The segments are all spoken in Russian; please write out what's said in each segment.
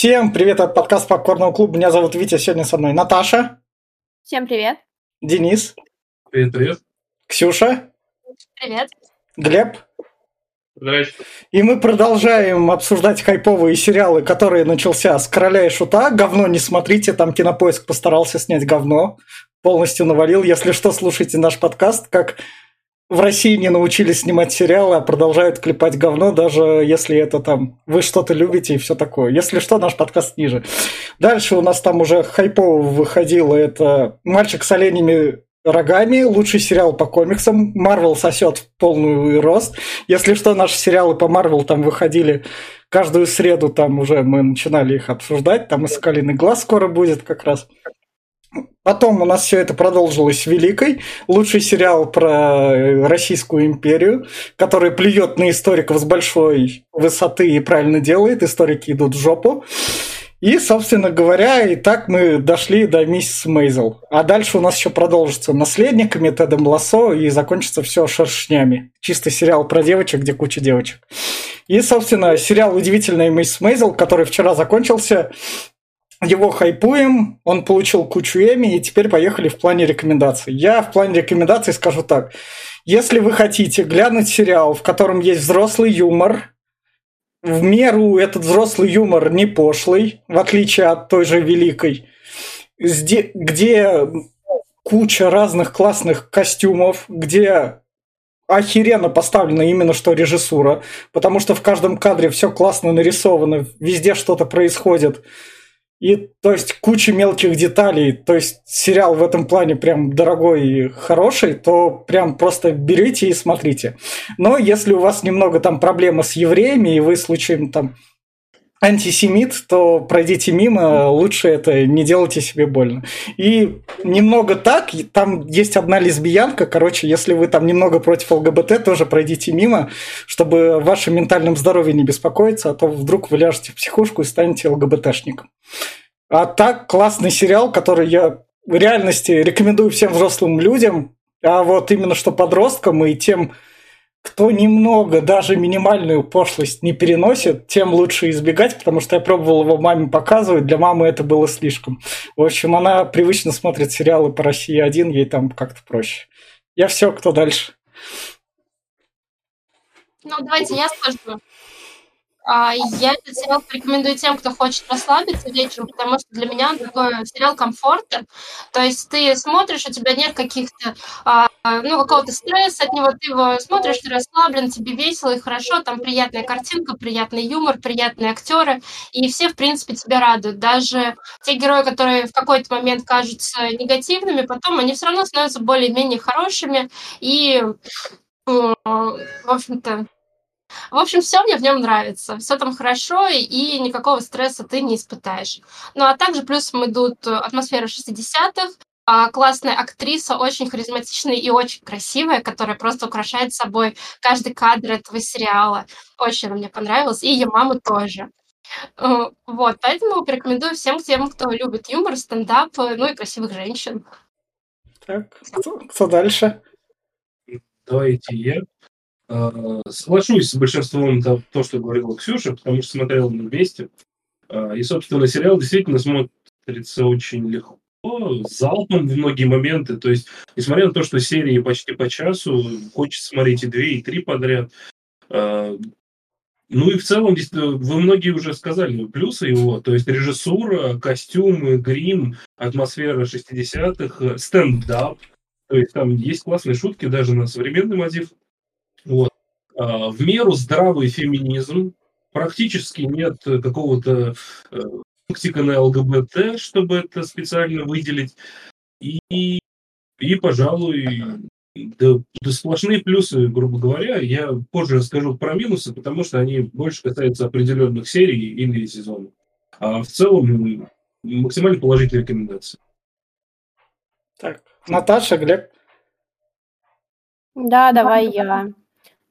Всем привет от подкаста Попкорного клуба. Меня зовут Витя, сегодня со мной Наташа. Всем привет. Денис. Привет, привет. Ксюша. Привет. Глеб. Здрасте. И мы продолжаем обсуждать хайповые сериалы, которые начался с «Короля и Шута». Говно не смотрите, там Кинопоиск постарался снять говно. Полностью навалил. Если что, слушайте наш подкаст, как в России не научились снимать сериалы, а продолжают клепать говно, даже если это там вы что-то любите и все такое. Если что, наш подкаст ниже. Дальше у нас там уже хайпово выходило это «Мальчик с оленями рогами», лучший сериал по комиксам. Марвел сосет в полную рост. Если что, наши сериалы по Марвел там выходили каждую среду, там уже мы начинали их обсуждать. Там «Искалиный глаз» скоро будет как раз. Потом у нас все это продолжилось Великой. Лучший сериал про э, Российскую империю, который плюет на историков с большой высоты и правильно делает. Историки идут в жопу. И, собственно говоря, и так мы дошли до миссис Мейзел. А дальше у нас еще продолжится наследниками Тедом Лассо и закончится все шершнями. Чисто сериал про девочек, где куча девочек. И, собственно, сериал «Удивительная миссис Мейзел», который вчера закончился, его хайпуем, он получил кучу Эми, и теперь поехали в плане рекомендаций. Я в плане рекомендаций скажу так. Если вы хотите глянуть сериал, в котором есть взрослый юмор, в меру этот взрослый юмор не пошлый, в отличие от той же Великой, где куча разных классных костюмов, где охеренно поставлена именно что режиссура, потому что в каждом кадре все классно нарисовано, везде что-то происходит. И, то есть, куча мелких деталей. То есть, сериал в этом плане прям дорогой и хороший, то прям просто берите и смотрите. Но если у вас немного там проблемы с евреями, и вы случаем там антисемит, то пройдите мимо, лучше это не делайте себе больно. И немного так, там есть одна лесбиянка, короче, если вы там немного против ЛГБТ, тоже пройдите мимо, чтобы о вашем ментальном здоровье не беспокоиться, а то вдруг вы ляжете в психушку и станете ЛГБТшником. А так, классный сериал, который я в реальности рекомендую всем взрослым людям, а вот именно что подросткам и тем, кто немного, даже минимальную пошлость не переносит, тем лучше избегать, потому что я пробовал его маме показывать, для мамы это было слишком. В общем, она привычно смотрит сериалы по России один, ей там как-то проще. Я все, кто дальше? Ну, давайте я скажу. А, я этот сериал порекомендую тем, кто хочет расслабиться вечером, потому что для меня он такой сериал комфорта. То есть ты смотришь, у тебя нет каких-то, а, ну, какого-то стресса от него, ты его смотришь, ты расслаблен, тебе весело и хорошо, там приятная картинка, приятный юмор, приятные актеры, и все, в принципе, тебя радуют. Даже те герои, которые в какой-то момент кажутся негативными, потом они все равно становятся более-менее хорошими, и, в общем-то, в общем, все мне в нем нравится. Все там хорошо, и никакого стресса ты не испытаешь. Ну а также плюсом идут э, атмосфера 60-х, а, классная актриса, очень харизматичная и очень красивая, которая просто украшает собой каждый кадр этого сериала. Очень она мне понравилась, и ее маму тоже. Э, вот, поэтому порекомендую всем тем, кто любит юмор, стендап, э, ну и красивых женщин. Так, кто, кто дальше? Давайте я. А, соглашусь с большинством того, то, что говорила Ксюша, потому что смотрел на 200. А, и, собственно, сериал действительно смотрится очень легко, залпом в многие моменты. То есть, несмотря на то, что серии почти по часу, хочется смотреть и две, и три подряд. А, ну и в целом, вы многие уже сказали плюсы его, то есть режиссура, костюмы, грим, атмосфера 60-х, стендап. То есть там есть классные шутки даже на современный мотив. Вот. А, в меру здравый феминизм, практически нет какого-то э, пунктика на ЛГБТ, чтобы это специально выделить. И, и пожалуй, да, да сплошные плюсы, грубо говоря. Я позже расскажу про минусы, потому что они больше касаются определенных серий или сезонов. А в целом максимально положительные рекомендации. Так, Наташа, Глеб. Да, давай я.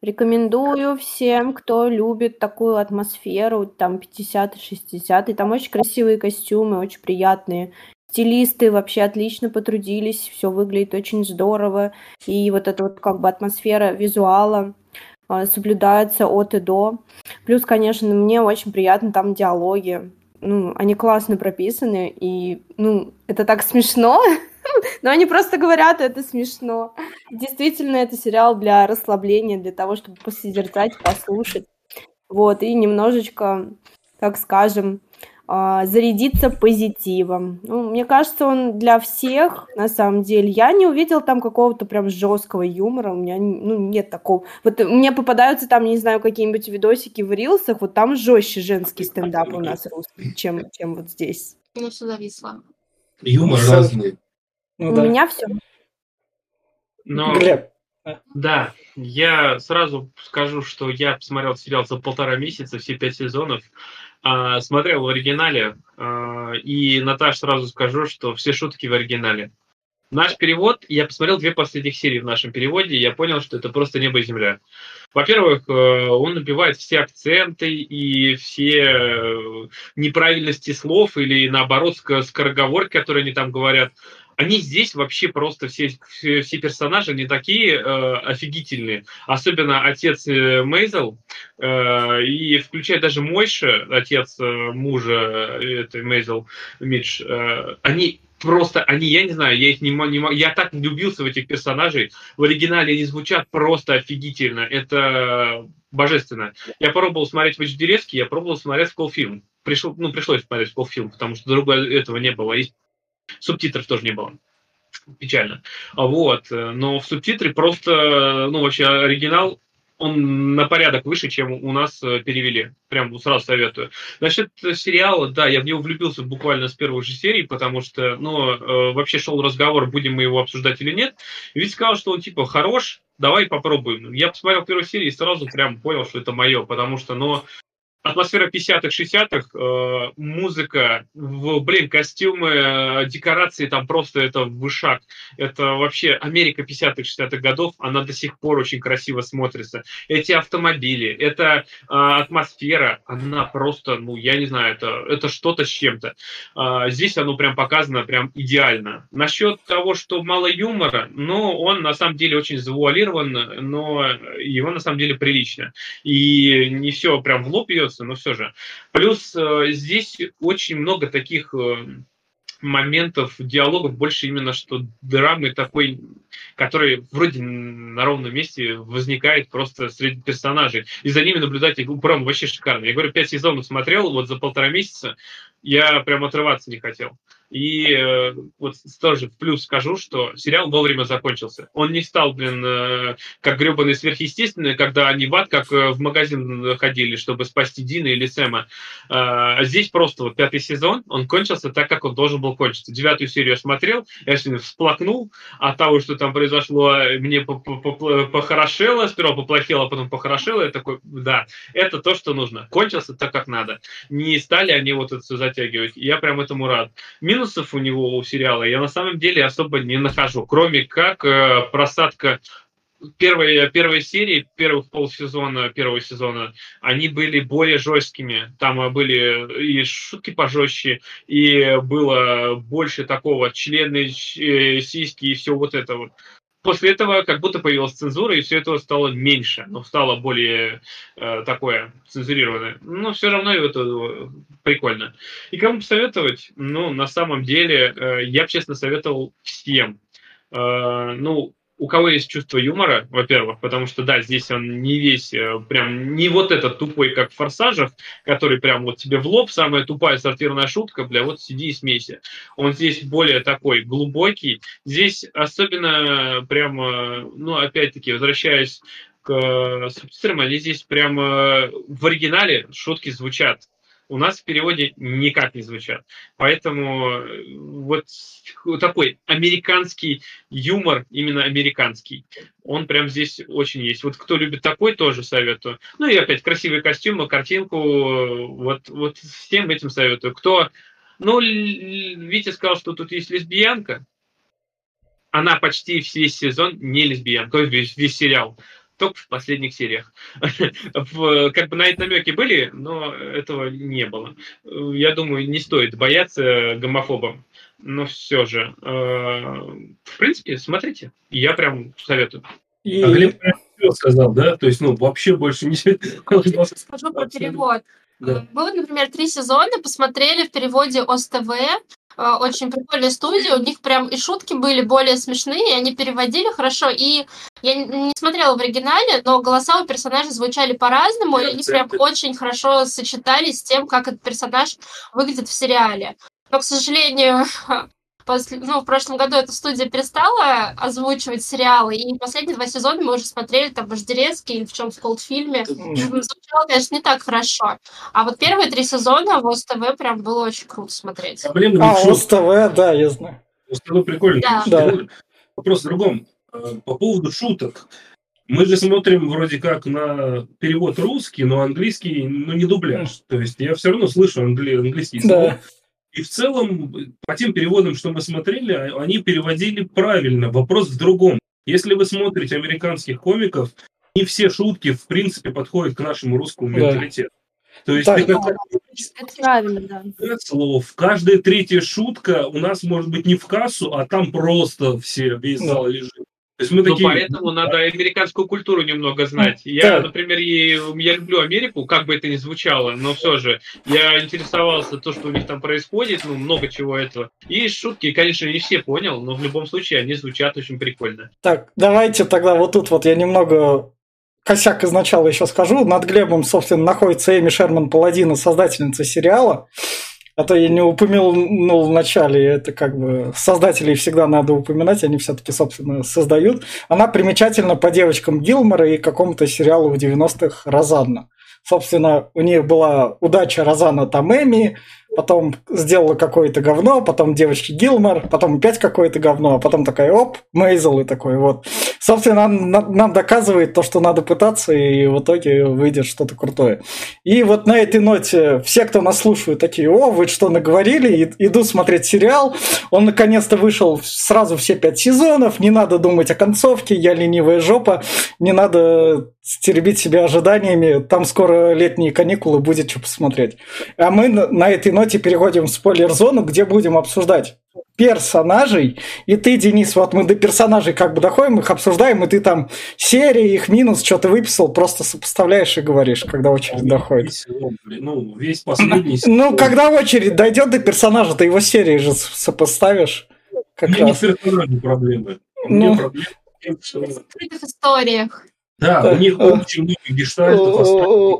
Рекомендую всем, кто любит такую атмосферу, там 50-60, там очень красивые костюмы, очень приятные. Стилисты вообще отлично потрудились, все выглядит очень здорово. И вот эта вот как бы атмосфера визуала э, соблюдается от и до. Плюс, конечно, мне очень приятно там диалоги. ну, они классно прописаны, и, ну, это так смешно, но они просто говорят, это смешно. Действительно, это сериал для расслабления, для того, чтобы посозерцать, послушать, вот, и немножечко, так скажем, а, зарядиться позитивом. Ну, мне кажется, он для всех, на самом деле. Я не увидела там какого-то прям жесткого юмора, у меня ну, нет такого. Вот мне попадаются там, не знаю, какие-нибудь видосики в рилсах, вот там жестче женский стендап у нас русский, чем, чем вот здесь. Ну, все зависло. Юмор разный. Ну, у да. меня все. Но... Глеб, да, я сразу скажу, что я посмотрел сериал за полтора месяца, все пять сезонов. А, смотрел в оригинале, а, и, Наташ, сразу скажу, что все шутки в оригинале. Наш перевод, я посмотрел две последних серии в нашем переводе, и я понял, что это просто небо и земля. Во-первых, э, он набивает все акценты и все э, неправильности слов или, наоборот, скороговорки, которые они там говорят они здесь вообще просто все, все, все персонажи не такие э, офигительные. Особенно отец э, Мейзел, э, и включая даже Мойша, отец э, мужа э, этой Мейзел Мидж, э, они просто, они, я не знаю, я их не, не я так влюбился в этих персонажей. В оригинале они звучат просто офигительно. Это божественно. Я пробовал смотреть в HD я пробовал смотреть в колфильм. Пришел, ну, пришлось смотреть в колфильм, потому что другого этого не было. И Субтитров тоже не было. Печально. Вот. Но в субтитры просто, ну, вообще оригинал он на порядок выше, чем у нас э, перевели. Прям сразу советую. Насчет сериала, да, я в него влюбился буквально с первой же серии, потому что, ну, э, вообще шел разговор, будем мы его обсуждать или нет. И ведь сказал, что он типа хорош, давай попробуем. Я посмотрел первую серию и сразу прям понял, что это мое, потому что, ну, атмосфера 50-х, 60-х, э, музыка, в, блин, костюмы, э, декорации, там просто это вышаг. Это вообще Америка 50-х, 60-х годов, она до сих пор очень красиво смотрится. Эти автомобили, эта э, атмосфера, она просто, ну, я не знаю, это, это что-то с чем-то. Э, здесь оно прям показано прям идеально. Насчет того, что мало юмора, ну, он на самом деле очень завуалирован, но его на самом деле прилично. И не все прям в лоб ее остается, но все же. Плюс э, здесь очень много таких э, моментов, диалогов, больше именно что драмы такой, который вроде на ровном месте возникает просто среди персонажей. И за ними наблюдать, прям вообще шикарно. Я говорю, пять сезонов смотрел, вот за полтора месяца я прям отрываться не хотел. И э, вот тоже в плюс скажу, что сериал вовремя закончился. Он не стал, блин, э, как гребаный сверхъестественный, когда они в ад, как э, в магазин ходили, чтобы спасти Дина или Сэма. А здесь просто вот пятый сезон, он кончился так, как он должен был кончиться. Девятую серию я смотрел, я сегодня всплакнул от того, что там произошло, мне похорошело, сперва поплохело, а потом похорошело. Я такой, да, это то, что нужно. Кончился так, как надо. Не стали они вот это затягивать. Я прям этому рад. Минус минусов у него, у сериала, я на самом деле особо не нахожу, кроме как э, просадка первой, первой серии, первых полсезона первого сезона, они были более жесткими. Там были и шутки пожестче, и было больше такого члены, э, сиськи и все вот это вот после этого как будто появилась цензура, и все это стало меньше, но стало более э, такое цензурированное. Но все равно это прикольно. И кому посоветовать? Ну, на самом деле, э, я бы, честно, советовал всем. Э, ну, у кого есть чувство юмора, во-первых, потому что, да, здесь он не весь, э, прям не вот этот тупой, как в «Форсажах», который прям вот тебе в лоб, самая тупая сортирная шутка, бля, вот сиди и смейся. Он здесь более такой глубокий. Здесь особенно прям, ну, опять-таки, возвращаясь к э, субтитрам, они здесь прям в оригинале шутки звучат у нас в переводе никак не звучат. Поэтому э, вот такой американский юмор, именно американский, он прям здесь очень есть. Вот кто любит такой, тоже советую. Ну и опять красивые костюмы, картинку, вот, вот всем этим советую. Кто, ну, Витя сказал, что тут есть лесбиянка, она почти весь сезон не лесбиянка, весь, весь сериал только в последних сериях. как бы на это намеки были, но этого не было. Я думаю, не стоит бояться гомофобам. Но все же, э, в принципе, смотрите. Я прям советую. А И... А Глеб сказал, да? То есть, ну, вообще больше не... Скажу про перевод. Да. Мы вот, например, три сезона посмотрели в переводе ОСТВ, Э, очень прикольная студия, у них прям и шутки были более смешные, они переводили хорошо, и я не смотрела в оригинале, но голоса у персонажей звучали по-разному, и они прям очень хорошо сочетались с тем, как этот персонаж выглядит в сериале. Но, к сожалению, после, ну, в прошлом году эта студия перестала озвучивать сериалы, и последние два сезона мы уже смотрели там в Аждерецке или в чем в фильме. Звучало, конечно, не так хорошо. А вот первые три сезона в ОСТВ прям было очень круто смотреть. Проблема а, ОСТВ, да, я знаю. ОСТВ прикольно. Да. да. Вопрос в другом. Э, по поводу шуток. Мы же смотрим вроде как на перевод русский, но английский, ну, не дубляж. То есть я все равно слышу англи- английский слова. Да. И в целом, по тем переводам, что мы смотрели, они переводили правильно. Вопрос в другом. Если вы смотрите американских комиков, не все шутки, в принципе, подходят к нашему русскому да. менталитету. То есть так, это, правильно, да. слов. Каждая третья шутка у нас может быть не в кассу, а там просто все, весь зал лежит. То есть мы ну, такие... поэтому надо американскую культуру немного знать. Я, да. например, я люблю Америку, как бы это ни звучало, но все же я интересовался то, что у них там происходит, ну, много чего этого. И шутки, конечно, не все понял, но в любом случае они звучат очень прикольно. Так, давайте тогда вот тут вот я немного косяк изначала еще скажу. Над Глебом, собственно, находится Эми Шерман Паладина, создательница сериала. А то я не упомянул в начале, это как бы создателей всегда надо упоминать, они все-таки, собственно, создают. Она примечательна по девочкам Гилмора и какому-то сериалу в 90-х «Розанна». Собственно, у них была удача Розана Тамеми, потом сделала какое-то говно, потом девочки Гилмор, потом опять какое-то говно, а потом такая оп, Мейзел и такой вот. Собственно, нам, нам доказывает то, что надо пытаться, и в итоге выйдет что-то крутое. И вот на этой ноте все, кто нас слушают, такие, о, вы что наговорили, иду смотреть сериал, он наконец-то вышел сразу все пять сезонов, не надо думать о концовке, я ленивая жопа, не надо стеребить себя ожиданиями, там скоро летние каникулы, будет что посмотреть. А мы на этой ноте переходим в спойлер-зону, где будем обсуждать персонажей. И ты, Денис, вот мы до персонажей как бы доходим, их обсуждаем, и ты там серии, их минус, что то выписал, просто сопоставляешь и говоришь, когда очередь доходит. ну, весь последний Ну, когда очередь дойдет до персонажа, ты его серии же сопоставишь. Как Мне раз. не персонажи проблемы. У ну, меня проблемы в открытых историях. Да, у них очень много гештальтов.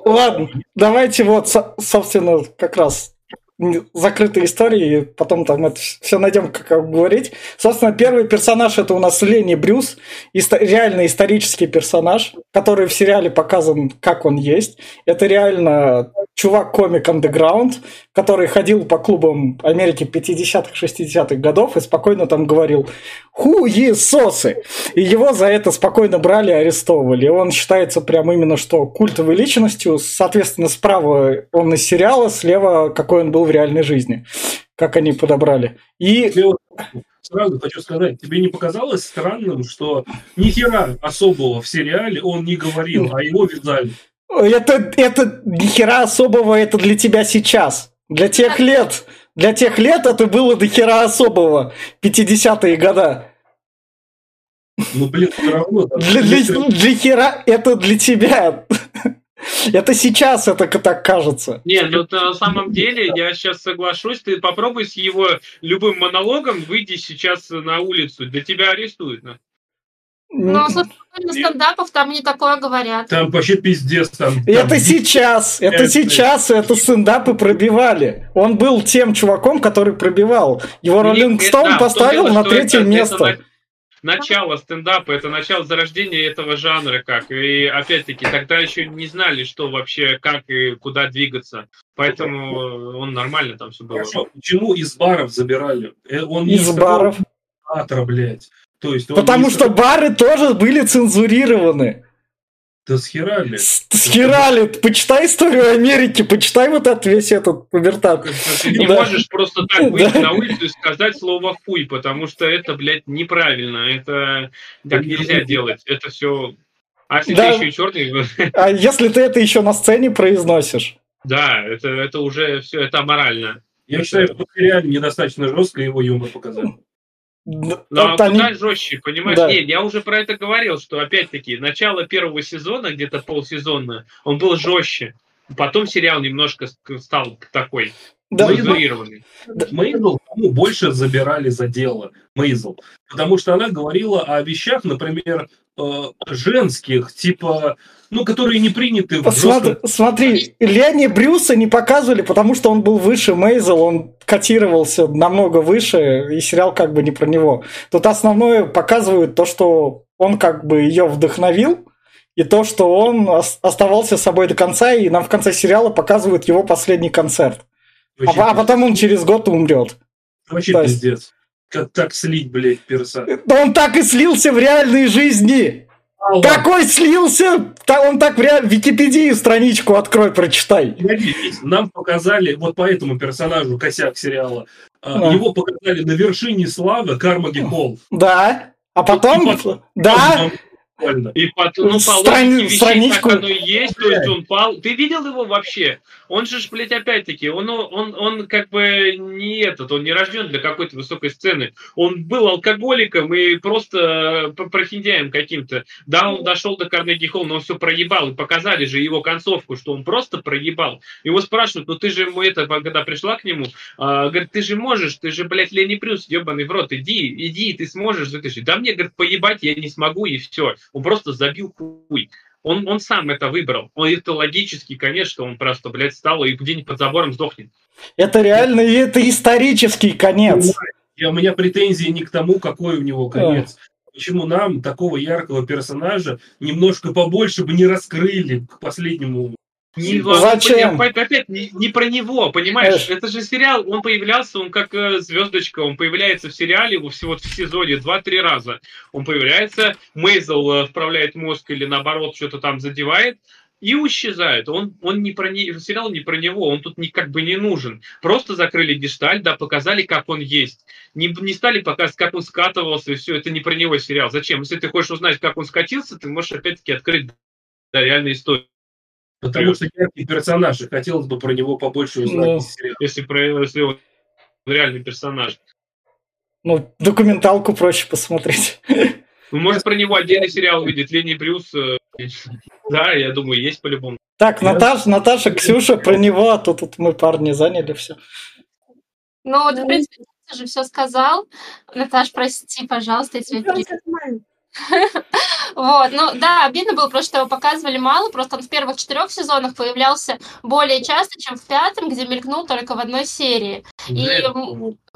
Ладно, давайте вот, собственно, как раз закрытые истории, потом там это все найдем, как говорить. Собственно, первый персонаж это у нас Лени Брюс, исто- реально исторический персонаж, который в сериале показан, как он есть. Это реально чувак-комик underground, который ходил по клубам Америки 50-х, 60-х годов и спокойно там говорил «Хуесосы!» И его за это спокойно брали и арестовывали. Он считается прям именно что культовой личностью. Соответственно, справа он из сериала, слева какой он был в реальной жизни. Как они подобрали. И... Сразу хочу сказать, тебе не показалось странным, что ни хера особого в сериале он не говорил, а его вязали? Это, это ни хера особого, это для тебя сейчас. Для тех лет. Для тех лет это было до хера особого. 50-е года. Ну, блин, все равно. Для, для, для хера это для тебя. Это сейчас это так кажется. Не, ну на самом деле я сейчас соглашусь. Ты попробуй с его любым монологом выйди сейчас на улицу. Для тебя арестуют. Ну, слушай, на стендапов там не такое говорят. Там вообще пиздец. Там, там это сейчас, это, это сейчас, это стендапы пробивали. Он был тем чуваком, который пробивал. Его Роллинг Стоун поставил дело, на третье это, место. Начало стендапа, это начало зарождения этого жанра, как. И опять-таки, тогда еще не знали, что вообще, как и куда двигаться. Поэтому он нормально там все было. Хорошо. Почему из баров забирали? Э, он из баров? Театра, блядь. То есть Потому что бары тоже были цензурированы. Да схерали. Схерали. Почитай историю Америки, почитай вот этот весь этот пубертат. Ты не да. можешь просто так выйти да. на улицу и сказать слово хуй, потому что это, блядь, неправильно. Это так нельзя делать. Это все... А если да. ты еще и черный... А если ты это еще на сцене произносишь? Да, это, это уже все, это аморально. Я считаю, что реально недостаточно жестко его юмор показать. Ну, а куда они... жестче, понимаешь? Да. Нет, я уже про это говорил, что опять-таки начало первого сезона, где-то полсезона, он был жестче. Потом сериал немножко стал такой да, цензурированный. Мейзел ну, больше забирали за дело. Мейзел. Потому что она говорила о вещах, например, э, женских, типа, ну, которые не приняты в Смотри, смотри, Леони Брюса не показывали, потому что он был выше Мейзел, он котировался намного выше, и сериал как бы не про него. Тут основное показывают то, что он как бы ее вдохновил, и то, что он оставался собой до конца, и нам в конце сериала показывают его последний концерт. А, а потом он через год умрет. Вообще То пиздец. Как так слить, блядь, перса? Да он так и слился в реальной жизни. Алла. Какой слился? Он так в реаль... Википедию страничку открой, прочитай. Нам показали, вот по этому персонажу, косяк сериала, а. его показали на вершине славы Кармаги Холл. Да. А потом, и потом да, прикольно. И потом, ну, по Страни... логике вещей страничку... так оно и есть, то есть он пал. Ты видел его вообще? Он же, блядь, опять-таки, он, он, он как бы не этот, он не рожден для какой-то высокой сцены. Он был алкоголиком и просто э, профиндяем каким-то. Да, он дошел до Карнеги Холл, но он все проебал. И показали же его концовку, что он просто проебал. Его спрашивают, ну ты же ему это, когда пришла к нему, а, говорит, ты же можешь, ты же, блядь, Лени Брюс, ебаный в рот, иди, иди, ты сможешь. Да мне, говорит, поебать я не смогу, и все. Он просто забил хуй. Он, он сам это выбрал. Он это логически, конечно, он просто, блядь, стал и где-нибудь под забором сдохнет. Это реально, это исторический конец. И у меня претензии не к тому, какой у него конец. А. Почему нам такого яркого персонажа немножко побольше бы не раскрыли к последнему не, Зачем? Опять не, не про него, понимаешь? Эш. Это же сериал, он появлялся, он как э, звездочка, он появляется в сериале всего в сезоне два-три раза. Он появляется, Мейзел э, вправляет мозг или наоборот что-то там задевает, и исчезает. Он, он не про не, сериал не про него, он тут не, как бы не нужен. Просто закрыли гешталь, да, показали, как он есть. Не, не стали показывать, как он скатывался, и все, это не про него сериал. Зачем? Если ты хочешь узнать, как он скатился, ты можешь опять-таки открыть да, реальную историю. Потому что яркий персонаж, и хотелось бы про него побольше узнать. Ну, если, про, если он реальный персонаж. Ну, документалку проще посмотреть. Ну, может, про него отдельный сериал увидеть. Лени Брюс. Э, да, я думаю, есть по-любому. Так, Наташа, Наташа, Ксюша, про него, а то тут мы парни заняли все. Ну, в принципе, ты же все сказал. Наташ, прости, пожалуйста, я тебя Вот, ну да, обидно было, просто что его показывали мало, просто он в первых четырех сезонах появлялся более часто, чем в пятом, где мелькнул только в одной серии. И,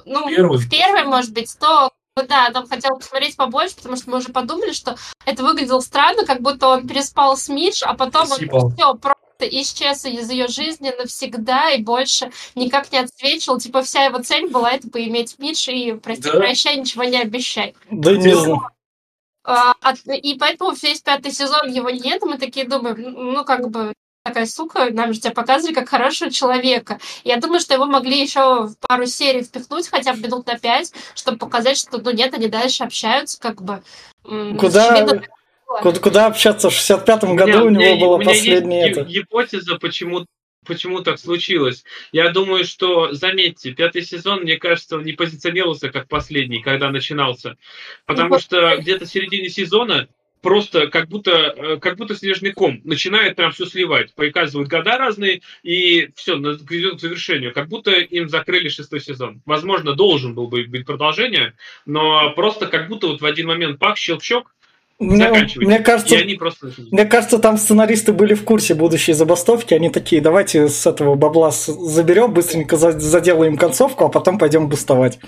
ну, в первой, может быть, то да, там хотел посмотреть побольше, потому что мы уже подумали, что это выглядело странно, как будто он переспал с Мидж, а потом Спасибо. он все просто исчез из ее жизни навсегда и больше никак не отсвечивал. Типа вся его цель была это поиметь Мидж и прости, да? прощай, ничего не обещай. Да не знаю. А, и поэтому весь пятый сезон его нет, мы такие думаем, ну, как бы, такая сука, нам же тебя показывали как хорошего человека. Я думаю, что его могли еще в пару серий впихнуть, хотя бы минут на пять, чтобы показать, что, ну, нет, они дальше общаются, как бы. Куда, куда, куда общаться? В 65-м году у, меня, у него была последняя... это. гипотеза, почему почему так случилось. Я думаю, что, заметьте, пятый сезон, мне кажется, не позиционировался как последний, когда начинался. Потому что где-то в середине сезона просто как будто, э, как будто снежный ком начинает прям все сливать. Показывают года разные, и все, идет к завершению. Как будто им закрыли шестой сезон. Возможно, должен был бы быть продолжение, но просто как будто вот в один момент пак, щелчок, мне, мне кажется, просто... мне кажется, там сценаристы были в курсе будущей забастовки. Они такие, давайте с этого бабла заберем, быстренько заделаем концовку, а потом пойдем бастовать.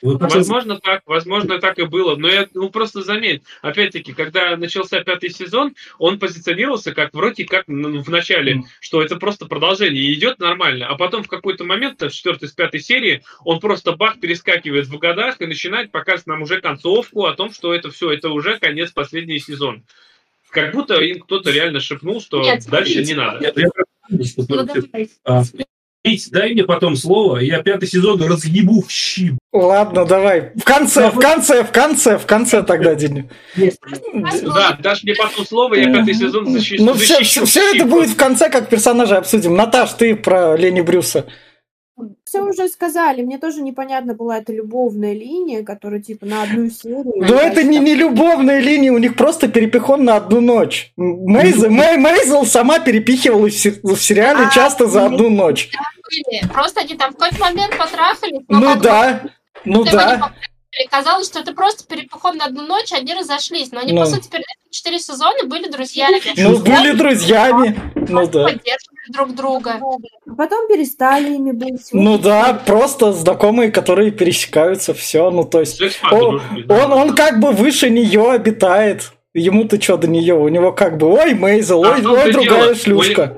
Возможно, так, возможно, так и было. Но я, ну, просто заметь, опять-таки, когда начался пятый сезон, он позиционировался как вроде как ну, в начале, mm. что это просто продолжение, и идет нормально. А потом в какой-то момент, в четвертой, с пятой серии, он просто бах перескакивает в годах и начинает показывать нам уже концовку о том, что это все, это уже конец последний сезон. Как будто им кто-то реально шепнул, что Нет, дальше смотрите. не надо. Нет, я... ну, дай мне потом слово, я пятый сезон разъебу в щи. Ладно, давай. В конце, в конце, в конце, в конце тогда, День. Да, дашь мне потом слово, я пятый сезон защищу. Ну, все, все это будет в конце, как персонажа обсудим. Наташ, ты про Лени Брюса. Все уже сказали. Мне тоже непонятно была эта любовная линия, которая типа на одну серию. Ну это не, не любовная линия, у них просто перепихон на одну ночь. Мейзел, Мэй, Мейзел сама перепихивалась в сериале а, часто за одну ночь. Просто они там в какой-то момент потрахались. Ну да, ну да казалось, что это просто перепоход на одну ночь, они разошлись. Но они, ну. по сути, четыре сезона были друзьями. Ну, были друзьями. Ну, да. Поддерживали друг друга. А потом перестали ими быть. Ну да, просто знакомые, которые пересекаются, все. Ну, то есть, он, он, он как бы выше нее обитает. Ему-то что до нее? У него как бы, ой, Мейзел, ой, а, ой, другая дело. шлюшка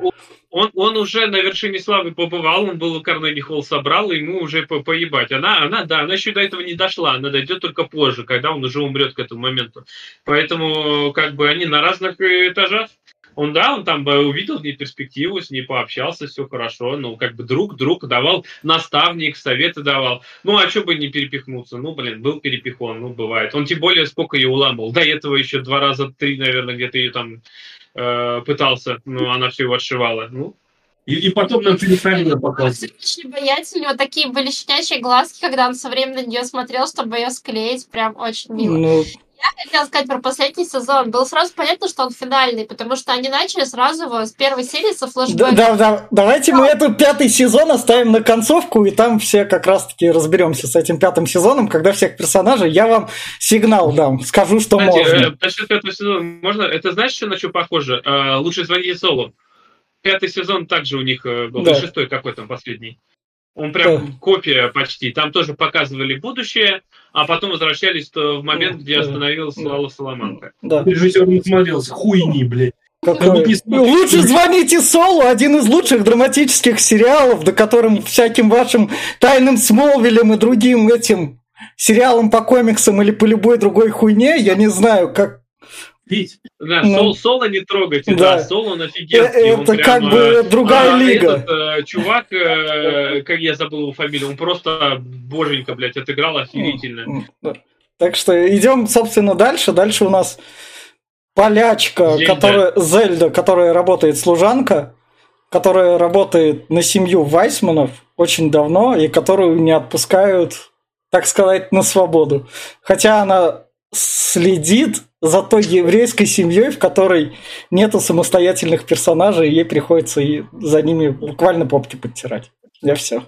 он, он уже на вершине славы побывал, он был Карнеги Холл собрал, и ему уже по поебать. Она, она, да, она еще до этого не дошла, она дойдет только позже, когда он уже умрет к этому моменту. Поэтому, как бы, они на разных этажах. Он, да, он там увидел в ней перспективу, с ней пообщался, все хорошо, ну, как бы друг, друг давал, наставник, советы давал. Ну, а что бы не перепихнуться? Ну, блин, был перепихон, ну, бывает. Он тем более сколько ее уламывал. До этого еще два раза, три, наверное, где-то ее там э, пытался, но она все его отшивала. Ну, и, и потом нам неправильно показывали. Очень боятся, у него такие были щенячьи глазки, когда он все время на нее смотрел, чтобы ее склеить. Прям очень мило. Ну... Я хотела сказать про последний сезон. Было сразу понятно, что он финальный, потому что они начали сразу его с первой серии со флешбэком. Да, да, да. Давайте мы этот пятый сезон оставим на концовку, и там все как раз-таки разберемся с этим пятым сезоном, когда всех персонажей. Я вам сигнал дам, скажу, что Кстати, можно. Э, насчет пятого сезона можно. Это знаешь, что на что похоже? Э, лучше звоните Солу. Пятый сезон также у них э, был, да. шестой какой там последний. Он прям да. копия почти. Там тоже показывали будущее, а потом возвращались в момент, где остановилась да. Лала Соломанка. Да. Режиссер не смотрелся. Хуйни, блядь. Какой? Лучше звоните Солу, один из лучших драматических сериалов, до которым всяким вашим тайным Смолвилем и другим этим сериалам по комиксам или по любой другой хуйне, я не знаю, как пить. Да, ну, сол, соло не трогайте, да, да соло он офигенский. Это он как прям, бы э, другая а, лига. Этот э, чувак, э, как я забыл его фамилию, он просто боженька, блядь, отыграл офигительно. Так что идем, собственно, дальше. Дальше у нас полячка, Зельда. которая Зельда, которая работает служанка, которая работает на семью Вайсманов очень давно и которую не отпускают, так сказать, на свободу. Хотя она следит за той еврейской семьей, в которой нету самостоятельных персонажей, и ей приходится и за ними буквально попки подтирать. Я все.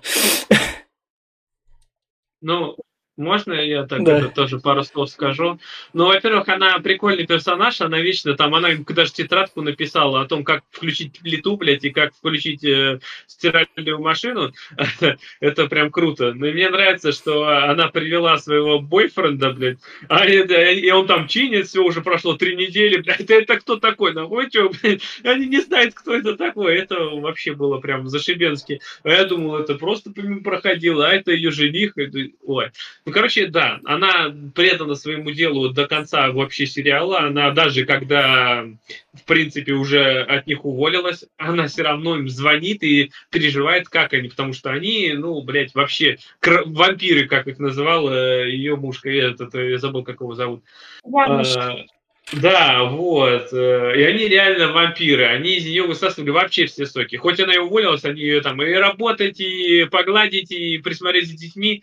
Ну, можно я так да. это тоже пару слов скажу? Ну, во-первых, она прикольный персонаж, она вечно там, она даже тетрадку написала о том, как включить плиту, блядь, и как включить э, стиральную машину. это прям круто. Но мне нравится, что она привела своего бойфренда, блядь, а и он там чинит, все, уже прошло три недели, блядь, это кто такой? Нахуй, что, блядь? Они не знают, кто это такой. Это вообще было прям зашибенски. А я думал, это просто проходило, а это ее жених. Это... Ой. Ну, короче, да, она предана своему делу до конца вообще сериала. Она даже когда, в принципе, уже от них уволилась, она все равно им звонит и переживает, как они, потому что они, ну, блядь, вообще кр- вампиры, как их называл э, ее муж, я, этот, я забыл, как его зовут. А, да, вот. Э, и они реально вампиры. Они из нее высасывали вообще все соки. Хоть она и уволилась, они ее там и работать, и погладить, и присмотреть за детьми.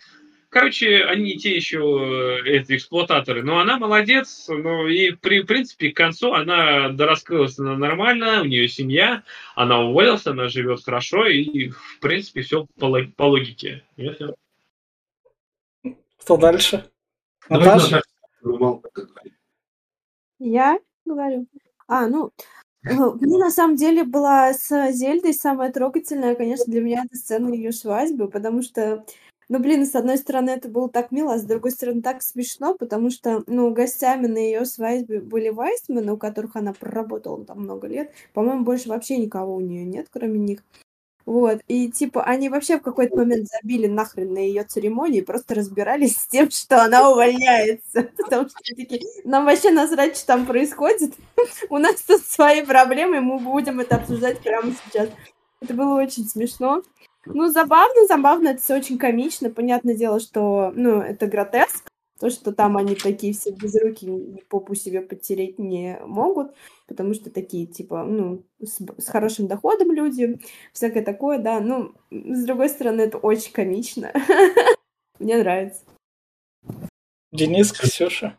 Короче, они те еще э, эти эксплуататоры. Но она молодец. Ну, и при в принципе к концу она дораскрылась она нормально, у нее семья, она уволилась, она живет хорошо, и в принципе все по, по логике. Что дальше? Наташа? Я говорю. А, ну, мне на самом деле была с Зельдой самая трогательная, конечно, для меня это сцена ее свадьбы, потому что ну, блин, с одной стороны, это было так мило, а с другой стороны, так смешно, потому что, ну, гостями на ее свадьбе были Вайсмены, у которых она проработала там много лет. По-моему, больше вообще никого у нее нет, кроме них. Вот, и типа они вообще в какой-то момент забили нахрен на ее церемонии, просто разбирались с тем, что она увольняется. Потому что такие, нам вообще насрать, что там происходит. У нас тут свои проблемы, мы будем это обсуждать прямо сейчас. Это было очень смешно. Ну, забавно, забавно, это все очень комично. Понятное дело, что, ну, это гротеск. То, что там они такие все без руки, ни попу себе потереть не могут, потому что такие, типа, ну, с, с хорошим доходом люди, всякое такое, да. Ну, с другой стороны, это очень комично. Мне нравится. Денис, Ксюша.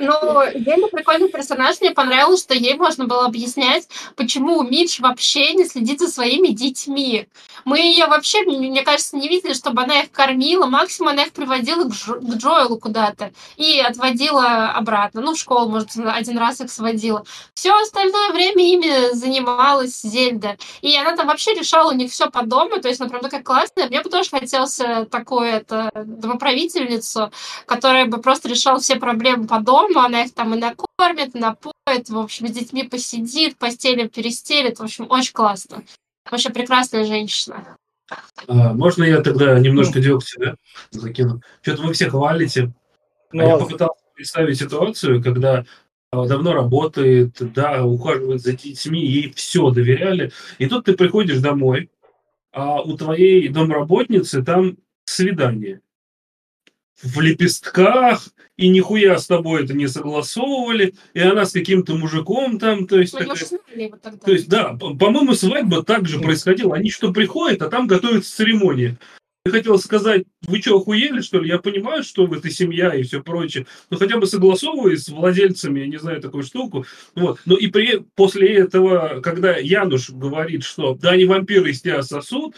Ну, Гелли прикольный персонаж. Мне понравилось, что ей можно было объяснять, почему Мидж вообще не следит за своими детьми. Мы ее вообще, мне кажется, не видели, чтобы она их кормила. Максимум она их приводила к, Джо, к Джоэлу куда-то и отводила обратно. Ну, в школу, может, один раз их сводила. Все остальное время ими занималась Зельда. И она там вообще решала у них все по дому. То есть, например, такая классная. Мне бы тоже хотелось такую это, домоправительницу, которая бы просто решала все проблемы по дому, она их там и накормит, и напоит, в общем, с детьми посидит, постели перестелит, в общем, очень классно. Вообще прекрасная женщина. А, можно я тогда немножко дегтя, да, закину? Что-то вы все хвалите. Ну, а я попытался представить ситуацию, когда а, давно работает, да, ухаживает за детьми, ей все доверяли. И тут ты приходишь домой, а у твоей домработницы там свидание в лепестках, и нихуя с тобой это не согласовывали, и она с каким-то мужиком там, то есть... такая... То есть, да, по-моему, свадьба также происходила. Они что приходят, а там готовятся церемонии. Я хотел сказать, вы что, охуели, что ли? Я понимаю, что вы это семья и все прочее, но хотя бы согласовываясь с владельцами, я не знаю, такую штуку. Вот. Но и при, после этого, когда Януш говорит, что да, они вампиры из тебя сосут,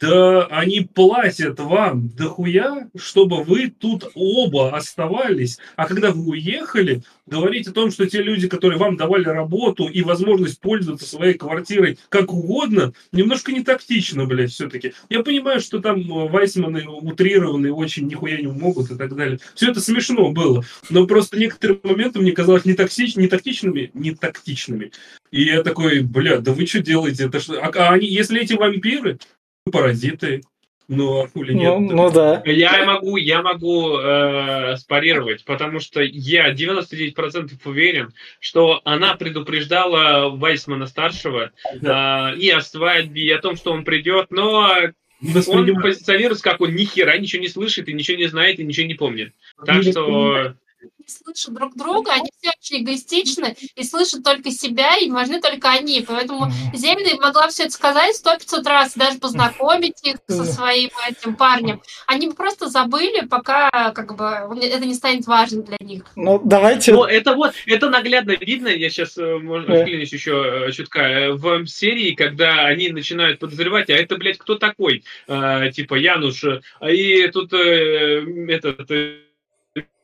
да они платят вам дохуя, чтобы вы тут оба оставались. А когда вы уехали, говорить о том, что те люди, которые вам давали работу и возможность пользоваться своей квартирой как угодно, немножко не тактично, блядь, все-таки. Я понимаю, что там э, Вайсманы утрированные очень нихуя не могут и так далее. Все это смешно было. Но просто некоторые моменты мне казалось не, токсич, не тактичными, не тактичными. И я такой, бля, да вы что делаете? Это что? А, а они, если эти вампиры, паразиты. Ну, а хули нет? Ну, ну да. Я могу, я могу э, спарировать, потому что я 99% уверен, что она предупреждала Вайсмана старшего да. э, и о свадьбе, и о том, что он придет, но он позиционируется как он ни хера ничего не слышит, и ничего не знает, и ничего не помнит. Так что не слышат друг друга, они все очень эгоистичны и слышат только себя, и важны только они. Поэтому Зельда могла все это сказать сто пятьсот раз, даже познакомить их со своим этим парнем. Они бы просто забыли, пока как бы это не станет важным для них. Ну, давайте... Ну, это вот, это наглядно видно, я сейчас, э, можно, вклинюсь еще э, чутка, э, в серии, когда они начинают подозревать, а это, блядь, кто такой? А, типа, Януш, и тут этот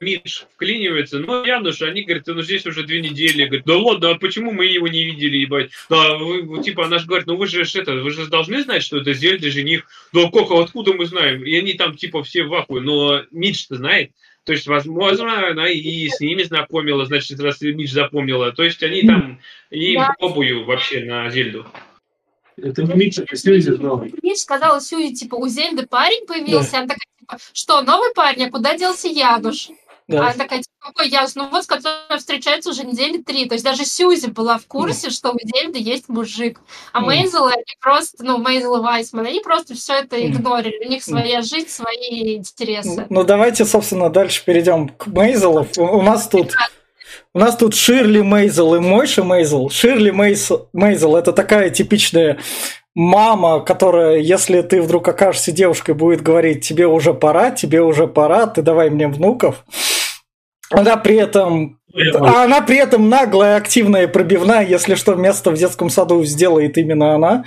Мидж вклинивается, ну, Януш, они говорят, ну, здесь уже две недели. Говорят, да ладно, а почему мы его не видели, ебать? Да, вы, типа, она же говорит, ну, вы же это, вы же должны знать, что это Зельда жених. Да, как, откуда мы знаем? И они там, типа, все в ахуе, но Мидж-то знает. То есть, возможно, она и с ними знакомила, значит, раз Мидж запомнила. То есть, они там и да. вообще на Зельду. Это не Мидж, это Сьюзи знала. Мидж сказала Сьюзи, типа, у Зельды парень появился. Да. Она такая, типа, что, новый парень, а куда делся Януш? Да. А такая, типа, какой Януш? Ну вот, с которым встречаются уже недели три. То есть даже Сьюзи была в курсе, что у Зельды есть мужик. А mm. Мейзел, они просто, ну, Мейзел и Вайсман, они просто все это игнорили. У них своя жизнь, свои интересы. Ну, давайте, собственно, дальше перейдем к Мейзелу. У нас тут... У нас тут Ширли Мейзел и Мойша Мейзел. Ширли Мейзел, это такая типичная мама, которая, если ты вдруг окажешься девушкой, будет говорить, тебе уже пора, тебе уже пора, ты давай мне внуков. Она при этом а она при этом наглая, активная, пробивная, если что, место в детском саду сделает именно она.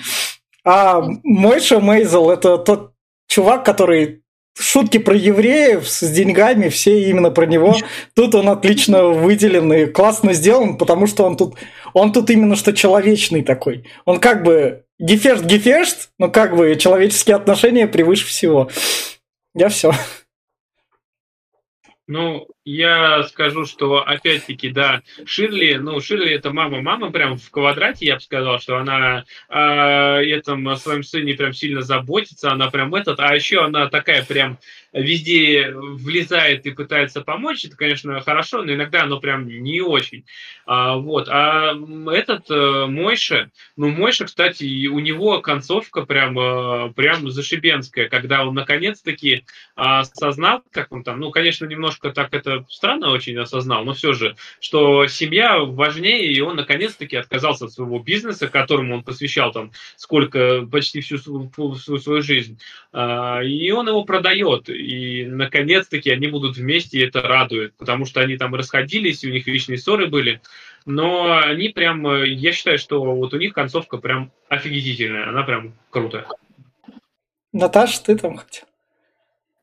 А Мойша Мейзел – это тот чувак, который шутки про евреев с деньгами, все именно про него. Тут он отлично выделен и классно сделан, потому что он тут, он тут именно что человечный такой. Он как бы гефешт гефешт, но как бы человеческие отношения превыше всего. Я все. Ну, я скажу, что опять-таки, да, Ширли, ну, Ширли это мама-мама прям в квадрате, я бы сказал, что она о этом, о своем сыне прям сильно заботится, она прям этот, а еще она такая прям везде влезает и пытается помочь, это, конечно, хорошо, но иногда оно прям не очень. А, вот. А этот э, Мойша, ну, Мойша, кстати, у него концовка прям, э, прям зашибенская, когда он наконец-таки осознал, как он там, ну, конечно, немножко так это странно очень осознал, но все же, что семья важнее, и он наконец-таки отказался от своего бизнеса, которому он посвящал там сколько, почти всю всю свою жизнь, а, и он его продает и наконец-таки они будут вместе, и это радует, потому что они там расходились, и у них вечные ссоры были, но они прям, я считаю, что вот у них концовка прям офигительная, она прям крутая. Наташа, ты там хоть?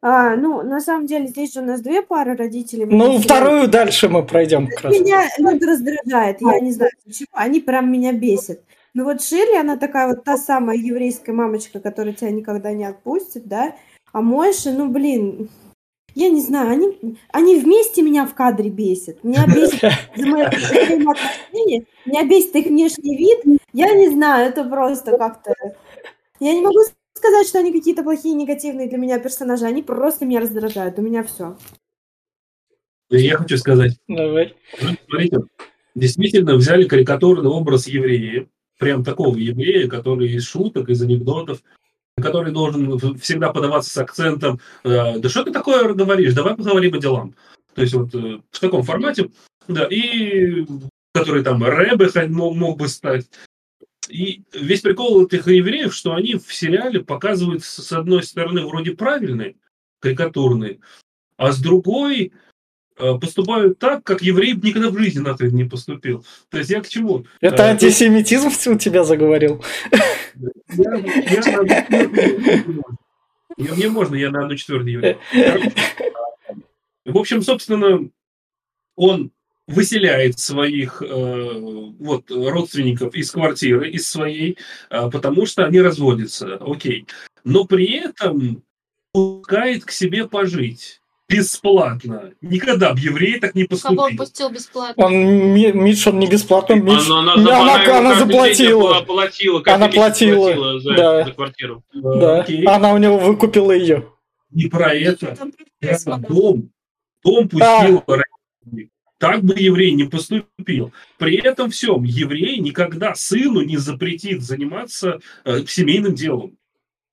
А, ну, на самом деле, здесь же у нас две пары родителей. Ну, вторую дальше мы пройдем. Как раз. Меня это раздражает, я не знаю почему. Они прям меня бесят. Ну вот Ширли, она такая вот та самая еврейская мамочка, которая тебя никогда не отпустит, да, а Мойша, ну, блин, я не знаю, они, они вместе меня в кадре бесят. Меня бесит за мои взаимоотношения, меня бесит их внешний вид. Я не знаю, это просто как-то... Я не могу сказать, что они какие-то плохие, негативные для меня персонажи. Они просто меня раздражают. У меня все. Я хочу сказать. Давай. Смотрите, действительно взяли карикатурный образ еврея, прям такого еврея, который из шуток, из анекдотов который должен всегда подаваться с акцентом э, «Да что ты такое говоришь? Давай поговорим о делам». То есть вот э, в таком формате, да, и который там Рэбе мог, мог бы стать. И весь прикол этих евреев, что они в сериале показывают с одной стороны вроде правильные, карикатурные, а с другой Э, поступают так, как еврей никогда в жизни на это не поступил. То есть я к чему? Это а, антисемитизм у тебя заговорил? Мне можно, я на одну четвертую еврей. В общем, собственно, он выселяет своих э, вот, родственников из квартиры, из своей, э, потому что они разводятся, окей. Но при этом пускает к себе пожить бесплатно. Никогда бы еврей так не поступил. Кого пустил бесплатно? Он, Митш, он не бесплатно. Митш... Она, она, она, она, она заплатила. платила она платила. платила за, да. за квартиру. Да. Окей. Она у него выкупила ее. Не про это. Я дом. Дом пустил а. Так бы еврей не поступил. При этом всем еврей никогда сыну не запретит заниматься э, семейным делом.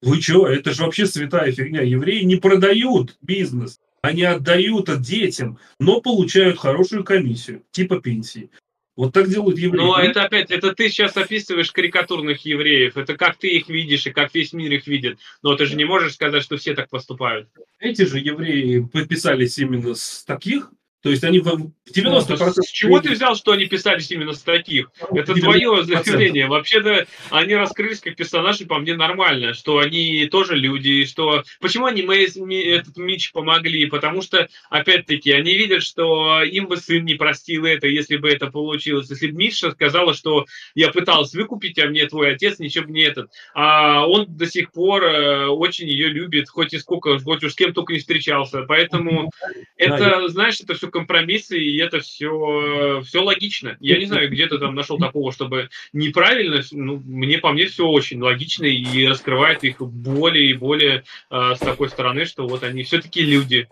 Вы что, это же вообще святая фигня. Евреи не продают бизнес они отдают от детям, но получают хорошую комиссию, типа пенсии. Вот так делают евреи. Но это опять, это ты сейчас описываешь карикатурных евреев. Это как ты их видишь и как весь мир их видит. Но ты же не можешь сказать, что все так поступают. Эти же евреи подписались именно с таких то есть они в 90%... Ну, с чего ты взял, что они писались именно с таких? Это твое заявление. Вообще-то они раскрылись как персонажи, по мне, нормально, что они тоже люди, что... Почему они этот Мич помогли? Потому что, опять-таки, они видят, что им бы сын не простил это, если бы это получилось. Если бы Миша сказала, что я пытался выкупить, а мне твой отец ничего бы не этот. А он до сих пор э, очень ее любит, хоть и сколько, хоть уж с кем только не встречался. Поэтому это, знаешь, это все компромиссы, и это все, все логично. Я не знаю, где ты там нашел такого, чтобы неправильно, ну, мне по мне все очень логично и раскрывает их более и более э, с такой стороны, что вот они все-таки люди.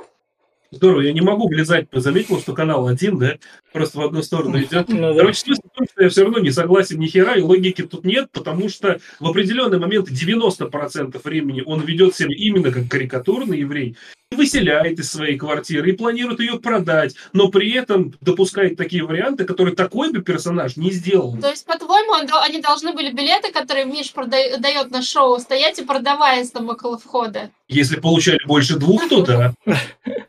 Здорово, я не могу влезать, заметил, что канал один, да, просто в одну сторону идет. Ну, да. Короче, смысл в том, что я все равно не согласен ни хера, и логики тут нет, потому что в определенный момент 90% времени он ведет себя именно как карикатурный еврей, выселяет из своей квартиры и планирует ее продать, но при этом допускает такие варианты, которые такой бы персонаж не сделал. То есть, по-твоему, они должны были билеты, которые Миш продает на шоу, стоять и продаваясь там около входа? Если получали больше двух, то да.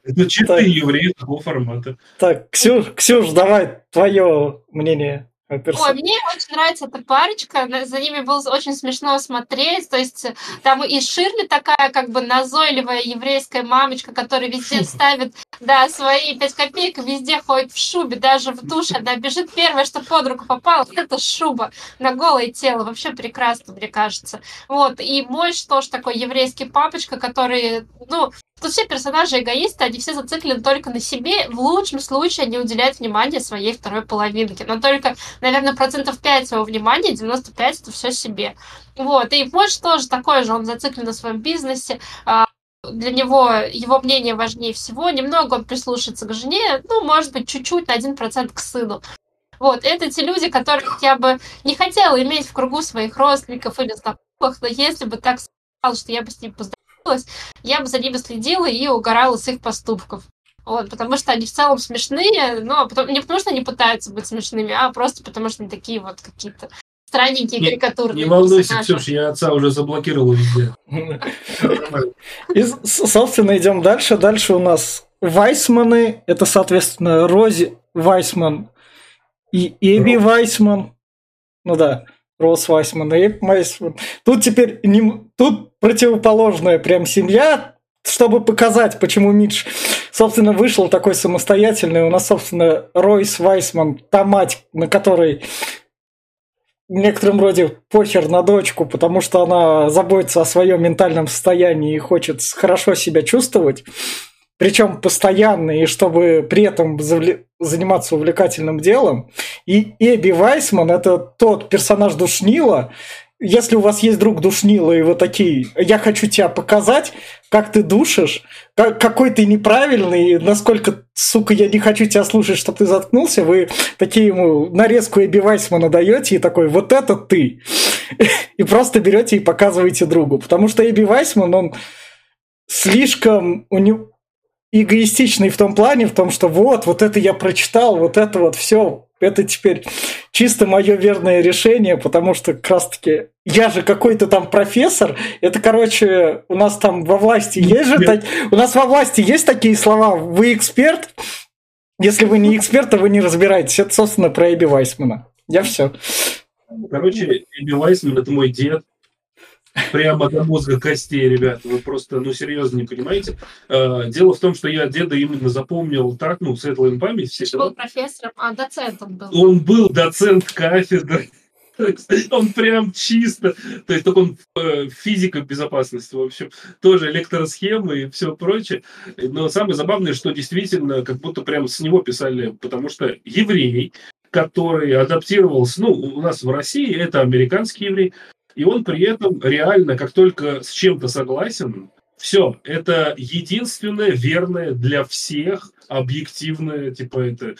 Это чисто евреи такого формата. Так, Ксюш, Ксюш, давай твое мнение. Ой, мне очень нравится эта парочка, за ними было очень смешно смотреть, то есть там и Ширли такая как бы назойливая еврейская мамочка, которая везде ставит да, свои пять копеек везде ходит в шубе, даже в душе. Она бежит первое, что под руку попало, это шуба на голое тело. Вообще прекрасно, мне кажется. Вот. И Мойш тоже такой еврейский папочка, который, ну, Тут все персонажи эгоисты, они все зациклены только на себе. В лучшем случае они уделяют внимание своей второй половинке. Но только, наверное, процентов 5 своего внимания, 95 это все себе. Вот. И Мойш тоже такой же, он зациклен на своем бизнесе. А, для него его мнение важнее всего. Немного он прислушается к жене, ну, может быть, чуть-чуть, на один процент к сыну. Вот, это те люди, которых я бы не хотела иметь в кругу своих родственников или знакомых, но если бы так сказал, что я бы с ним поздоровалась, я бы за ними следила и угорала с их поступков. Вот, потому что они в целом смешные, но потом, не потому что они пытаются быть смешными, а просто потому что они такие вот какие-то странненькие не, карикатурные. Не волнуйся, Ксюша, я отца уже заблокировал везде. И, собственно, идем дальше. Дальше у нас Вайсманы. Это, соответственно, Рози Вайсман и Эби Вайсман. Ну да, Рос Вайсман и Эби Вайсман. Тут теперь не, тут противоположная прям семья, чтобы показать, почему Мидж, собственно, вышел такой самостоятельный. У нас, собственно, Ройс Вайсман, та мать, на которой в некотором роде похер на дочку, потому что она заботится о своем ментальном состоянии и хочет хорошо себя чувствовать, причем постоянно, и чтобы при этом заниматься увлекательным делом. И Эбби Вайсман – это тот персонаж Душнила, если у вас есть друг душнила, и вы такие, я хочу тебя показать, как ты душишь, как, какой ты неправильный, насколько, сука, я не хочу тебя слушать, чтобы ты заткнулся, вы такие ему нарезку Эбби Вайсмана даете и такой, вот это ты. И просто берете и показываете другу. Потому что Эбби Вайсман, он слишком у него эгоистичный в том плане, в том, что вот, вот это я прочитал, вот это вот все, это теперь чисто мое верное решение, потому что как раз таки я же какой-то там профессор. Это, короче, у нас там во власти есть же... Так, у нас во власти есть такие слова «вы эксперт». Если вы не эксперт, то вы не разбираетесь. Это, собственно, про Эбби Вайсмана. Я все. Короче, Эбби Вайсман – это мой дед. Прямо до мозга костей, ребят. Вы просто, ну, серьезно не понимаете. А, дело в том, что я деда именно запомнил так, ну, светлая память. Все был профессором, а доцентом был. Он был доцент кафедры. Он прям чисто, то есть только он э, физика безопасности, в общем, тоже электросхемы и все прочее. Но самое забавное, что действительно как будто прям с него писали, потому что еврей, который адаптировался, ну, у нас в России это американский еврей, и он при этом реально, как только с чем-то согласен, все, это единственное верное для всех объективное, типа это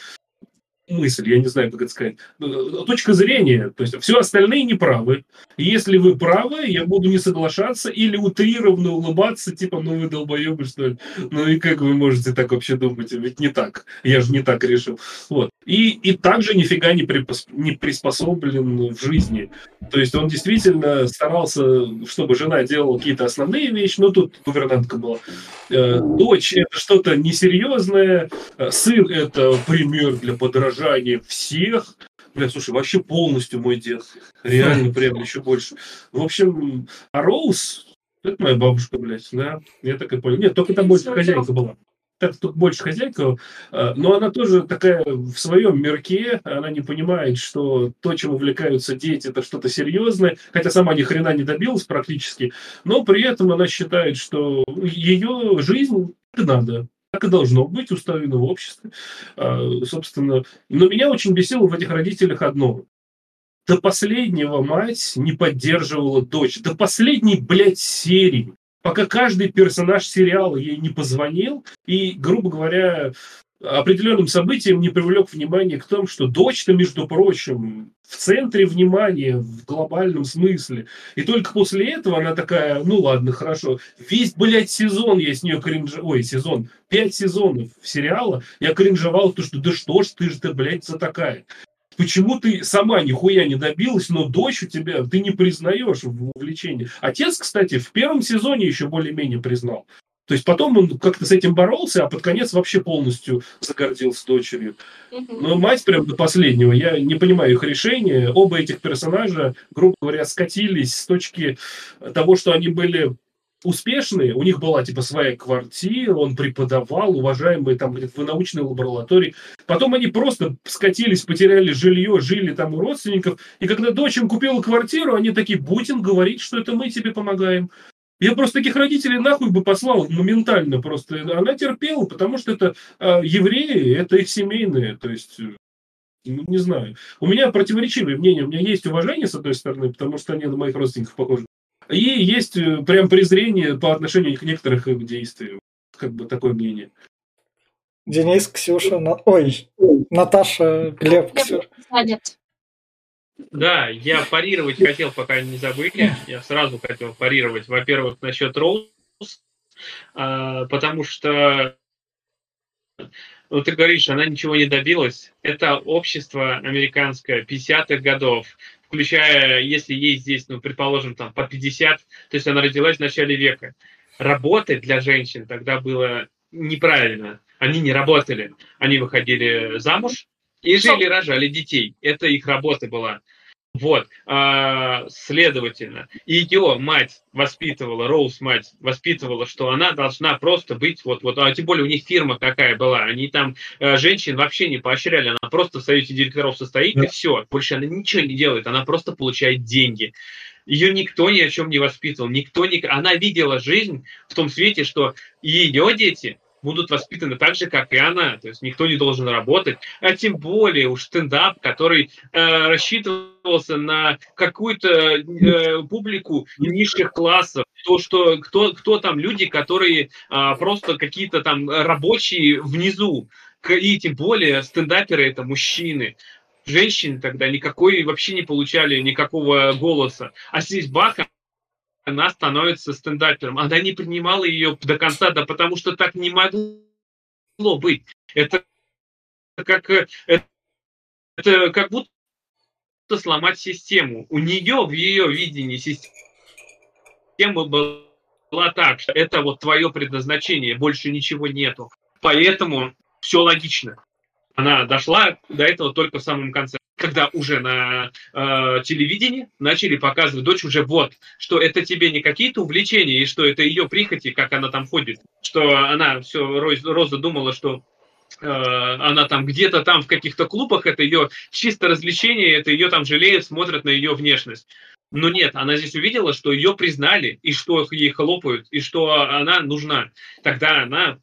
мысль, я не знаю, как это сказать, э, точка зрения, то есть все остальные неправы. Если вы правы, я буду не соглашаться или утрированно улыбаться, типа, ну вы долбоебы, что ли? Ну и как вы можете так вообще думать? Ведь не так. Я же не так решил. Вот. И, и также нифига не, припос, не приспособлен в жизни. То есть он действительно старался, чтобы жена делала какие-то основные вещи, но тут гувернантка была. Э, дочь – это что-то несерьезное, э, сын – это пример для подражания всех. Бля, слушай, вообще полностью мой дед. Реально прям еще больше. В общем, а Роуз – это моя бабушка, блядь, да? Я так и понял. Нет, только там больше хозяйка была так тут больше хозяйка, э, но она тоже такая в своем мирке, она не понимает, что то, чем увлекаются дети, это что-то серьезное, хотя сама ни хрена не добилась практически, но при этом она считает, что ее жизнь надо, так и должно быть устроено в обществе. А, собственно, но меня очень бесило в этих родителях одно. До последнего мать не поддерживала дочь. До последней, блядь, серии пока каждый персонаж сериала ей не позвонил и, грубо говоря, определенным событием не привлек внимание к тому, что дочь-то, между прочим, в центре внимания в глобальном смысле. И только после этого она такая, ну ладно, хорошо. Весь, блядь, сезон я с нее кринж... Ой, сезон. Пять сезонов сериала я кринжевал, то, что да что ж ты же ты, блядь, за такая почему ты сама нихуя не добилась, но дочь у тебя, ты не признаешь в увлечении. Отец, кстати, в первом сезоне еще более-менее признал. То есть потом он как-то с этим боролся, а под конец вообще полностью загордился дочерью. Но мать прям до последнего, я не понимаю их решения. Оба этих персонажа, грубо говоря, скатились с точки того, что они были успешные, у них была типа своя квартира, он преподавал, уважаемый там говорит, в научной лаборатории. Потом они просто скатились, потеряли жилье, жили там у родственников. И когда дочь им купила квартиру, они такие, будем говорить, что это мы тебе помогаем. Я просто таких родителей нахуй бы послал моментально просто. Она терпела, потому что это э, евреи, это их семейные. То есть, э, ну, не знаю. У меня противоречивые мнения. У меня есть уважение, с одной стороны, потому что они на моих родственников похожи. И есть э, прям презрение по отношению к некоторых их действиям. Как бы такое мнение. Денис, Ксюша, на... ой, Наташа, Глеб, Ксюша. Да, я парировать хотел, пока не забыли. Я сразу хотел парировать, во-первых, насчет Роуз, а, потому что ну, ты говоришь, она ничего не добилась. Это общество американское 50-х годов, включая, если ей здесь, ну, предположим, там, по 50, то есть она родилась в начале века. Работать для женщин тогда было неправильно. Они не работали. Они выходили замуж и жили, рожали детей. Это их работа была. Вот, а, следовательно, ее мать воспитывала, Роуз мать воспитывала, что она должна просто быть, вот, вот, а тем более у них фирма какая была, они там э, женщин вообще не поощряли, она просто в совете директоров состоит да. и все, больше она ничего не делает, она просто получает деньги. Ее никто ни о чем не воспитывал, никто не... Она видела жизнь в том свете, что ее дети будут воспитаны так же, как и она. То есть никто не должен работать. А тем более уж стендап, который э, рассчитывался на какую-то э, публику низших классов. То, что кто, кто там люди, которые э, просто какие-то там рабочие внизу. И тем более стендаперы это мужчины женщины тогда никакой вообще не получали никакого голоса. А здесь баха она становится стендапером. Она не принимала ее до конца, да потому что так не могло быть. Это как, это, это как будто сломать систему. У нее в ее видении система была так, что это вот твое предназначение, больше ничего нету. Поэтому все логично. Она дошла до этого только в самом конце когда уже на э, телевидении начали показывать дочь уже вот, что это тебе не какие-то увлечения, и что это ее прихоти, как она там ходит, что она все, Роза думала, что э, она там где-то там в каких-то клубах, это ее чисто развлечение, это ее там жалеют, смотрят на ее внешность. Но нет, она здесь увидела, что ее признали, и что ей хлопают, и что она нужна. Тогда она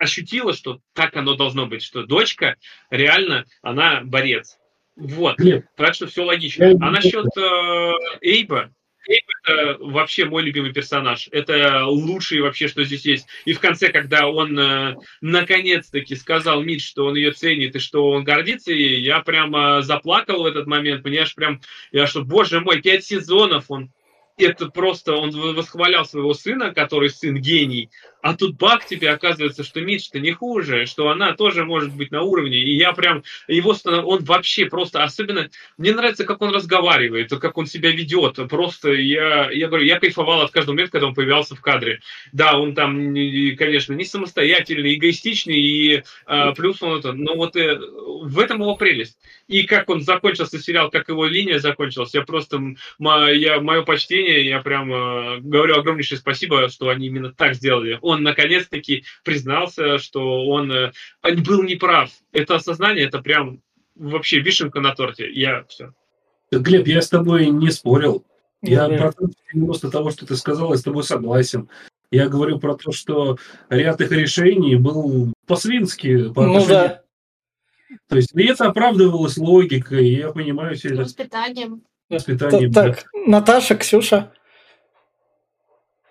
ощутила, что так оно должно быть, что дочка реально, она борец. Вот, Нет. так что все логично. А насчет э, Эйба, Эйб это вообще мой любимый персонаж. Это лучший вообще, что здесь есть. И в конце, когда он э, наконец-таки сказал Мит, что он ее ценит и что он гордится ей, я прямо заплакал в этот момент. Понимаешь, прям, я что, боже мой, пять сезонов он это просто он восхвалял своего сына, который сын гений, а тут бак тебе оказывается, что Митч-то не хуже, что она тоже может быть на уровне. И я прям, его он вообще просто, особенно, мне нравится, как он разговаривает, как он себя ведет. Просто я, я говорю, я кайфовал от каждого момента, когда он появлялся в кадре. Да, он там, конечно, не самостоятельный, эгоистичный, и а, плюс он это, но вот э, в этом его прелесть. И как он закончился сериал, как его линия закончилась, я просто, мое почтение, я прям э, говорю огромнейшее спасибо, что они именно так сделали он наконец-таки признался, что он э, был неправ. Это осознание, это прям вообще вишенка на торте. Я все. Глеб, я с тобой не спорил. Я mm-hmm. про 90 того, что ты сказал, я с тобой согласен. Я говорю про то, что ряд их решений был по-свински. По ну да. То есть, и это оправдывалось логикой, я понимаю все это. Воспитанием. Воспитанием. Так, да. Наташа, Ксюша.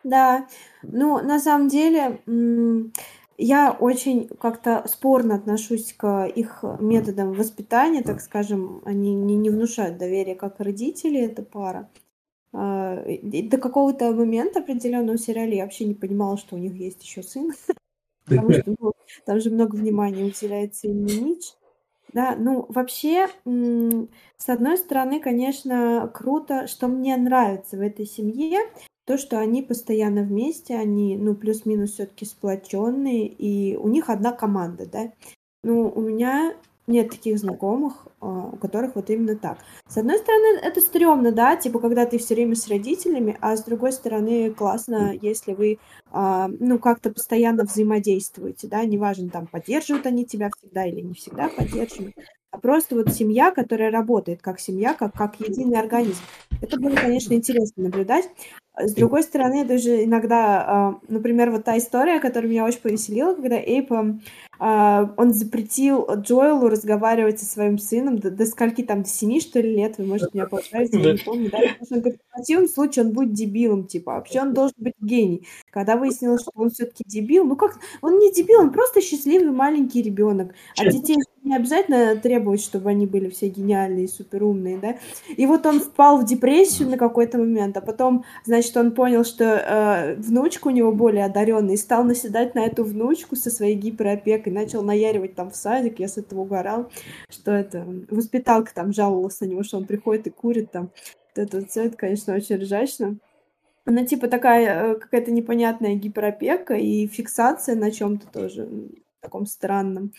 Да, ну, на самом деле, я очень как-то спорно отношусь к их методам воспитания, так скажем, они не, не внушают доверия как родители, эта пара. А, до какого-то момента определенного сериале я вообще не понимала, что у них есть еще сын, потому что ну, там же много внимания уделяется именно Мич. Да, ну вообще, с одной стороны, конечно, круто, что мне нравится в этой семье, то, что они постоянно вместе, они, ну, плюс-минус все-таки сплоченные, и у них одна команда, да. Ну, у меня нет таких знакомых, а, у которых вот именно так. С одной стороны, это стрёмно, да, типа, когда ты все время с родителями, а с другой стороны, классно, если вы, а, ну, как-то постоянно взаимодействуете, да, неважно, там, поддерживают они тебя всегда или не всегда поддерживают, а просто вот семья, которая работает как семья, как, как единый организм. Это было, конечно, интересно наблюдать. С другой стороны, даже иногда, а, например, вот та история, которая меня очень повеселила, когда Эйп, он запретил Джоэлу разговаривать со своим сыном до, до скольки там, до семи, что ли, лет, вы можете меня поправить, я не помню, да? Потому что он говорит, в противном случае он будет дебилом, типа, вообще он должен быть гений. Когда выяснилось, что он все-таки дебил, ну как, он не дебил, он просто счастливый маленький ребенок. А детей не обязательно требовать, чтобы они были все гениальные, суперумные, да? И вот он впал в депрессию на какой-то момент, а потом, значит, он понял, что э, внучка у него более одаренная, и стал наседать на эту внучку со своей гиперопекой, начал наяривать там в садик, я с этого угорал, что это, воспиталка там жаловалась на него, что он приходит и курит там. Это все, это, конечно, очень ржачно. Она типа такая э, какая-то непонятная гиперопека и фиксация на чем-то тоже таком странном.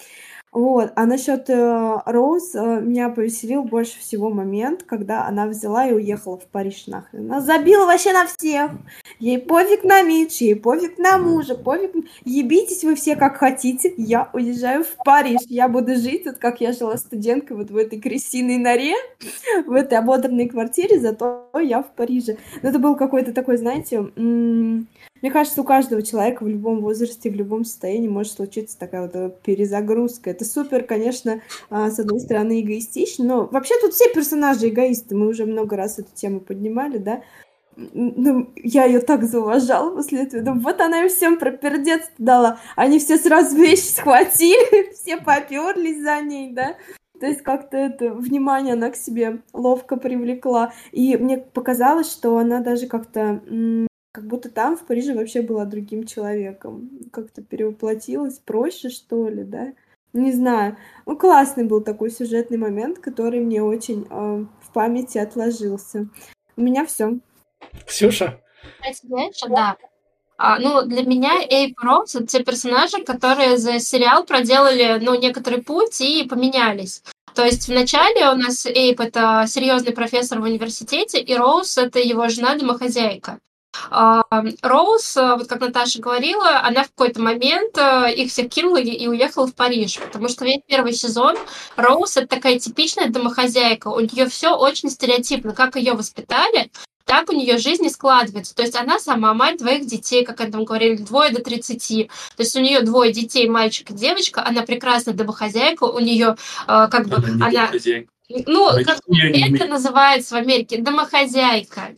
Вот. А насчет э, Роуз э, меня повеселил больше всего момент, когда она взяла и уехала в Париж нахрен. Она забила вообще на всех. Ей пофиг на Митч, ей пофиг на мужа, пофиг. Ебитесь вы все как хотите. Я уезжаю в Париж. Я буду жить, вот как я жила студенткой вот в этой крысиной норе, в этой ободранной квартире, зато я в Париже. Но это был какой-то такой, знаете, м- мне кажется, у каждого человека в любом возрасте, в любом состоянии может случиться такая вот э, перезагрузка. Это супер, конечно, а, с одной стороны эгоистично, но вообще тут все персонажи эгоисты. Мы уже много раз эту тему поднимали, да. Ну, я ее так зауважала после этого. Думаю, вот она им всем пропердец дала. Они все сразу вещи схватили, все поперлись за ней, да. То есть как-то это внимание она к себе ловко привлекла. И мне показалось, что она даже как-то как будто там, в Париже, вообще была другим человеком. Как-то перевоплотилась проще, что ли, да? Не знаю. Ну, классный был такой сюжетный момент, который мне очень э, в памяти отложился. У меня все. Ксюша? да. А, ну, для меня Эйп Роуз — это те персонажи, которые за сериал проделали, ну, некоторый путь и поменялись. То есть вначале у нас Эйп — это серьезный профессор в университете, и Роуз — это его жена-домохозяйка. Роуз, э, вот как Наташа говорила, она в какой-то момент э, их всех кинула и уехала в Париж, потому что весь первый сезон Роуз это такая типичная домохозяйка, у нее все очень стереотипно, как ее воспитали, так у нее жизнь и складывается. То есть она сама мать двоих детей, как они там говорили, двое до 30. То есть у нее двое детей, мальчик и девочка, она прекрасная домохозяйка, у нее э, как бы она... она... Ну, как это называется в Америке? Домохозяйка.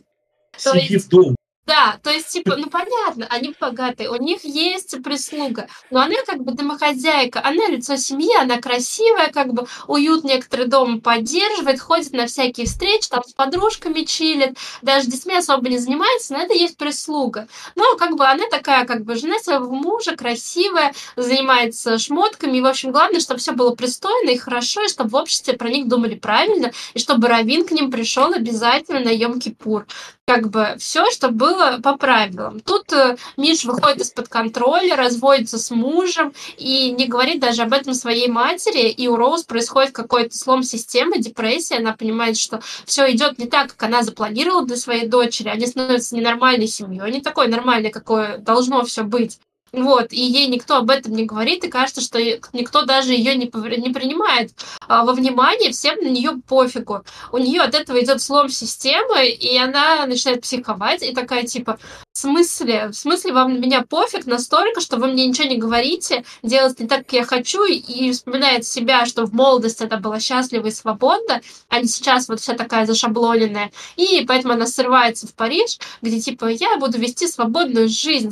Сидит есть... дома. Да, то есть, типа, ну понятно, они богатые, у них есть прислуга, но она как бы домохозяйка, она лицо семьи, она красивая, как бы уют некоторые дома поддерживает, ходит на всякие встречи, там с подружками чилит, даже детьми особо не занимается, но это есть прислуга. Но как бы она такая, как бы жена своего мужа, красивая, занимается шмотками, и, в общем, главное, чтобы все было пристойно и хорошо, и чтобы в обществе про них думали правильно, и чтобы Равин к ним пришел обязательно на Йом-Кипур как бы все, что было по правилам. Тут э, Миш выходит из-под контроля, разводится с мужем и не говорит даже об этом своей матери, и у Роуз происходит какой-то слом системы, депрессия, она понимает, что все идет не так, как она запланировала для своей дочери, они становятся ненормальной семьей, не такой нормальной, какое должно все быть. Вот, и ей никто об этом не говорит, и кажется, что никто даже ее не, не принимает а, во внимание, всем на нее пофигу. У нее от этого идет слом системы, и она начинает психовать, и такая типа, в смысле? В смысле вам на меня пофиг настолько, что вы мне ничего не говорите, делать не так, как я хочу, и вспоминает себя, что в молодости это была счастлива и свободна, а не сейчас вот вся такая зашаблоненная. И поэтому она срывается в Париж, где типа я буду вести свободную жизнь,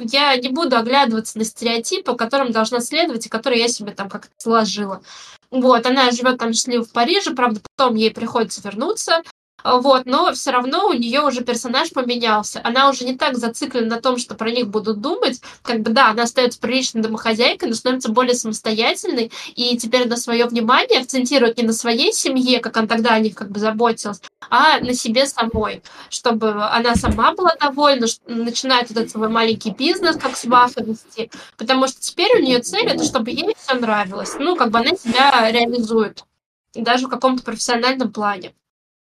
я не буду оглядываться на стереотипы, которым должна следовать, и которые я себе там как-то сложила. Вот, она живет там счастливо в Париже, правда, потом ей приходится вернуться Вот, но все равно у нее уже персонаж поменялся. Она уже не так зациклена на том, что про них будут думать. Как бы да, она остается приличной домохозяйкой, но становится более самостоятельной. И теперь на свое внимание акцентирует не на своей семье, как она тогда о них как бы заботилась, а на себе самой. Чтобы она сама была довольна, начинает этот свой маленький бизнес, как сваха вести. Потому что теперь у нее цель это, чтобы ей все нравилось. Ну, как бы она себя реализует. Даже в каком-то профессиональном плане.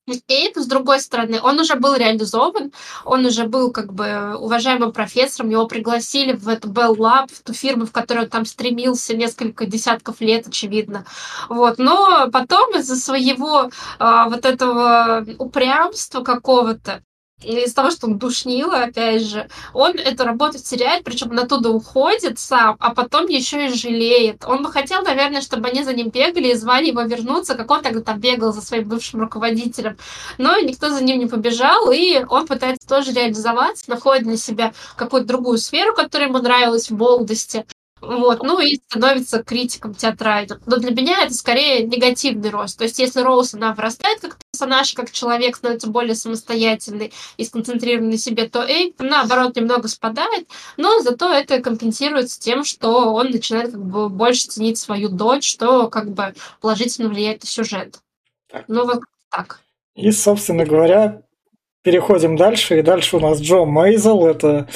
Это, с другой стороны, он уже был реализован, он уже был как бы уважаемым профессором, его пригласили в эту Bell Lab, в ту фирму, в которую он там стремился несколько десятков лет, очевидно. Вот. Но потом из-за своего а, вот этого упрямства какого-то, из-за того, что он душнило, опять же, он эту работу теряет, причем он оттуда уходит сам, а потом еще и жалеет. Он бы хотел, наверное, чтобы они за ним бегали и звали его вернуться, как он тогда там бегал за своим бывшим руководителем. Но никто за ним не побежал, и он пытается тоже реализоваться, находит для себя какую-то другую сферу, которая ему нравилась в молодости. Вот, ну и становится критиком театральным. Но для меня это скорее негативный рост. То есть если Роуз, она вырастает как персонаж, как человек становится более самостоятельный и сконцентрированный на себе, то Эйп, наоборот, немного спадает, но зато это компенсируется тем, что он начинает как бы больше ценить свою дочь, что как бы положительно влияет на сюжет. Так. Ну вот так. И, собственно говоря, переходим дальше. И дальше у нас Джо Мейзел. Это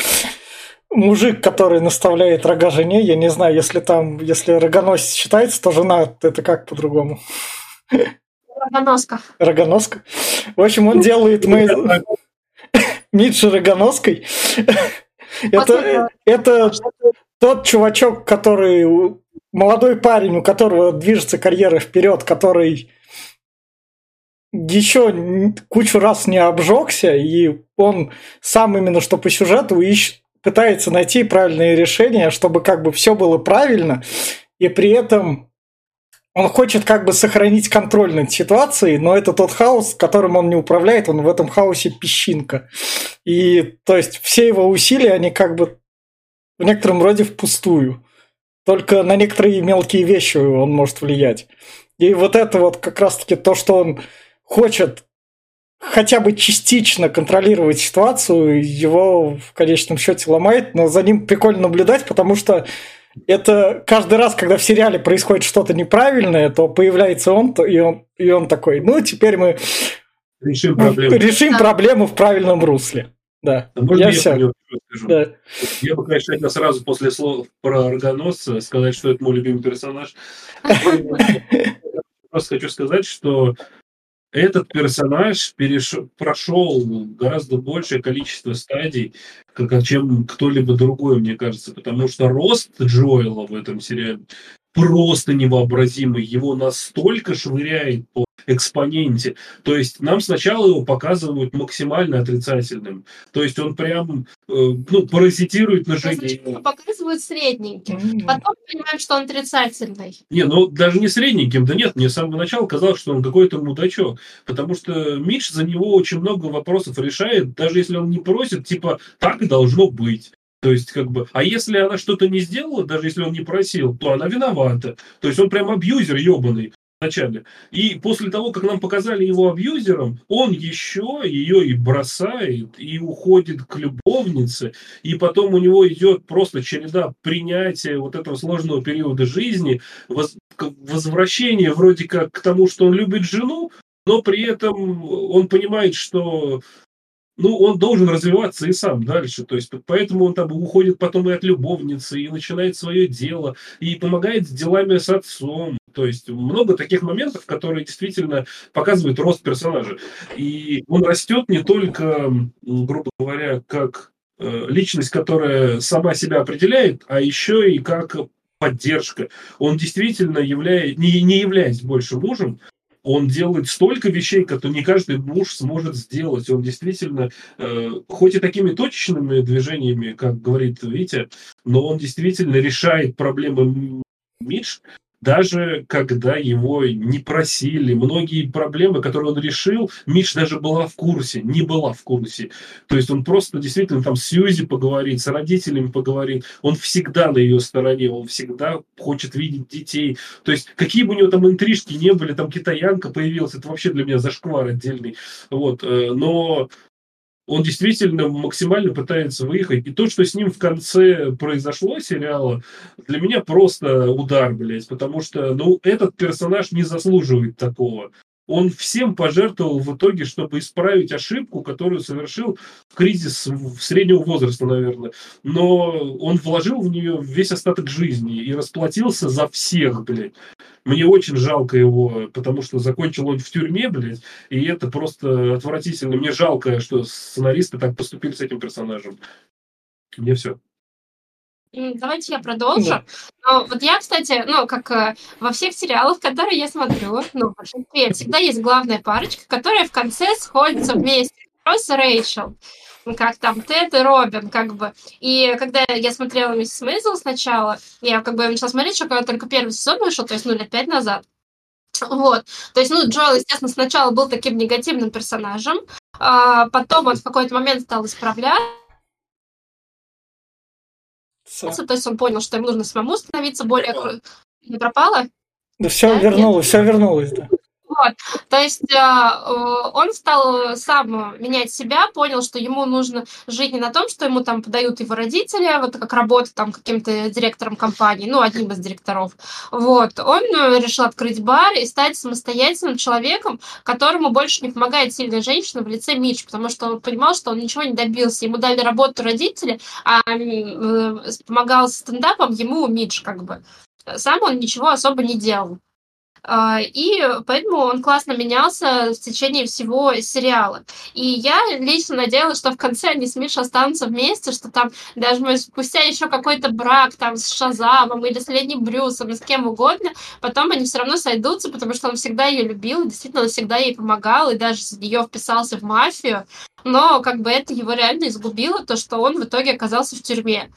мужик, который наставляет рога жене, я не знаю, если там, если рогоносец считается, то жена, это как по-другому? Рогоноска. Рогоноска. В общем, он делает мы... Митши рогоноской. это, это тот чувачок, который... Молодой парень, у которого движется карьера вперед, который еще кучу раз не обжегся, и он сам именно что по сюжету ищет пытается найти правильные решения, чтобы как бы все было правильно, и при этом он хочет как бы сохранить контроль над ситуацией, но это тот хаос, которым он не управляет, он в этом хаосе песчинка. И то есть все его усилия, они как бы в некотором роде впустую. Только на некоторые мелкие вещи он может влиять. И вот это вот как раз-таки то, что он хочет хотя бы частично контролировать ситуацию, его в конечном счете ломает, но за ним прикольно наблюдать, потому что это каждый раз, когда в сериале происходит что-то неправильное, то появляется он, то, и он, и он такой, ну, теперь мы решим проблему, решим проблему в правильном русле. Да, а я, я все. Да. Я бы, конечно, сразу после слов про Аргоносца сказать, что это мой любимый персонаж. Просто хочу сказать, что этот персонаж перешел, прошел гораздо большее количество стадий, как, чем кто-либо другой, мне кажется, потому что рост Джоэла в этом сериале просто невообразимый. Его настолько швыряет по экспоненте. То есть нам сначала его показывают максимально отрицательным. То есть он прям э, ну, паразитирует на жизни. Показывают средненьким. Mm-hmm. Потом понимаем, что он отрицательный. Не, ну даже не средненьким, да нет, мне с самого начала казалось, что он какой-то мудачок. Потому что Миш за него очень много вопросов решает, даже если он не просит, типа, так и должно быть. То есть, как бы, а если она что-то не сделала, даже если он не просил, то она виновата. То есть он прям абьюзер ебаный вначале. И после того, как нам показали его абьюзером, он еще ее и бросает, и уходит к любовнице, и потом у него идет просто череда принятия вот этого сложного периода жизни, воз, возвращение вроде как к тому, что он любит жену, но при этом он понимает, что ну, он должен развиваться и сам дальше. То есть, поэтому он там уходит потом и от любовницы, и начинает свое дело, и помогает с делами с отцом. То есть, много таких моментов, которые действительно показывают рост персонажа. И он растет не только, грубо говоря, как э, личность, которая сама себя определяет, а еще и как поддержка. Он действительно являет, не, не являясь больше мужем, он делает столько вещей, которые не каждый муж сможет сделать. Он действительно, э, хоть и такими точечными движениями, как говорит Витя, но он действительно решает проблемы Мидж даже когда его не просили, многие проблемы, которые он решил, Миш даже была в курсе, не была в курсе. То есть он просто действительно там с Сьюзи поговорит, с родителями поговорит. Он всегда на ее стороне, он всегда хочет видеть детей. То есть какие бы у него там интрижки не были, там китаянка появилась, это вообще для меня зашквар отдельный. Вот. Э, но он действительно максимально пытается выехать. И то, что с ним в конце произошло сериала, для меня просто удар, блядь. Потому что, ну, этот персонаж не заслуживает такого. Он всем пожертвовал в итоге, чтобы исправить ошибку, которую совершил в кризис среднего возраста, наверное. Но он вложил в нее весь остаток жизни и расплатился за всех, блядь. Мне очень жалко его, потому что закончил он в тюрьме, блядь, и это просто отвратительно. Мне жалко, что сценаристы так поступили с этим персонажем. Мне все. Давайте я продолжу. Да. Но вот я, кстати, ну, как э, во всех сериалах, которые я смотрю, ну, в большинстве, всегда есть главная парочка, которая в конце сходится вместе. Росс и Рэйчел как там Тед и Робин, как бы. И когда я смотрела Миссис Мейзел сначала, я как бы начала смотреть, что когда только первый сезон вышел, то есть, ну, лет пять назад. Вот. То есть, ну, Джоэл, естественно, сначала был таким негативным персонажем, а потом он в какой-то момент стал исправлять, то есть он понял, что ему нужно самому становиться более... Не пропало? Да все да? вернулось, все вернулось, да. Вот. То есть э, э, он стал сам менять себя, понял, что ему нужно жить не на том, что ему там подают его родители, вот как работа там каким-то директором компании, ну, одним из директоров. Вот. Он э, решил открыть бар и стать самостоятельным человеком, которому больше не помогает сильная женщина в лице Мич, потому что он понимал, что он ничего не добился. Ему дали работу родители, а помогал стендапом ему Мич, как бы. Сам он ничего особо не делал. А, и поэтому он классно менялся в течение всего сериала. И я лично надеялась, что в конце они с Мишей останутся вместе, что там даже мы спустя еще какой-то брак там с Шазамом или с Лени Брюсом, с кем угодно, потом они все равно сойдутся, потому что он всегда ее любил, действительно он всегда ей помогал, и даже за нее вписался в мафию. Но как бы это его реально изгубило, то, что он в итоге оказался в тюрьме.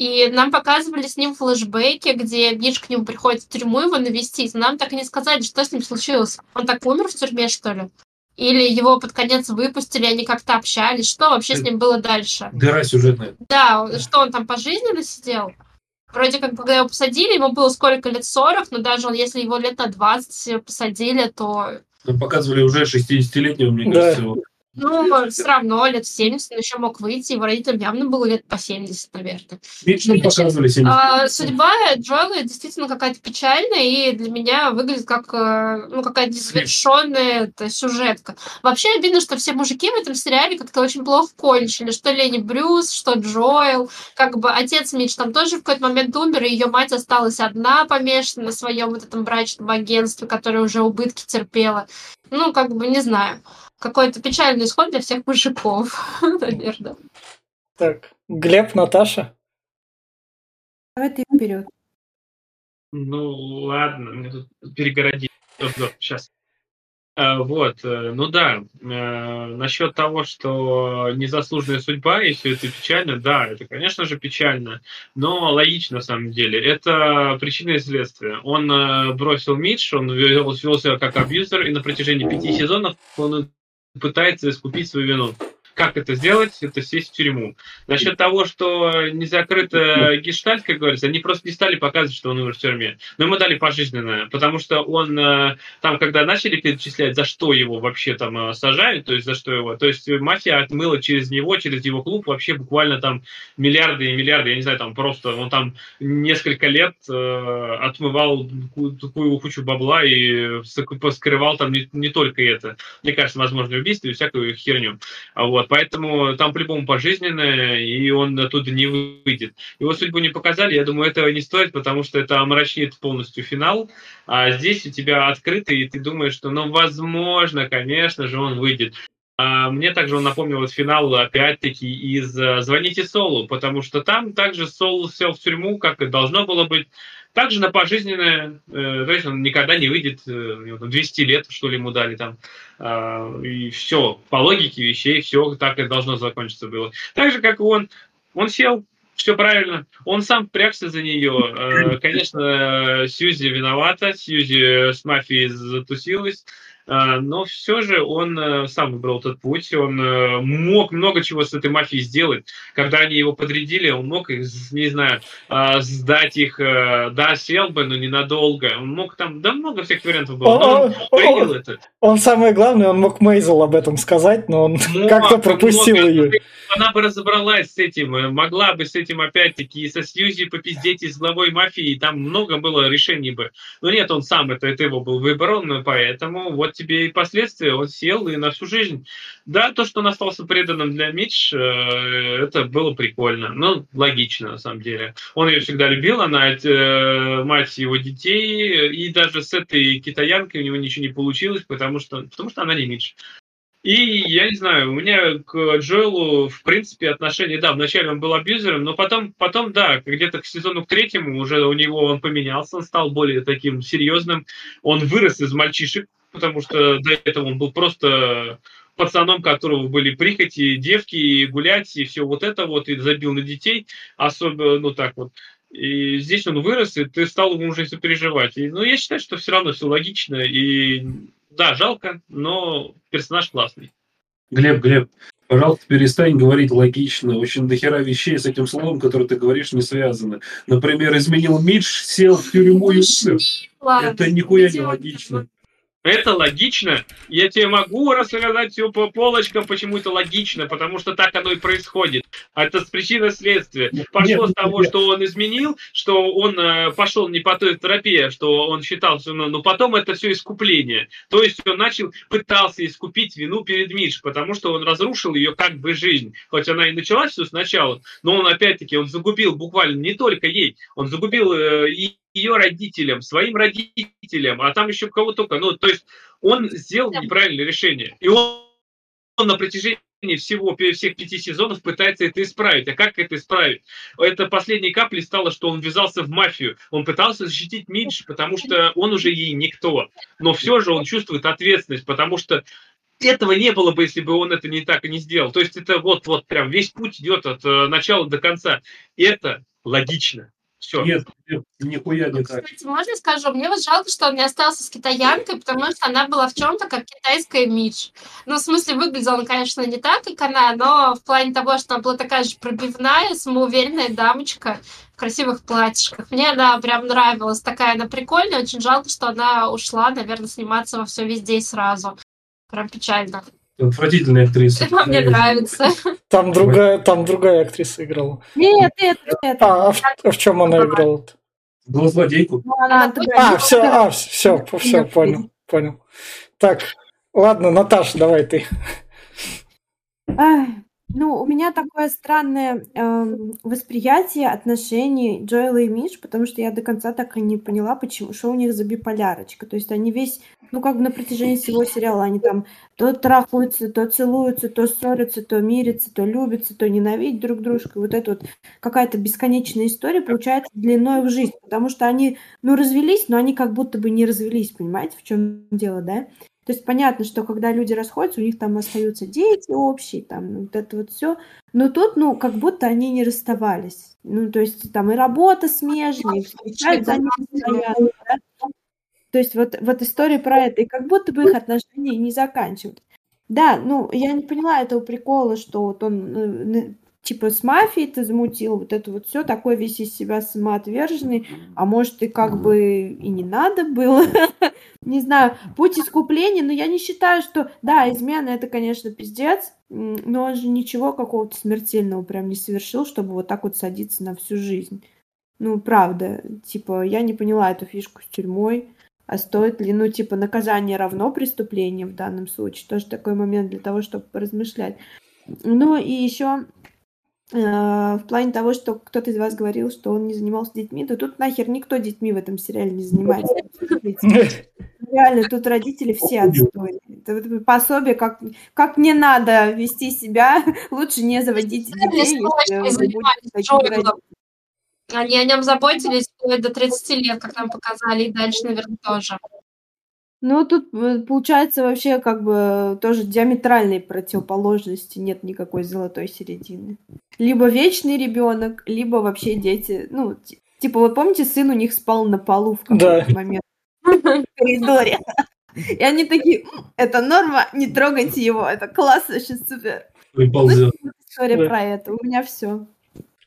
И нам показывали с ним флешбеки, где Миш к нему приходит в тюрьму его навестить. Нам так и не сказали, что с ним случилось. Он так умер в тюрьме, что ли? Или его под конец выпустили, они как-то общались? Что вообще с ним было дальше? Дыра сюжетная. Да, что он там пожизненно сидел? Вроде как, когда его посадили, ему было сколько лет, 40, но даже он, если его лет на 20 посадили, то... Нам показывали уже 60-летнего, мне да. кажется, его. Ну, все равно лет 70 он еще мог выйти, его родителям явно было лет по 70, наверное. Вечно показывали 70. А, судьба Джоэла действительно какая-то печальная, и для меня выглядит как э, ну, какая-то завершенная сюжетка. Вообще обидно, что все мужики в этом сериале как-то очень плохо кончили. Что Лени Брюс, что Джоэл. Как бы отец Мич там тоже в какой-то момент умер, и ее мать осталась одна помешана на своем вот этом брачном агентстве, которое уже убытки терпела. Ну, как бы, не знаю какой-то печальный исход для всех мужиков, наверное. Так, Глеб, Наташа. Давай ты вперед. Ну, ладно, мне тут перегородить. Сейчас. А, вот, э, ну да, э, насчет того, что незаслуженная судьба, и все это печально, да, это, конечно же, печально, но логично на самом деле. Это причина и следствие. Он э, бросил Митч, он вел, вел себя как абьюзер, и на протяжении пяти сезонов он пытается искупить свою вину. Как это сделать? Это сесть в тюрьму. Насчет того, что не закрыта гештальт, как говорится, они просто не стали показывать, что он умер в тюрьме. Но ему дали пожизненное, потому что он э, там, когда начали перечислять, за что его вообще там э, сажают, то есть за что его, то есть мафия отмыла через него, через его клуб вообще буквально там миллиарды и миллиарды, я не знаю, там просто он там несколько лет э, отмывал такую кучу бабла и скрывал там не, не только это. Мне кажется, возможно, убийство и всякую херню. А вот. Поэтому там по-любому пожизненное, и он оттуда не выйдет. Его судьбу не показали, я думаю, этого не стоит, потому что это омрачит полностью финал. А здесь у тебя открыто, и ты думаешь, что, ну, возможно, конечно же, он выйдет. А мне также он напомнил финал, опять-таки, из э, «Звоните Солу», потому что там также Сол сел в тюрьму, как и должно было быть. Также на пожизненное, э, то есть он никогда не выйдет, э, 200 лет, что ли, ему дали там. Э, и все, по логике вещей, все так и должно закончиться было. Так же, как он, он сел, все правильно. Он сам прягся за нее. Э, конечно, Сьюзи виновата, Сьюзи с мафией затусилась. А, но все же он э, сам выбрал этот путь, он э, мог много чего с этой мафией сделать. Когда они его подрядили, он мог не знаю, а, сдать их, э, да, сел бы, но ненадолго. Он мог там, да, много всех вариантов было. Но он, он, он, это. он самое главное, он мог Мейзел об этом сказать, но он как-то пропустил мог, ее. Она бы разобралась с этим, могла бы с этим опять-таки и со Сьюзи попиздеть, и с главой мафии, там много было решений бы. Но нет, он сам, это, это его был выбор, он, поэтому вот тебе и последствия. Он сел и на всю жизнь. Да, то, что он остался преданным для Митч, э, это было прикольно. Ну, логично, на самом деле. Он ее всегда любил, она э, мать его детей, и даже с этой китаянкой у него ничего не получилось, потому что, потому что она не Митч. И я не знаю, у меня к Джоэлу, в принципе, отношение, да, вначале он был абьюзером, но потом, потом да, где-то к сезону к третьему уже у него он поменялся, он стал более таким серьезным, он вырос из мальчишек, потому что до этого он был просто пацаном, которого были прихоти, девки, и гулять, и все вот это вот, и забил на детей, особо, ну так вот. И здесь он вырос, и ты стал ему уже сопереживать. И, ну, я считаю, что все равно все логично, и да, жалко, но персонаж классный. Глеб, Глеб, пожалуйста, перестань говорить логично. Очень дохера вещей с этим словом, которое ты говоришь, не связаны. Например, изменил Мидж, сел в тюрьму и умер. Это нихуя не логично. Это логично. Я тебе могу рассказать все по полочкам, почему это логично, потому что так оно и происходит. А это с причины следствия. Пошло нет, с того, нет. что он изменил, что он э, пошел не по той терапии, что он считал, что, ну, но потом это все искупление. То есть он начал, пытался искупить вину перед Миш, потому что он разрушил ее как бы жизнь. Хоть она и началась все сначала, но он опять-таки, он загубил буквально не только ей, он загубил э, и ее родителям, своим родителям, а там еще кого только. Ну, то есть он сделал неправильное решение. И он, он на протяжении всего всех пяти сезонов пытается это исправить. А как это исправить? Это последней каплей стало, что он ввязался в мафию. Он пытался защитить Мидж, потому что он уже ей никто. Но все же он чувствует ответственность, потому что этого не было бы, если бы он это не так и не сделал. То есть это вот-вот прям весь путь идет от э, начала до конца. И это логично. Все. Нет, нет, нихуя не так. Кстати, можно скажу? Мне вот жалко, что он не остался с китаянкой, потому что она была в чем-то как китайская Мич. Ну, в смысле, выглядела она, конечно, не так, как она, но в плане того, что она была такая же пробивная, самоуверенная дамочка в красивых платьишках. Мне она прям нравилась. Такая она прикольная. Очень жалко, что она ушла, наверное, сниматься во все везде и сразу. Прям печально. Отвратительная актриса. Мне нравится. Там другая, там другая актриса играла. Нет, нет, нет. А, а в, а в чем она играла? Глазлодейку. Ну, а, все, а, все, все, понял, понял. Так, ладно, Наташа, давай ты. Ну, у меня такое странное э, восприятие отношений Джоэла и Миш, потому что я до конца так и не поняла, почему, что у них за биполярочка. То есть они весь, ну, как бы на протяжении всего сериала, они там то трахаются, то целуются, то ссорятся, то мирятся, то любятся, то ненавидят друг дружку. вот это вот какая-то бесконечная история получается длиной в жизнь, потому что они, ну, развелись, но они как будто бы не развелись, понимаете, в чем дело, да? То есть понятно, что когда люди расходятся, у них там остаются дети общие, там ну, вот это вот все. Но тут, ну, как будто они не расставались. Ну, то есть там и работа смежная, и встречают за ними постоянно, да? То есть вот, вот история про это, и как будто бы их отношения не заканчивают. Да, ну, я не поняла этого прикола, что вот он ну, типа с мафией ты замутил, вот это вот все, такой весь из себя самоотверженный, а может и как бы и не надо было, не знаю, путь искупления, но я не считаю, что, да, измена это, конечно, пиздец, но он же ничего какого-то смертельного прям не совершил, чтобы вот так вот садиться на всю жизнь. Ну, правда, типа, я не поняла эту фишку с тюрьмой, а стоит ли, ну, типа, наказание равно преступлению в данном случае, тоже такой момент для того, чтобы поразмышлять. Ну, и еще в плане того, что кто-то из вас говорил, что он не занимался детьми, то тут нахер никто детьми в этом сериале не занимается. Реально, тут родители все отстойные. Это пособие, как, как не надо вести себя, лучше не заводить детей, Они о нем заботились до 30 лет, как нам показали, и дальше, наверное, тоже. Ну, тут э, получается вообще как бы тоже диаметральной противоположности, нет никакой золотой середины. Либо вечный ребенок, либо вообще дети, ну, типа, вы помните, сын у них спал на полу в какой-то да. момент в коридоре. И они такие, это норма, не трогайте его, это классно, вообще супер. Ну, история да. про это, у меня все.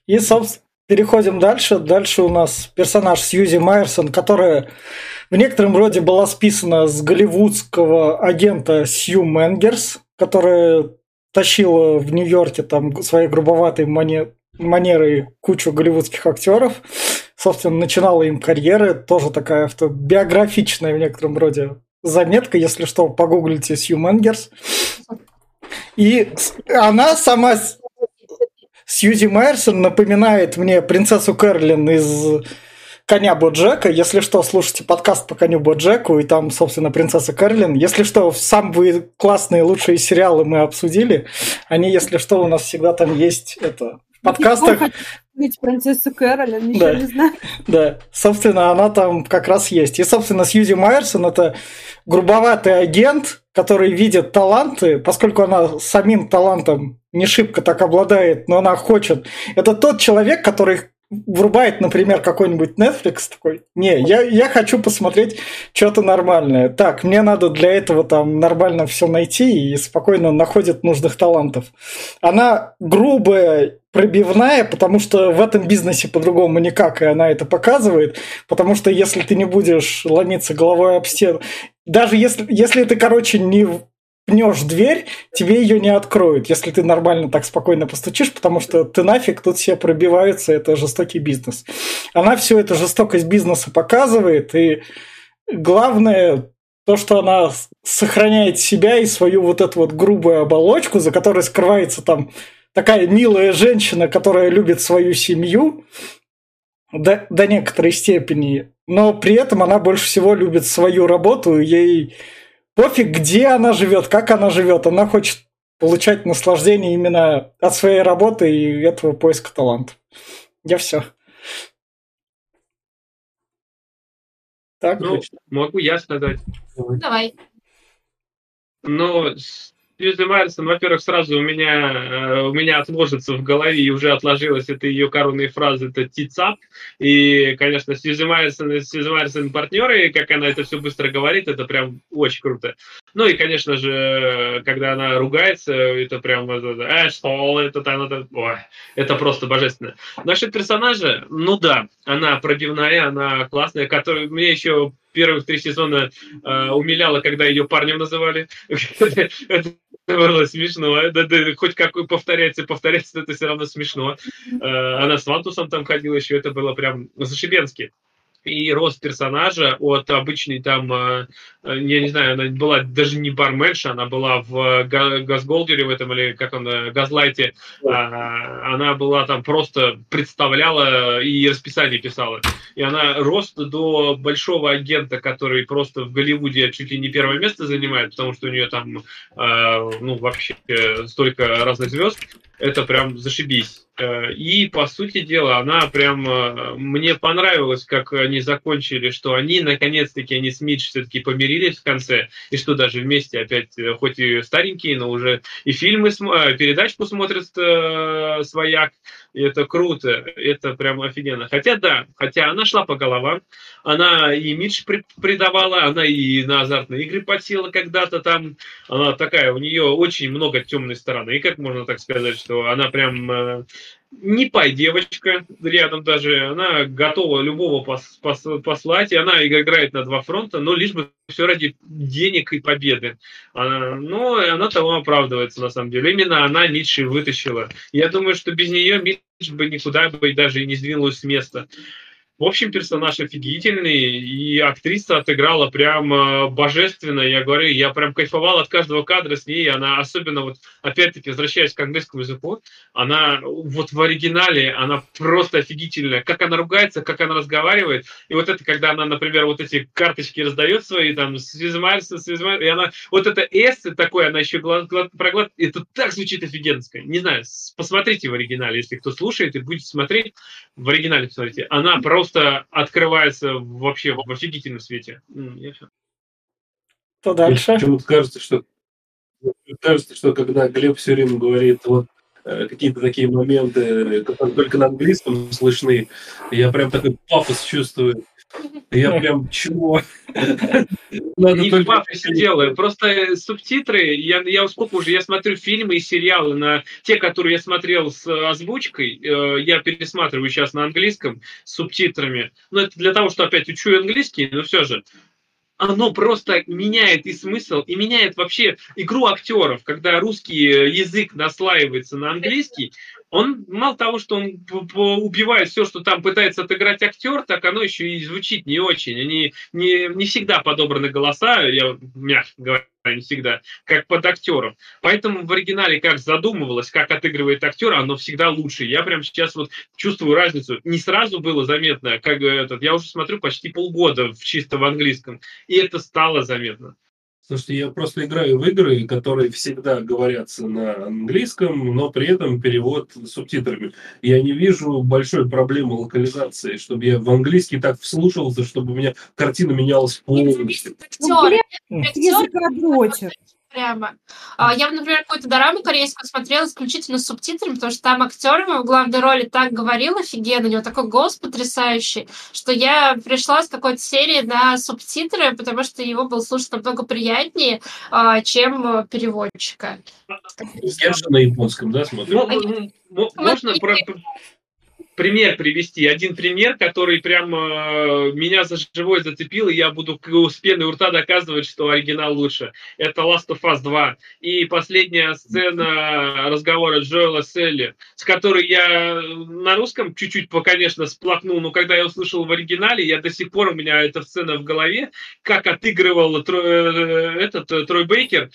И, собственно, переходим дальше. Дальше у нас персонаж Сьюзи Майерсон, которая в некотором роде была списана с голливудского агента Сью Менгерс, которая тащила в Нью-Йорке там своей грубоватой мане... манерой кучу голливудских актеров. Собственно, начинала им карьеры. Тоже такая автобиографичная в некотором роде заметка. Если что, погуглите Сью Менгерс. И она сама Сьюзи Майерсон напоминает мне принцессу Кэролин из коня Боджека. Если что, слушайте подкаст по коню Боджеку, и там, собственно, принцесса Кэролин. Если что, самые классные, лучшие сериалы мы обсудили. Они, если что, у нас всегда там есть это в подкастах. Ведь принцесса Кэролин, ничего да. не знаю. Да, собственно, она там как раз есть. И, собственно, Сьюзи Майерсон – это грубоватый агент, который видит таланты, поскольку она самим талантом не шибко так обладает, но она хочет. Это тот человек, который врубает, например, какой-нибудь Netflix такой, не, я, я хочу посмотреть что-то нормальное. Так, мне надо для этого там нормально все найти и спокойно находит нужных талантов. Она грубая, пробивная, потому что в этом бизнесе по-другому никак, и она это показывает, потому что если ты не будешь ломиться головой об стену, даже если, если ты, короче, не пнешь дверь, тебе ее не откроют, если ты нормально так спокойно постучишь, потому что ты нафиг, тут все пробиваются, это жестокий бизнес. Она всю эту жестокость бизнеса показывает, и главное, то, что она сохраняет себя и свою вот эту вот грубую оболочку, за которой скрывается там такая милая женщина, которая любит свою семью до, до некоторой степени, но при этом она больше всего любит свою работу, ей пофиг, где она живет, как она живет. Она хочет получать наслаждение именно от своей работы и этого поиска талантов. Я все. Так, ну, могу я сказать. Давай. Ну, Сьюзи Майерсон, во-первых, сразу у меня, э, у меня отложится в голове и уже отложилась это ее коронные фразы, это тицап. И, конечно, Сьюзи Майерсон и Сьюзи Майерсон партнеры, как она это все быстро говорит, это прям очень круто. Ну и, конечно же, когда она ругается, это прям, э, что, это, это, ой, это просто божественно. Насчет персонажа, ну да, она пробивная, она классная, которая мне еще первых три сезона э, умиляла, когда ее парнем называли. было смешно. Да, да, хоть какой повторяется, повторяется, это все равно смешно. Э, она с Вантусом там ходила еще, это было прям зашибенски и рост персонажа от обычной там, э, э, я не знаю, она была даже не барменша, она была в Газголдере в этом, или как он, э, Газлайте, а, она была там просто представляла и расписание писала. И она рост до большого агента, который просто в Голливуде чуть ли не первое место занимает, потому что у нее там, ну, вообще столько разных звезд, это прям зашибись. Э, и, по сути дела, она прям... Э, мне понравилось, как они закончили, что они, наконец-таки, они с Мидж все-таки помирились в конце, и что даже вместе опять, э, хоть и старенькие, но уже и фильмы, передачку смотрят свояк, и это круто, это прям офигенно. Хотя да, хотя она шла по головам, она и имидж придавала, она и на азартные игры подсела когда-то там, она такая, у нее очень много темной стороны, как можно так сказать, что она прям э, не пай девочка рядом даже, она готова любого пос, пос, послать, и она играет на два фронта, но лишь бы все ради денег и победы. Она, но она того оправдывается на самом деле. Именно она Митчи вытащила. Я думаю, что без нее Митч бы никуда бы даже и не сдвинулась с места. В общем, персонаж офигительный, и актриса отыграла прям э, божественно. Я говорю, я прям кайфовал от каждого кадра с ней. Она особенно, вот опять-таки, возвращаясь к английскому языку, она вот в оригинале, она просто офигительная. Как она ругается, как она разговаривает. И вот это, когда она, например, вот эти карточки раздает свои, там, свизмальцы, свизмальцы, и она, вот это эссе такое, она еще глад, глад, проглад, это так звучит офигенско. Не знаю, посмотрите в оригинале, если кто слушает и будете смотреть, в оригинале посмотрите. Она просто просто открывается вообще в офигительном свете. Что дальше? Почему-то кажется, что кажется, что когда Глеб все время говорит вот э, какие-то такие моменты, которые только на английском слышны, я прям такой пафос чувствую. Я прям чего? Надо не только... в пафосе делаю. Просто субтитры, я, я сколько уже, я смотрю фильмы и сериалы на те, которые я смотрел с озвучкой, э, я пересматриваю сейчас на английском с субтитрами. Но это для того, что опять учу английский, но все же оно просто меняет и смысл, и меняет вообще игру актеров, когда русский язык наслаивается на английский, он мало того, что он убивает все, что там пытается отыграть актер, так оно еще и звучит не очень. Они не, не всегда подобраны голоса, я мягко говоря, не всегда, как под актеров. Поэтому в оригинале как задумывалось, как отыгрывает актер, оно всегда лучше. Я прям сейчас вот чувствую разницу. Не сразу было заметно, как этот, я уже смотрю почти полгода в чисто в английском, и это стало заметно. Слушайте, я просто играю в игры, которые всегда говорятся на английском, но при этом перевод с субтитрами. Я не вижу большой проблемы локализации, чтобы я в английский так вслушивался, чтобы у меня картина менялась полностью. Ну, язык прямо. А, я, например, какую-то дораму корейскую смотрела исключительно с субтитрами, потому что там актер в главной роли так говорил офигенно, у него такой голос потрясающий, что я пришла с какой-то серии на субтитры, потому что его было слушать намного приятнее, а, чем переводчика. Я же на японском, да, смотрю? Ну, можно про, пример привести. Один пример, который прям э, меня за живой зацепил, и я буду с пеной у рта доказывать, что оригинал лучше. Это Last of Us 2. И последняя сцена разговора Джоэла Селли, с которой я на русском чуть-чуть, конечно, сплакнул, но когда я услышал в оригинале, я до сих пор, у меня эта сцена в голове, как отыгрывал Трой, э, этот э, Трой Бейкер,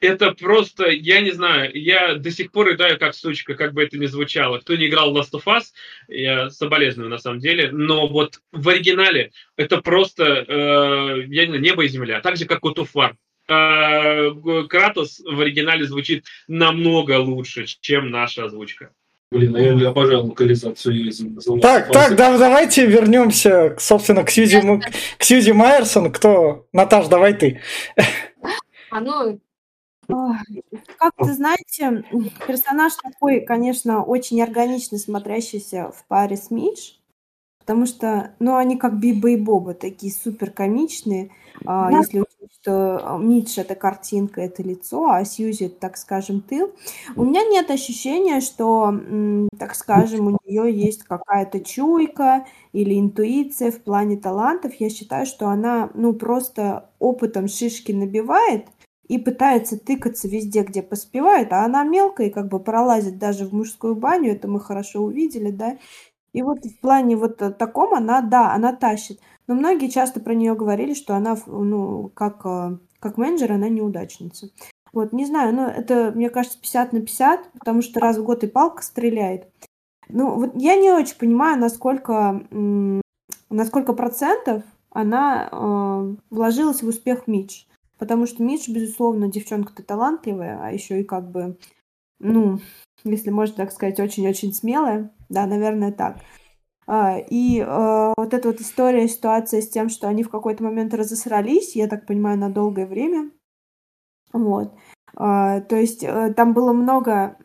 это просто, я не знаю, я до сих пор рыдаю как сучка, как бы это ни звучало. Кто не играл в Last of Us, я соболезную на самом деле, но вот в оригинале это просто, э, я не знаю, небо и земля, так же, как God of War. Э, Кратос в оригинале звучит намного лучше, чем наша озвучка. Блин, я обожаю локализацию Так, так, да, давайте вернемся, собственно, к Сьюзи, к Сьюзи Майерсон. Кто? Наташ, давай ты. А ну, как-то, знаете, персонаж такой, конечно, очень органично смотрящийся в паре с Мидж, потому что, ну, они как Биба и Боба, такие супер комичные. А, если учесть, что Мидж это картинка, это лицо, а Сьюзи это, так скажем, тыл. У меня нет ощущения, что, так скажем, у нее есть какая-то чуйка или интуиция в плане талантов. Я считаю, что она, ну, просто опытом шишки набивает, и пытается тыкаться везде, где поспевает, а она мелкая и как бы пролазит даже в мужскую баню, это мы хорошо увидели, да. И вот в плане вот таком она, да, она тащит. Но многие часто про нее говорили, что она, ну, как, э, как менеджер, она неудачница. Вот, не знаю, но это, мне кажется, 50 на 50, потому что раз в год и палка стреляет. Ну, вот я не очень понимаю, насколько, насколько процентов она э, вложилась в успех Митч. Потому что Миш, безусловно, девчонка-то талантливая, а еще и как бы, ну, если можно так сказать, очень-очень смелая. Да, наверное, так. А, и э, вот эта вот история, ситуация с тем, что они в какой-то момент разосрались, я так понимаю, на долгое время. Вот. А, то есть э, там было много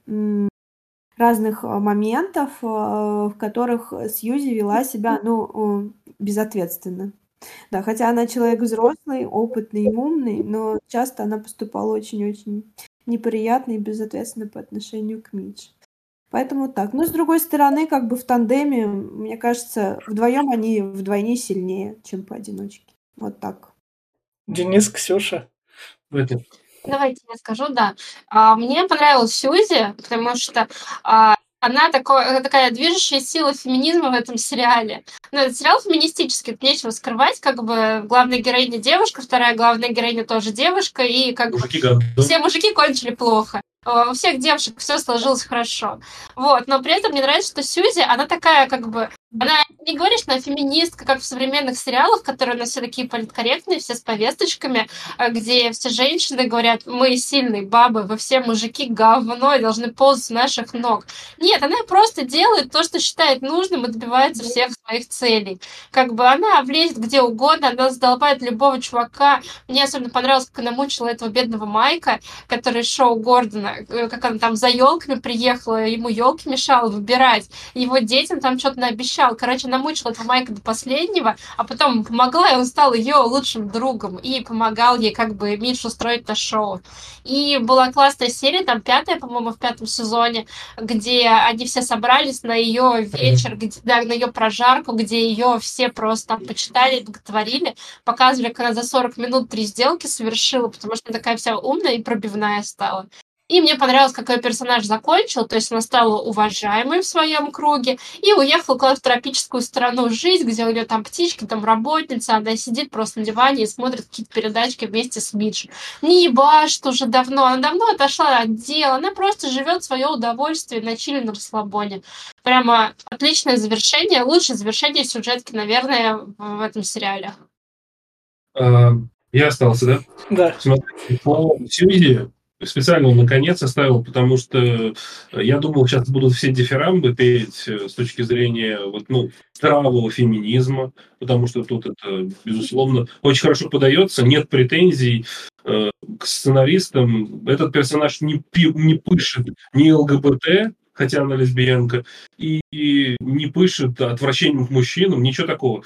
разных моментов, э, в которых Сьюзи вела себя, ну, безответственно. Да, хотя она человек взрослый, опытный и умный, но часто она поступала очень-очень неприятно и безответственно по отношению к Мидж. Поэтому так. Но с другой стороны, как бы в тандеме, мне кажется, вдвоем они вдвойне сильнее, чем поодиночке. Вот так. Денис, Ксюша. Давайте я скажу, да. А, мне понравилась Сьюзи, потому что а, она такой, такая движущая сила феминизма в этом сериале. Ну, это сериал феминистический, тут нечего скрывать, как бы главная героиня девушка, вторая главная героиня тоже девушка, и как мужики, бы да. все мужики кончили плохо. У всех девушек все сложилось хорошо. Вот, но при этом мне нравится, что Сьюзи, она такая, как бы, Она не говорит, что она феминистка, как в современных сериалах, которые у нас все такие политкорректные, все с повесточками, а где все женщины говорят, мы сильные бабы, вы все мужики говно и должны ползать с наших ног. Нет, она просто делает то, что считает нужным и добивается всех своих целей. Как бы она влезет где угодно, она задолбает любого чувака. Мне особенно понравилось, как она мучила этого бедного Майка, который шоу Гордона, э, как она там за елками приехала, ему елки мешала выбирать. Его детям там что-то наобещала обещал. Короче, намучила этого Майка до последнего, а потом помогла, и он стал ее лучшим другом. И помогал ей как бы Мишу строить на шоу. И была классная серия, там пятая, по-моему, в пятом сезоне, где они все собрались на ее вечер, где, да, на ее прожарку, где ее все просто там почитали, боготворили, показывали, как она за 40 минут три сделки совершила, потому что она такая вся умная и пробивная стала. И мне понравилось, как ее персонаж закончил, то есть она стала уважаемой в своем круге и уехала куда-то в тропическую страну жить, где у нее там птички, там работница, она сидит просто на диване и смотрит какие-то передачки вместе с Мидж. Не ебашит уже давно, она давно отошла от дела, она просто живет свое удовольствие на чили на расслабоне. Прямо отличное завершение, лучшее завершение сюжетки, наверное, в этом сериале. А, я остался, да? Да. Смотри, по Сьюзи специально наконец оставил, потому что я думал, сейчас будут все дифирамбы петь э, с точки зрения вот, ну, здравого феминизма, потому что тут это, безусловно, очень хорошо подается, нет претензий э, к сценаристам. Этот персонаж не, пи, не пышет ни ЛГБТ, хотя она лесбиянка, и, и не пышет отвращением к мужчинам, ничего такого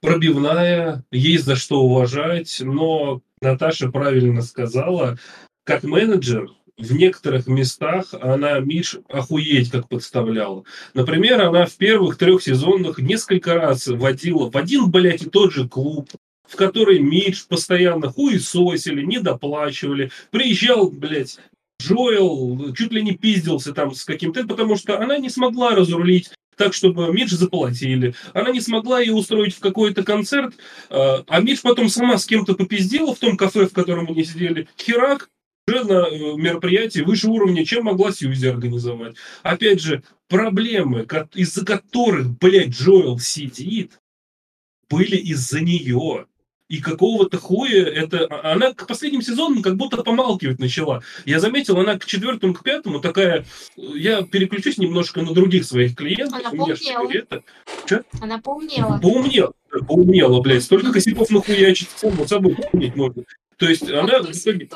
пробивная, есть за что уважать, но Наташа правильно сказала, как менеджер в некоторых местах она Миш охуеть как подставляла. Например, она в первых трех сезонах несколько раз водила в один, блядь, и тот же клуб, в который Мидж постоянно хуесосили, недоплачивали. Приезжал, блядь, Джоэл, чуть ли не пиздился там с каким-то, потому что она не смогла разрулить так, чтобы Мидж заплатили. Она не смогла ее устроить в какой-то концерт, а, а Мидж потом сама с кем-то попиздила в том кафе, в котором они сидели. Херак, э, мероприятии выше уровня, чем могла Сьюзи организовать. Опять же, проблемы, из-за которых, блядь, Джоэл сидит, были из-за нее. И какого-то хуя это... А, она к последним сезонам как будто помалкивать начала. Я заметил, она к четвертому, к пятому такая... Я переключусь немножко на других своих клиентов. Она поумнела. Это... Она поумнела. Поумнела. Поумнела, блядь. Столько косяков нахуячить. Само собой помнить можно. То есть она итоге...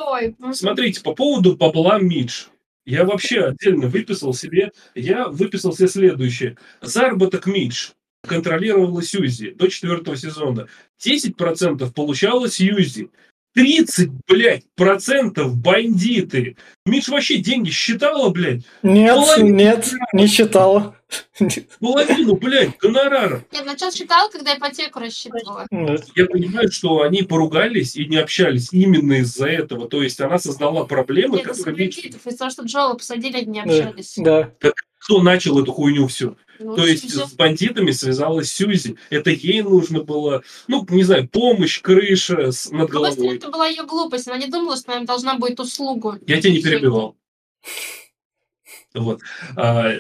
Смотрите, по поводу бабла Мидж. Я вообще отдельно выписал себе, я выписал себе следующее. Заработок Мидж контролировала Сьюзи до четвертого сезона. 10% получала Сьюзи. 30, блядь, процентов бандиты. Миш вообще деньги считала, блядь? Нет, Половину, нет, не считала. Половину, блядь, гонорара. Я начал считала, когда ипотеку рассчитывала. Я понимаю, что они поругались и не общались именно из-за этого. То есть она создала проблемы. Нет, из-за кредитов, из-за того, что Джола посадили, они не общались. Да. Так кто начал эту хуйню всю? Ну, То есть с бандитами связалась Сьюзи. Это ей нужно было, ну, не знаю, помощь, крыша с, над головой. Просто это была ее глупость. Она не думала, что она должна будет услугу. Я тебя не перебивал. Вот. А,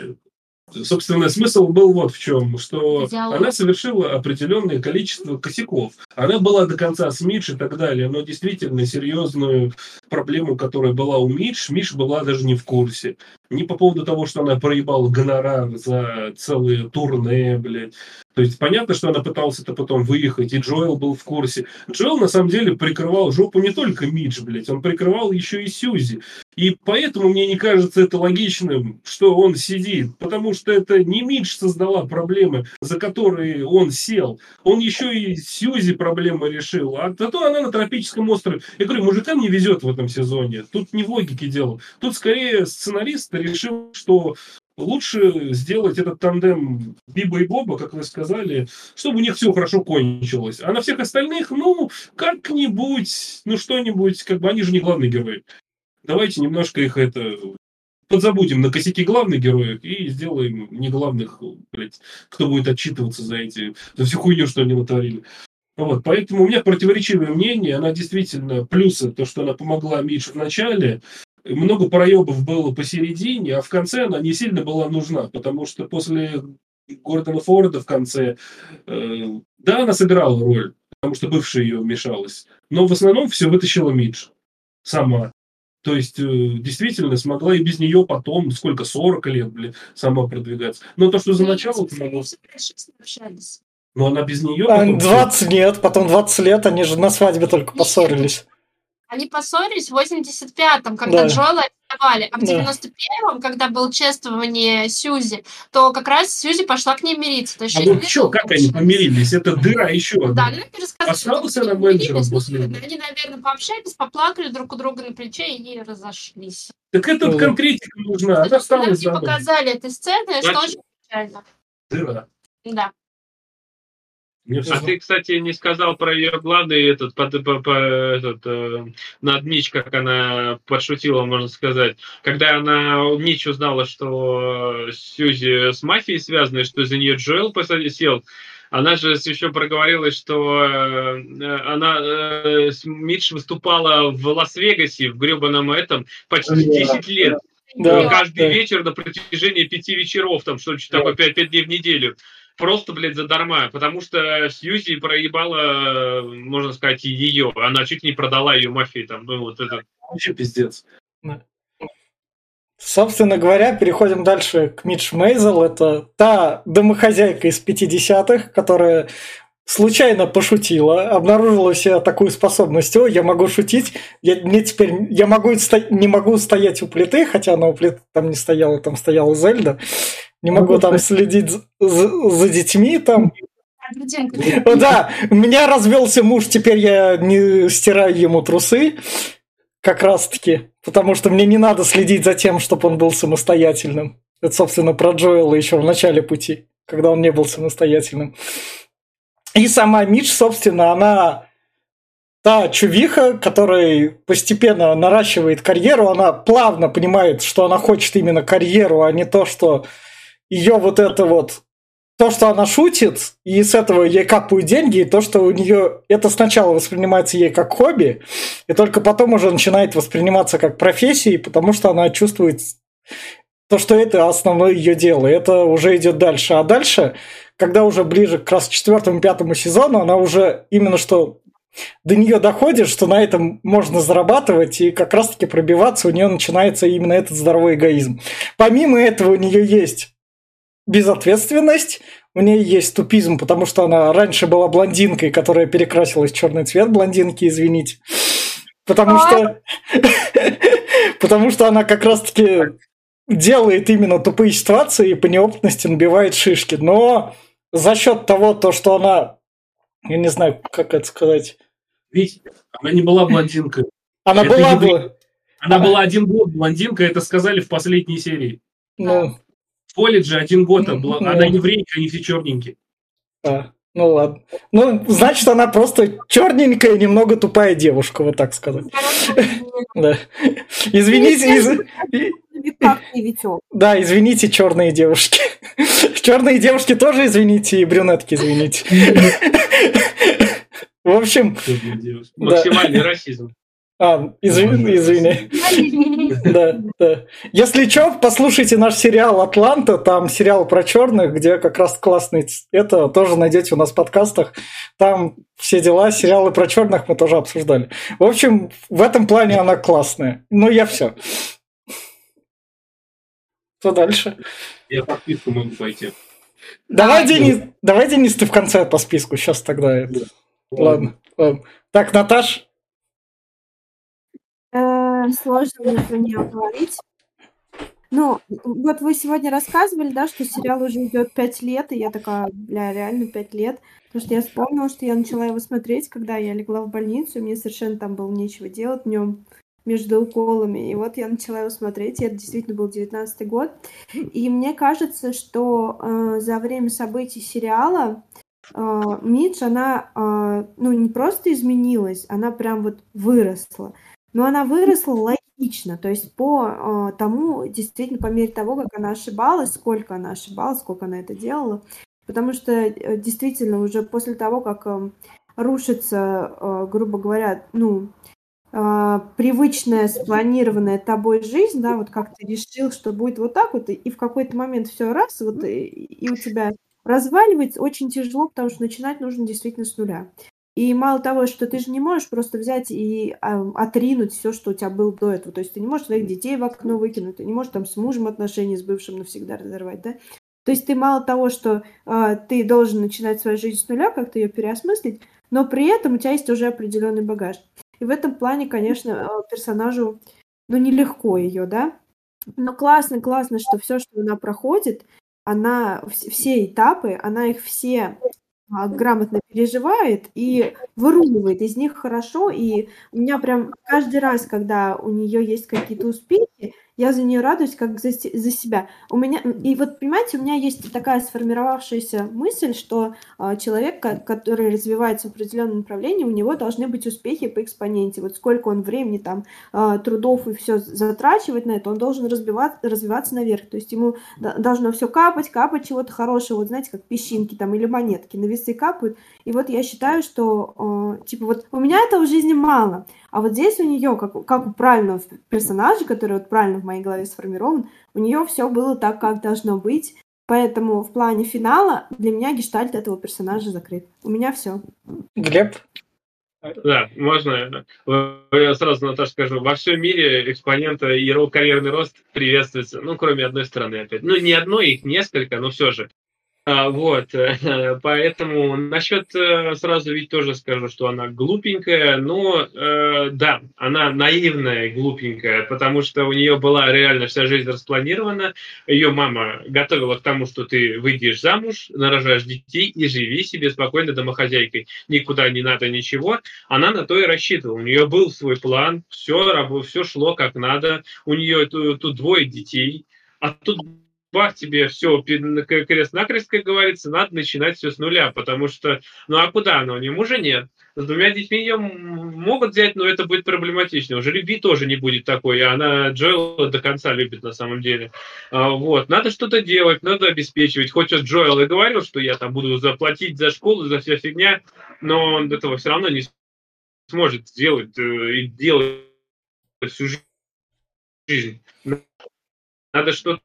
собственно, смысл был вот в чем, что Диалог. она совершила определенное количество косяков. Она была до конца с Мидж и так далее, но действительно серьезную проблему, которая была у Мидж, Мидж была даже не в курсе. Не по поводу того, что она проебала гонорар за целые турне, блядь, то есть понятно, что она пыталась это потом выехать, и Джоэл был в курсе. Джоэл на самом деле прикрывал жопу не только Мидж, блядь, он прикрывал еще и Сьюзи. И поэтому мне не кажется это логичным, что он сидит, потому что это не Мидж создала проблемы, за которые он сел. Он еще и Сьюзи проблемы решил. А зато она на тропическом острове. Я говорю, мужикам не везет в этом сезоне. Тут не в логике дело. Тут скорее сценарист решил, что лучше сделать этот тандем Биба и Боба, как вы сказали, чтобы у них все хорошо кончилось. А на всех остальных, ну, как-нибудь, ну, что-нибудь, как бы они же не главные герои. Давайте немножко их это подзабудем на косяки главных героев и сделаем не главных, блядь, кто будет отчитываться за эти, за всю хуйню, что они натворили. Вот, поэтому у меня противоречивое мнение. Она действительно плюсы, то, что она помогла Мише в начале, много проебов было посередине, а в конце она не сильно была нужна, потому что после Гордона Форда в конце. Э, да, она сыграла роль, потому что бывшая ее вмешалась. Но в основном все вытащила Мидж сама. То есть, э, действительно, смогла и без нее потом, сколько, 40 лет, блин, сама продвигаться. Но то, что за начало. Но она без нее... А, 20 лет, потом 20 лет, они же на свадьбе только поссорились. Они поссорились в 85-м, когда да. Джоэла арестовали. А в 91-м, когда было чествование Сьюзи, то как раз Сьюзи пошла к ней мириться. То есть а вот что, как они помирились? Это дыра еще одна. Да, они пересказали. Остался на менеджером после Они, наверное, пообщались, поплакали друг у друга на плече и разошлись. Так это ну, конкретика нужна. Она осталась за показали этой сцены, что очень печально. Дыра. Да. А ты, кстати, не сказал про ее главный этот, под, по, по, этот э, над Мич, как она подшутила, можно сказать. Когда она Мич узнала, что Сьюзи с мафией связаны, что за нее Джоэл сел, она же еще проговорилась, что э, она э, Митч выступала в Лас-Вегасе, в гребаном этом, почти 10 лет. Да, каждый да. вечер на протяжении пяти вечеров, там что-то такое, пять, пять дней в неделю просто, блядь, задарма, потому что Сьюзи проебала, можно сказать, и ее. Она чуть не продала ее мафии там, ну вот это. Вообще пиздец. Собственно говоря, переходим дальше к Мидж Мейзел. Это та домохозяйка из 50-х, которая случайно пошутила, обнаружила у себя такую способность. О, я могу шутить, я, мне теперь я могу не могу стоять у плиты, хотя она у плиты там не стояла, там стояла Зельда не могу там следить за, за детьми там. Да, у меня развелся муж, теперь я не стираю ему трусы, как раз таки, потому что мне не надо следить за тем, чтобы он был самостоятельным. Это, собственно, про Джоэла еще в начале пути, когда он не был самостоятельным. И сама Мидж, собственно, она та чувиха, которая постепенно наращивает карьеру, она плавно понимает, что она хочет именно карьеру, а не то, что ее вот это вот то, что она шутит, и с этого ей капают деньги, и то, что у нее это сначала воспринимается ей как хобби, и только потом уже начинает восприниматься как профессией, потому что она чувствует то, что это основное ее дело, и это уже идет дальше. А дальше, когда уже ближе к раз четвертому, пятому сезону, она уже именно что до нее доходит, что на этом можно зарабатывать, и как раз-таки пробиваться у нее начинается именно этот здоровый эгоизм. Помимо этого у нее есть безответственность, у нее есть тупизм, потому что она раньше была блондинкой, которая перекрасилась в черный цвет блондинки, извините. Потому что... Потому что она как раз-таки делает именно тупые ситуации и по неопытности набивает шишки. Но за счет того, то, что она... Я не знаю, как это сказать. Ведь она не была блондинкой. Она это была... Не... Она была один год блондинка, это сказали в последней серии. Ну, в колледже один год была, ну, она еврейка, они все черненькие. А, ну ладно. Ну, значит, она просто черненькая, немного тупая девушка, вот так сказать. Да. Извините, Да, извините, черные девушки. Черные девушки тоже извините, и брюнетки извините. В общем... Максимальный расизм. А, извини, извини. Да, да. Если что, послушайте наш сериал «Атланта», там сериал про черных, где как раз классный это тоже найдете у нас в подкастах. Там все дела, сериалы про черных мы тоже обсуждали. В общем, в этом плане она классная. Ну, я все. Что дальше? Я по списку могу пойти. Давай, Денис, давай, Денис, ты в конце по списку. Сейчас тогда это. Ладно. ладно. Так, Наташ, Э, сложно про нее говорить. Ну, вот вы сегодня рассказывали, да, что сериал уже идет пять лет, и я такая, бля, реально пять лет. Потому что я вспомнила, что я начала его смотреть, когда я легла в больницу, и мне совершенно там было нечего делать днем между уколами. И вот я начала его смотреть, и это действительно был девятнадцатый год. И мне кажется, что э, за время событий сериала э, Мидж, она, э, ну, не просто изменилась, она прям вот выросла. Но она выросла логично, то есть по э, тому, действительно, по мере того, как она ошибалась, сколько она ошибалась, сколько она это делала. Потому что э, действительно уже после того, как э, рушится, э, грубо говоря, ну, э, привычная, спланированная тобой жизнь, да, вот как ты решил, что будет вот так вот, и в какой-то момент все раз, вот и, и у тебя разваливается очень тяжело, потому что начинать нужно действительно с нуля. И мало того, что ты же не можешь просто взять и а, отринуть все, что у тебя было до этого. То есть ты не можешь своих детей в окно выкинуть, ты не можешь там с мужем отношения с бывшим навсегда разорвать, да? То есть ты мало того, что э, ты должен начинать свою жизнь с нуля, как-то ее переосмыслить, но при этом у тебя есть уже определенный багаж. И в этом плане, конечно, персонажу, ну, нелегко ее, да? Но классно, классно, что все, что она проходит, она все этапы, она их все а, грамотно переживает и выруливает из них хорошо. И у меня прям каждый раз, когда у нее есть какие-то успехи, я за нее радуюсь, как за, за себя. У меня, и вот, понимаете, у меня есть такая сформировавшаяся мысль, что э, человек, который развивается в определенном направлении, у него должны быть успехи по экспоненте. Вот сколько он времени, там, э, трудов и все затрачивать на это, он должен развиваться, развиваться наверх. То есть ему должно все капать, капать чего-то хорошего, вот знаете, как песчинки там или монетки на весы капают. И вот я считаю, что, э, типа, вот у меня этого в жизни мало. А вот здесь у нее, как, как у правильного персонажа, который вот правильно в моей голове сформирован, у нее все было так, как должно быть. Поэтому в плане финала для меня гештальт этого персонажа закрыт. У меня все. Глеб? Да, можно. Я сразу, Наташа, скажу. Во всем мире экспонента и карьерный рост приветствуется, ну, кроме одной страны опять. Ну, не одной, их несколько, но все же. А, вот, поэтому насчет э, сразу ведь тоже скажу, что она глупенькая, но э, да, она наивная и глупенькая, потому что у нее была реально вся жизнь распланирована. Ее мама готовила к тому, что ты выйдешь замуж, нарожаешь детей и живи себе спокойно домохозяйкой. Никуда не надо ничего. Она на то и рассчитывала. У нее был свой план, все, все шло как надо. У нее тут, тут двое детей, а тут бах тебе все, крест-накрест, как говорится, надо начинать все с нуля, потому что, ну а куда она? У нее мужа нет. С двумя детьми ее могут взять, но это будет проблематично. Уже любви тоже не будет такой, и она Джоэла до конца любит на самом деле. А, вот, надо что-то делать, надо обеспечивать. Хоть Джоэл и говорил, что я там буду заплатить за школу, за вся фигня, но он этого все равно не сможет сделать э, и делать всю жизнь. Надо что-то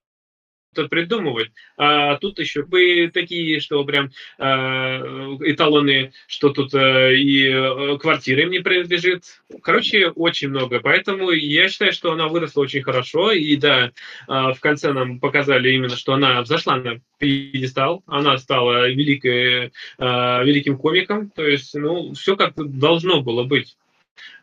придумывать. А тут еще бы такие, что прям э, эталоны, что тут э, и э, квартира им не принадлежит. Короче, очень много. Поэтому я считаю, что она выросла очень хорошо. И да, э, в конце нам показали именно, что она взошла на пьедестал, она стала великой, э, великим комиком. То есть, ну, все как должно было быть.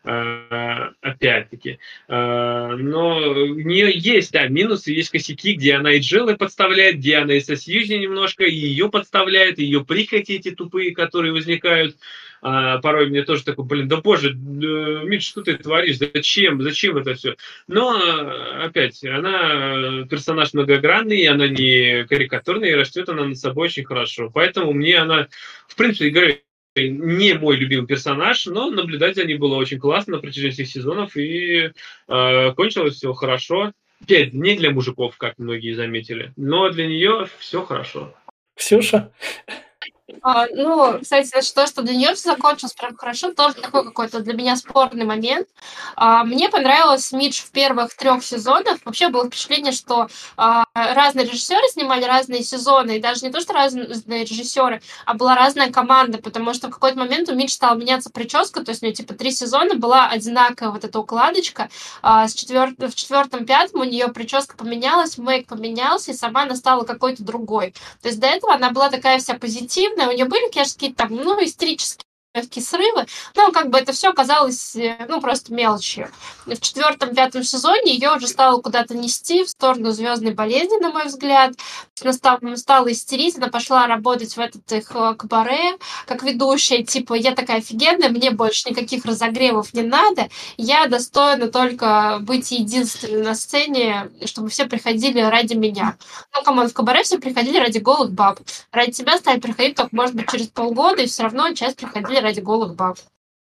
Э, опять-таки. Э, но у нее есть, да, минусы, есть косяки, где она и Джилы подставляет, где она и со Сьюзи немножко, и ее подставляет, ее прихоти эти тупые, которые возникают. А, порой мне тоже такой, блин, да боже, э, Митч, что ты творишь, зачем, зачем это все? Но, опять, она персонаж многогранный, она не карикатурная, и растет она над собой очень хорошо. Поэтому мне она, в принципе, говорю, не мой любимый персонаж, но наблюдать за ней было очень классно на протяжении всех сезонов, и э, кончилось все хорошо. Опять, не для мужиков, как многие заметили, но для нее все хорошо. Ксюша? А, ну, кстати, то, что для нее все закончилось прям хорошо, тоже такой какой-то для меня спорный момент. А, мне понравилось Мидж в первых трех сезонах. Вообще было впечатление, что а, разные режиссеры снимали разные сезоны, и даже не то, что разные режиссеры, а была разная команда, потому что в какой-то момент у Мидж стала меняться прическа, то есть у нее типа три сезона была одинаковая вот эта укладочка. А, с четвер... В четвертом-пятом у нее прическа поменялась, мейк поменялся, и сама она стала какой-то другой. То есть до этого она была такая вся позитивная, у нее были, конечно, какие-то там, ну, истерические легкие срывы, но как бы это все оказалось, э, ну, просто мелочью. В четвертом-пятом сезоне ее уже стало куда-то нести в сторону звездной болезни, на мой взгляд. Она стала, стала истерить, она пошла работать в этот их э, кабаре, как ведущая, типа, я такая офигенная, мне больше никаких разогревов не надо, я достойна только быть единственной на сцене, чтобы все приходили ради меня. Ну, кому в кабаре все приходили ради голых баб. Ради тебя стали приходить только, может быть, через полгода, и все равно часть приходили ради голых баб.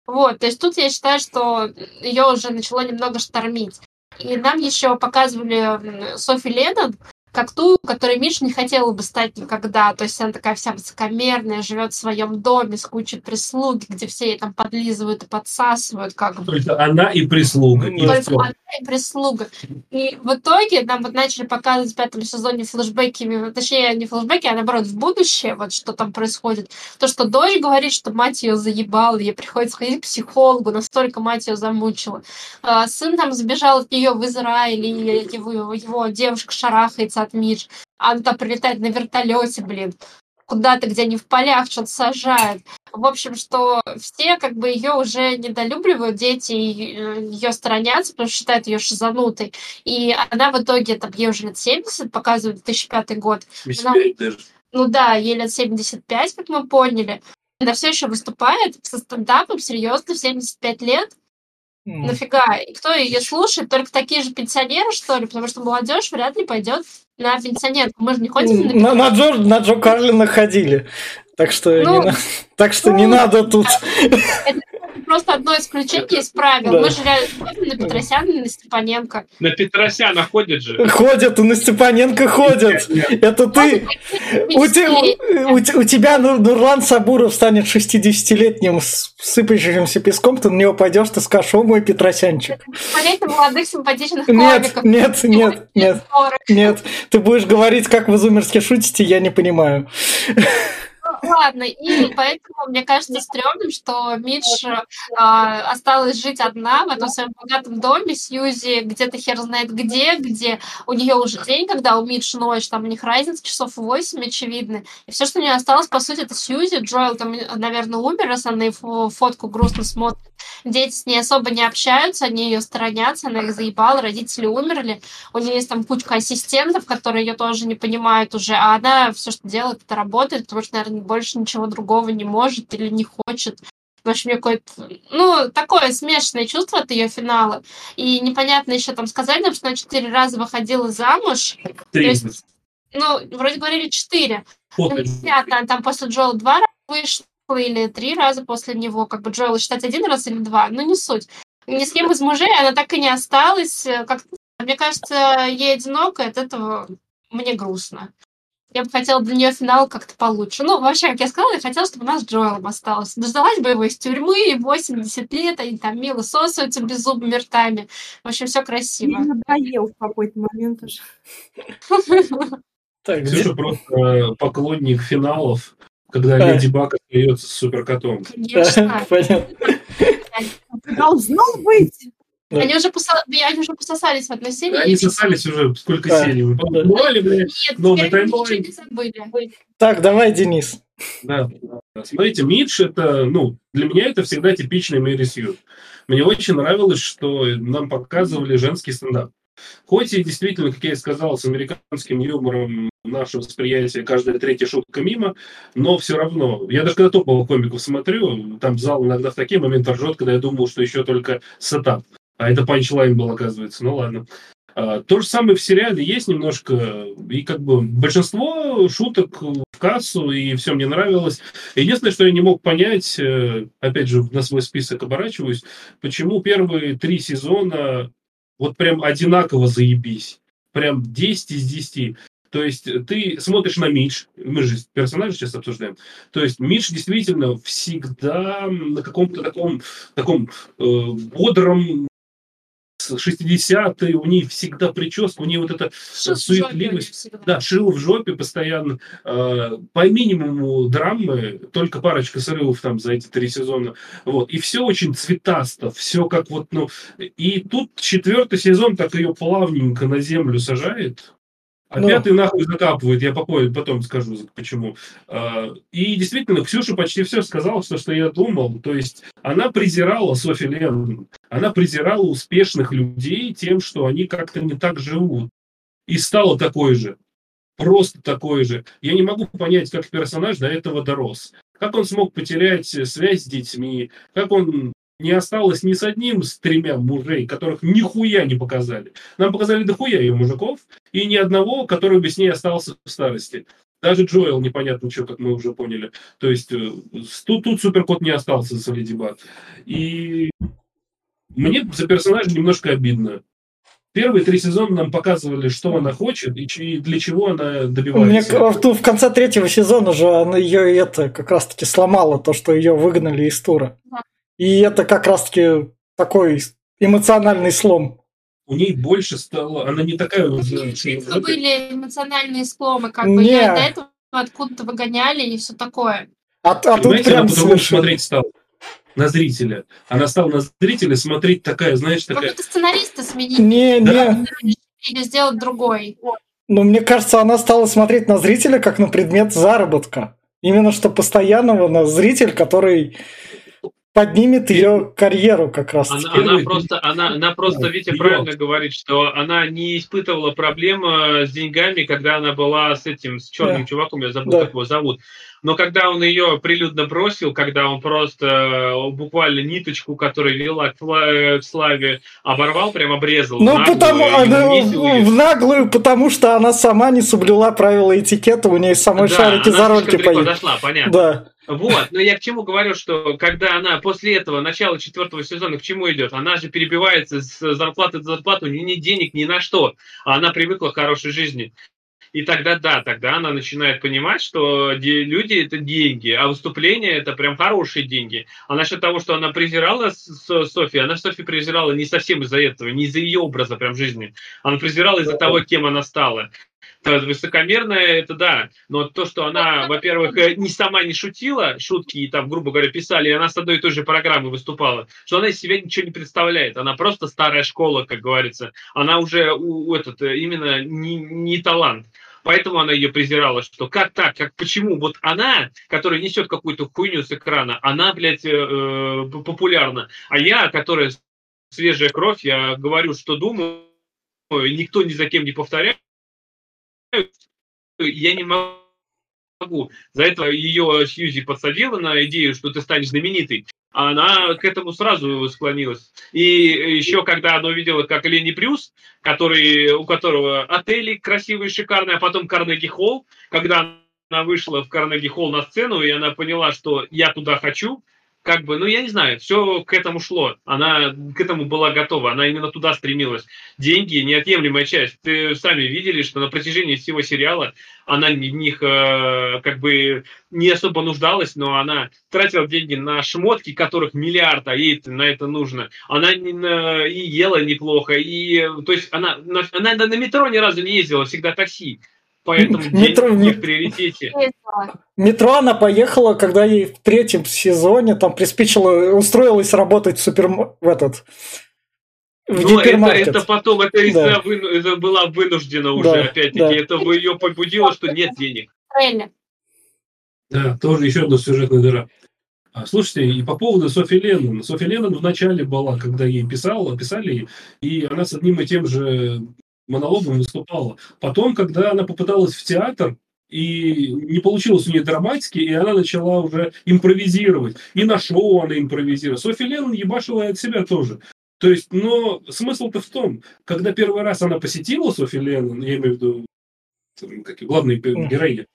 Вот, то есть тут я считаю, что ее уже начало немного штормить. И нам еще показывали Софи Леннон, как ту, которой Миша не хотела бы стать никогда. То есть она такая вся высокомерная, живет в своем доме с кучей прислуги, где все ей там подлизывают и подсасывают. Как бы. Только она и прислуга. И Только она и прислуга. И в итоге нам вот начали показывать в пятом сезоне флешбеки, точнее, не флешбеки, а наоборот, в будущее, вот что там происходит. То, что дочь говорит, что мать ее заебала, ей приходится ходить к психологу, настолько мать ее замучила. А, сын там сбежал от нее в Израиль, и его, его девушка шарахается от Миш. Она там прилетает на вертолете, блин куда-то, где они в полях что-то сажают. В общем, что все как бы ее уже недолюбливают, дети ее сторонятся, потому что считают ее шизанутой. И она в итоге, там, ей уже лет 70, показывает 2005 год. Она, ну да, ей лет 75, как мы поняли. Она все еще выступает со стендапом, серьезно, в 75 лет. Mm. Нафига? И кто ее слушает? Только такие же пенсионеры, что ли? Потому что молодежь вряд ли пойдет на пенсионерку. Мы же не ходим на На, на, Джо, на Джо Карлина ходили. Так что, ну, не, так что ну, не надо тут. Это просто одно исключение из правил. Да. Мы же реально ходим на Петросяна и на Степаненко. На Петросяна ходят же. Ходят, и на Степаненко ходят. Это ты... У, у, у тебя Нурлан Сабуров станет 60-летним с сыпающимся песком, ты на него пойдешь, ты скажешь, о мой Петросянчик. На молодых симпатичных Нет, нет, нет, нет, нет. Ты будешь говорить, как вы зумерски шутите, я не понимаю. Ладно, и поэтому мне кажется стрёмным, что Мидж э, осталась жить одна в этом своем богатом доме, Сьюзи где-то хер знает где, где у нее уже день, когда у Мидж ночь, там у них разница часов 8, очевидно. И все, что у нее осталось, по сути, это Сьюзи. Джоэл там, наверное, умер, раз она на фотку грустно смотрит. Дети с ней особо не общаются, они ее сторонятся, она их заебала, родители умерли. У нее есть там кучка ассистентов, которые ее тоже не понимают уже, а она все, что делает, это работает, потому что, наверное, больше ничего другого не может или не хочет. В общем, какое-то, ну, такое смешанное чувство от ее финала. И непонятно еще там сказали нам, что она четыре раза выходила замуж. Три. Есть, ну, вроде говорили четыре. Ну, непонятно, там после Джоэл два раза вышла или три раза после него. Как бы Джоэл считать один раз или два, ну, не суть. Ни с кем из мужей она так и не осталась. Как мне кажется, ей одиноко, от этого мне грустно. Я бы хотела для нее финал как-то получше. Ну, вообще, как я сказала, я хотела, чтобы она с Джоэлом осталась. Дождалась бы его из тюрьмы, 80 лет, они там мило сосаются беззубыми ртами. В общем, все красиво. Мне надоел в какой-то момент уже. Так, Ксюша просто э, поклонник финалов, когда Леди Баг остается с суперкотом. Конечно. Должно быть. Они уже, посо... они уже пососались в одной серии. Они сосались уже сколько да. серий. Вы подумали, блядь? Нет, новый таймлайн. забыли. Так, давай, Денис. Да. Смотрите, Мидж это, ну, для меня это всегда типичный Мэри Сью. Мне очень нравилось, что нам показывали женский стендап. Хоть и действительно, как я и сказал, с американским юмором наше восприятие, каждая третья шутка мимо, но все равно. Я даже когда топовых комиков смотрю, там зал иногда в такие моменты ржет, когда я думал, что еще только setup. А это punchline был, оказывается. Ну ладно. А, то же самое в сериале есть немножко, и как бы большинство шуток в кассу, и все мне нравилось. Единственное, что я не мог понять, э, опять же, на свой список оборачиваюсь, почему первые три сезона вот прям одинаково заебись. Прям 10 из 10. То есть ты смотришь на Мидж, мы же персонажа сейчас обсуждаем, то есть Мидж действительно всегда на каком-то таком, таком э, бодром 60-е, у них всегда прическа, у них вот эта шил суетливость. Да, шил в жопе постоянно. Э, по минимуму драмы, только парочка срывов там за эти три сезона. Вот. И все очень цветасто, все как вот, ну... И тут четвертый сезон так ее плавненько на землю сажает. А ну, пятый нахуй закапывает, я потом скажу, почему. А, и действительно, Ксюша почти все сказала, что, что я думал. То есть она презирала Софи Лен, она презирала успешных людей тем, что они как-то не так живут. И стала такой же. Просто такой же. Я не могу понять, как персонаж до этого дорос. Как он смог потерять связь с детьми, как он не осталось ни с одним, с тремя мужей, которых нихуя не показали. Нам показали дохуя ее мужиков, и ни одного, который бы с ней остался в старости. Даже Джоэл непонятно что, как мы уже поняли. То есть э, тут, тут суперкот не остался за Леди Баг. И мне за персонажа немножко обидно. Первые три сезона нам показывали, что она хочет и для чего она добивается. Мне, в, в конце третьего сезона же она ее это как раз-таки сломала, то, что ее выгнали из тура. И это как раз-таки такой эмоциональный слом. У ней больше стало, она не такая... Это были эмоциональные сломы, как бы я до этого откуда-то выгоняли и все такое. А, а тут прям по-другому смотреть стал на зрителя. Она стала на зрителя смотреть такая, знаешь, такая... Как будто сценариста сменить. Не, не. Или сделать другой. Ну, мне кажется, она стала смотреть на зрителя как на предмет заработка. Именно что постоянного на зритель, который поднимет ее карьеру как раз. Она, она просто, она, она просто, Витя правильно говорит, что она не испытывала проблем с деньгами, когда она была с этим, с черным да. чуваком, я забыл, да. как его зовут. Но когда он ее прилюдно бросил, когда он просто э, буквально ниточку, которая вела к, э, славе, оборвал, прям обрезал. Ну, наглую, потому, она, в наглую, потому что она сама не соблюла правила этикета, у нее самой да, шарики за рольки поют. подошла, понятно. Да. Вот, но я к чему говорю, что когда она после этого, начала четвертого сезона, к чему идет? Она же перебивается с зарплаты до зарплаты, у нее нет денег ни на что, а она привыкла к хорошей жизни. И тогда, да, тогда она начинает понимать, что люди – это деньги, а выступление – это прям хорошие деньги. А насчет того, что она презирала Софи, она Софи презирала не совсем из-за этого, не из-за ее образа прям жизни. Она презирала из-за того, кем она стала высокомерная, это да, но то, что она, во-первых, не сама не шутила, шутки и там, грубо говоря, писали, и она с одной и той же программы выступала, что она из себя ничего не представляет, она просто старая школа, как говорится, она уже у, у этот, э, именно не, не талант. Поэтому она ее презирала, что как так, как почему? Вот она, которая несет какую-то хуйню с экрана, она, блядь, э, э популярна, а я, которая свежая кровь, я говорю, что думаю, никто ни за кем не повторяет, я не могу. За это ее Сьюзи подсадила на идею, что ты станешь знаменитой. Она к этому сразу склонилась. И еще когда она увидела, как Лени Брюс, который, у которого отели красивые, шикарные, а потом Карнеги Холл, когда она вышла в Карнеги Холл на сцену, и она поняла, что я туда хочу, как бы, ну, я не знаю, все к этому шло. Она к этому была готова, она именно туда стремилась. Деньги – неотъемлемая часть. Ты сами видели, что на протяжении всего сериала она в них э, как бы не особо нуждалась, но она тратила деньги на шмотки, которых миллиард, а ей на это нужно. Она не, на, и ела неплохо, и, то есть она, она на метро ни разу не ездила, всегда такси. Поэтому метро, не в приоритете. Метро она поехала, когда ей в третьем сезоне там приспичило, устроилась работать в супер... в этот... В Но это, это потом, это из-за да. вы, это была вынуждена уже, да, опять-таки, да. это бы ее побудило, что нет денег. Да, тоже еще одна сюжетная дыра. А, слушайте, и по поводу Софи Леннон. Софи Леннон в начале была, когда ей писала, писали, и она с одним и тем же монологом выступала. Потом, когда она попыталась в театр, и не получилось у нее драматики, и она начала уже импровизировать. И на шоу она импровизировала. Софи Леннон ебашила от себя тоже. То есть, но смысл-то в том, когда первый раз она посетила Софи Леннон, я имею в виду как, главные героини,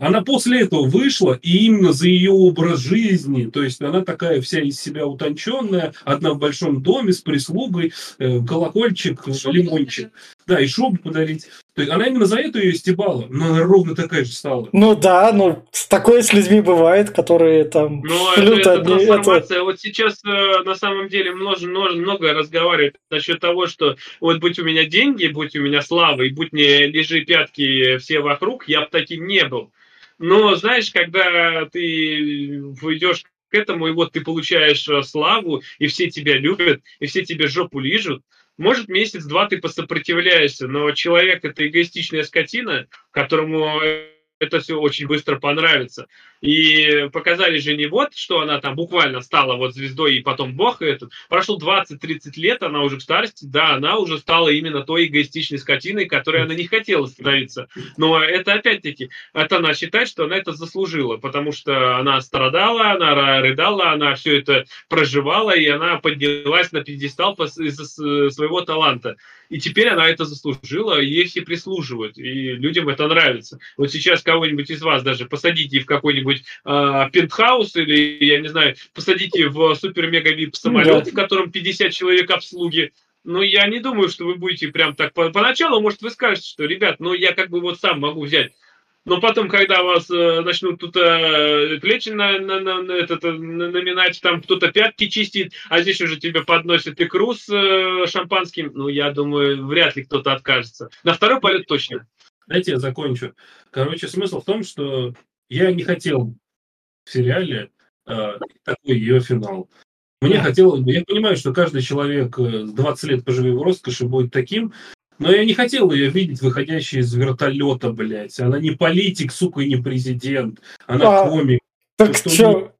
она после этого вышла, и именно за ее образ жизни, то есть она такая вся из себя утонченная, одна в большом доме с прислугой, э, колокольчик, лимончик. Да, и шубу подарить. То есть она именно за это ее стебала, но она ровно такая же стала. Ну да, ну такое с людьми бывает, которые там... Ну это, это трансформация. Это... Вот сейчас э, на самом деле много, много, много разговаривает насчет того, что вот будь у меня деньги, будь у меня слава, и будь мне лежи пятки все вокруг, я бы таким не был. Но знаешь, когда ты идешь к этому, и вот ты получаешь э, славу, и все тебя любят, и все тебе жопу лижут, может, месяц-два ты посопротивляешься, но человек – это эгоистичная скотина, которому это все очень быстро понравится. И показали же не вот, что она там буквально стала вот звездой и потом бог этот. Прошло 20-30 лет, она уже в старости, да, она уже стала именно той эгоистичной скотиной, которой она не хотела становиться. Но это опять-таки, это она считает, что она это заслужила, потому что она страдала, она рыдала, она все это проживала, и она поднялась на пьедестал из-за своего таланта. И теперь она это заслужила, ей все прислуживают, и людям это нравится. Вот сейчас кого-нибудь из вас даже посадите в какой-нибудь э, пентхаус или, я не знаю, посадите в супер-мега-вип самолет, да. в котором 50 человек обслуги, ну, я не думаю, что вы будете прям так... Поначалу, может, вы скажете, что, ребят, ну, я как бы вот сам могу взять но потом, когда вас э, начнут тут э, плечи на, на, на, на, этот, э, наминать, там кто-то пятки чистит, а здесь уже тебе подносят икру с э, шампанским, ну, я думаю, вряд ли кто-то откажется. На второй полет точно. Знаете, я закончу. Короче, смысл в том, что я не хотел в сериале э, такой ее финал. Мне хотелось бы, я понимаю, что каждый человек 20 э, лет поживет в роскоши будет таким, но я не хотел ее видеть, выходящей из вертолета, блядь. Она не политик, сука, и не президент. Она а, комик. Так что, что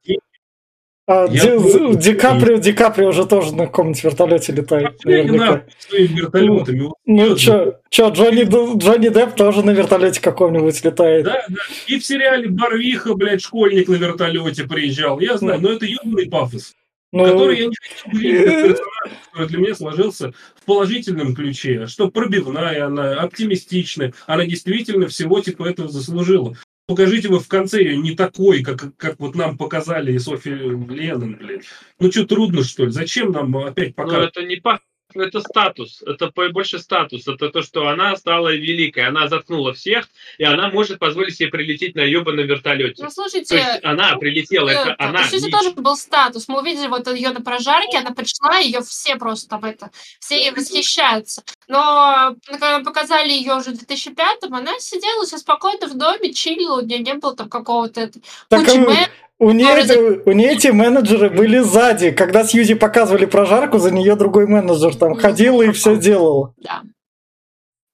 а, Ди, Ди, Ди, Каприо, Ди Каприо уже тоже на каком-нибудь вертолете летает. Наверняка. вертолетами. Ну, ну чё, чё Джонни, Джонни Депп тоже на вертолете каком-нибудь летает. Да, да. И в сериале Барвиха, блядь, школьник на вертолете приезжал. Я знаю, но это юный пафос. Ну... Который я не видеть персонаж, который для меня сложился в положительном ключе, что пробивная она, оптимистичная, она действительно всего типа этого заслужила. Покажите вы в конце ее не такой, как, как вот нам показали и Софи Леннон, блин. Ну что, трудно, что ли? Зачем нам опять показывать? Ну, это не пах это статус, это больше статус, это то, что она стала великой, она заткнула всех, и она может позволить себе прилететь на ебаном вертолете. Ну, слушайте, то есть она прилетела, это, это она. Кстати, не... тоже был статус. Мы увидели вот ее на прожарке, она пришла, ее все просто там это, все ей восхищаются. Но когда показали ее уже в 2005-м, она сидела все спокойно в доме, чилила, у нее не было там какого-то кучи у нее, эти, у нее эти менеджеры были сзади. Когда Сьюзи показывали прожарку, за нее другой менеджер там ходил и все делал. Да.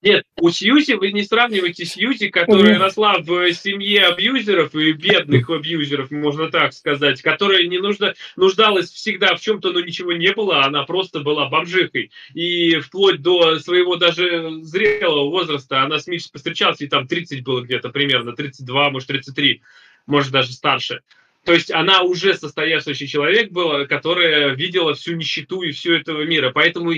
Нет, у Сьюзи вы не сравниваете Сьюзи, которая росла в семье абьюзеров и бедных абьюзеров, можно так сказать, которая не нужда, нуждалась всегда в чем-то, но ничего не было, она просто была бомжихой. И вплоть до своего даже зрелого возраста она с Мишей постречалась, и там 30 было где-то примерно, 32, может 33, может даже старше. То есть она уже состоявшийся человек был, которая видела всю нищету и всю этого мира. Поэтому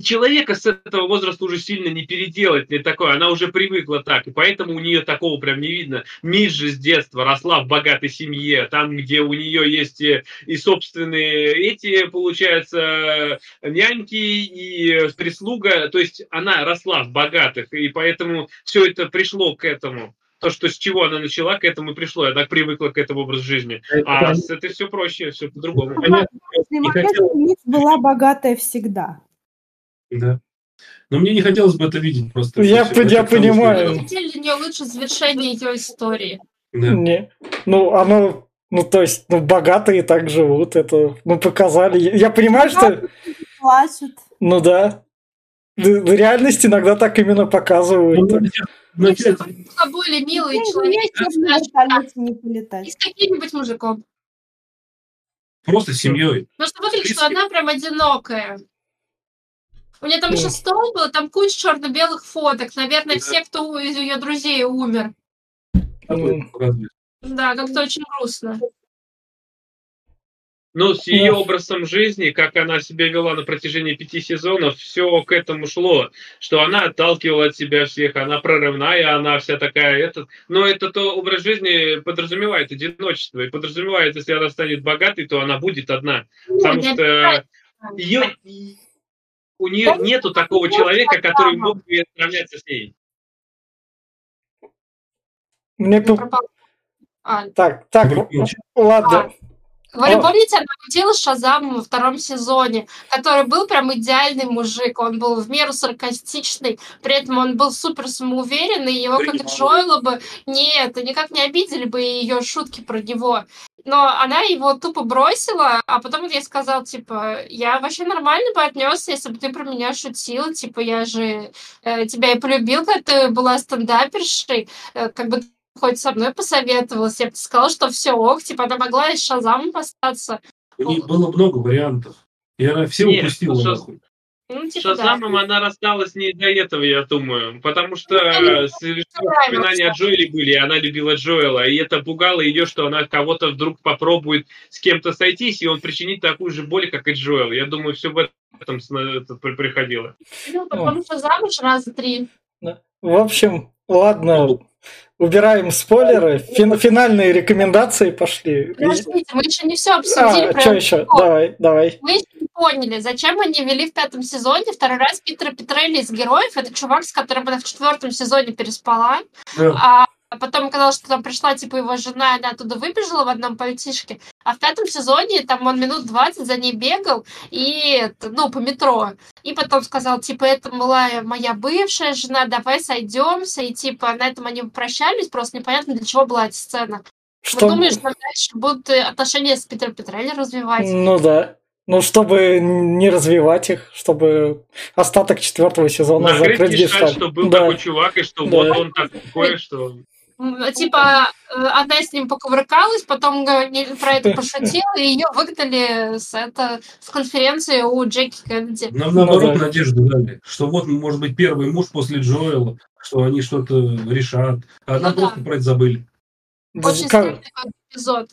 человека с этого возраста уже сильно не переделать, не такое, она уже привыкла так, и поэтому у нее такого прям не видно. Мисс же с детства росла в богатой семье, там, где у нее есть и собственные эти, получается, няньки и прислуга, то есть она росла в богатых, и поэтому все это пришло к этому то, что с чего она начала, к этому и пришло. Я так привыкла к этому образу жизни. А с это все проще, все по-другому. Мисс была богатая всегда. Да. Но мне не хотелось бы это видеть просто. Я, все, я понимаю. Для нее лучше завершение ее истории. Да. Не. Ну, оно ну, то есть, ну, богатые так живут, это, ну, показали. Я понимаю, что... Плачут. Ну, да. В реальности иногда так именно показывают. Ну, ну, более милый человек, не полетать. И с каким-нибудь мужиком. Просто с семьей. Потому что выглядит, что она прям одинокая. У нее там еще стол был, там куча черно-белых фоток. Наверное, все, кто из ее друзей умер. Да, как-то очень грустно. Но с ее образом жизни, как она себя вела на протяжении пяти сезонов, все к этому шло, что она отталкивала от себя всех, она прорывная, она вся такая. Это, но этот образ жизни подразумевает одиночество, и подразумевает, если она станет богатой, то она будет одна. Потому что ее, у нее нету такого человека, который мог бы сравняться с ней. Мне... А. Так, так, ладно. Говорю, помните, она крутила Шазам во втором сезоне, который был прям идеальный мужик. Он был в меру саркастичный, при этом он был супер самоуверенный. Его как Джоэла бы нет, никак не обидели бы ее шутки про него. Но она его тупо бросила, а потом вот я сказал, типа, я вообще нормально бы отнесся, если бы ты про меня шутил, типа, я же э, тебя и полюбил, когда ты была стендапершей, э, как бы хоть со мной посоветовалась, я бы сказала, что все ок, типа она могла и с Шазамом остаться. У них было много вариантов. И она все Нет, упустила ну, нахуй. Ну, типа, Шазамом да. она рассталась не из-за этого, я думаю. Потому что ну, воспоминания о Джоэле были, и она любила Джоэла. И это пугало ее, что она кого-то вдруг попробует с кем-то сойтись, и он причинит такую же боль, как и Джоэл. Я думаю, все в этом приходило. Ну, потому что замуж раза три. В общем, ладно, убираем спойлеры. Фин, финальные рекомендации пошли. Подождите, мы еще не все обсудили. А, что еще? Давай, давай. Мы еще не поняли, зачем они вели в пятом сезоне второй раз Питера Петрелли из героев. Это чувак, с которым она в четвертом сезоне переспала. Да. А потом оказалось, что там пришла, типа, его жена, она оттуда выбежала в одном пальтишке. А в пятом сезоне там он минут 20 за ней бегал, и, ну, по метро. И потом сказал, типа, это была моя бывшая жена, давай сойдемся. И, типа, на этом они прощались, просто непонятно, для чего была эта сцена. Что... Вы думаешь, что дальше будут отношения с Питером Петрелли развивать? Ну да. Ну, чтобы не развивать их, чтобы остаток четвертого сезона Накрыть закрыть гештальт. что был да. такой чувак, и что да. вот он такой, что... Типа, э, она с ним покувыркалась, потом про это пошутила, и ее выгнали с, это, с конференции у Джеки Кеннеди. Нам наоборот ну, надежду дали, что вот, может быть, первый муж после Джоэла, что они что-то решат. А она ну, просто да. про это забыли. Очень как... эпизод.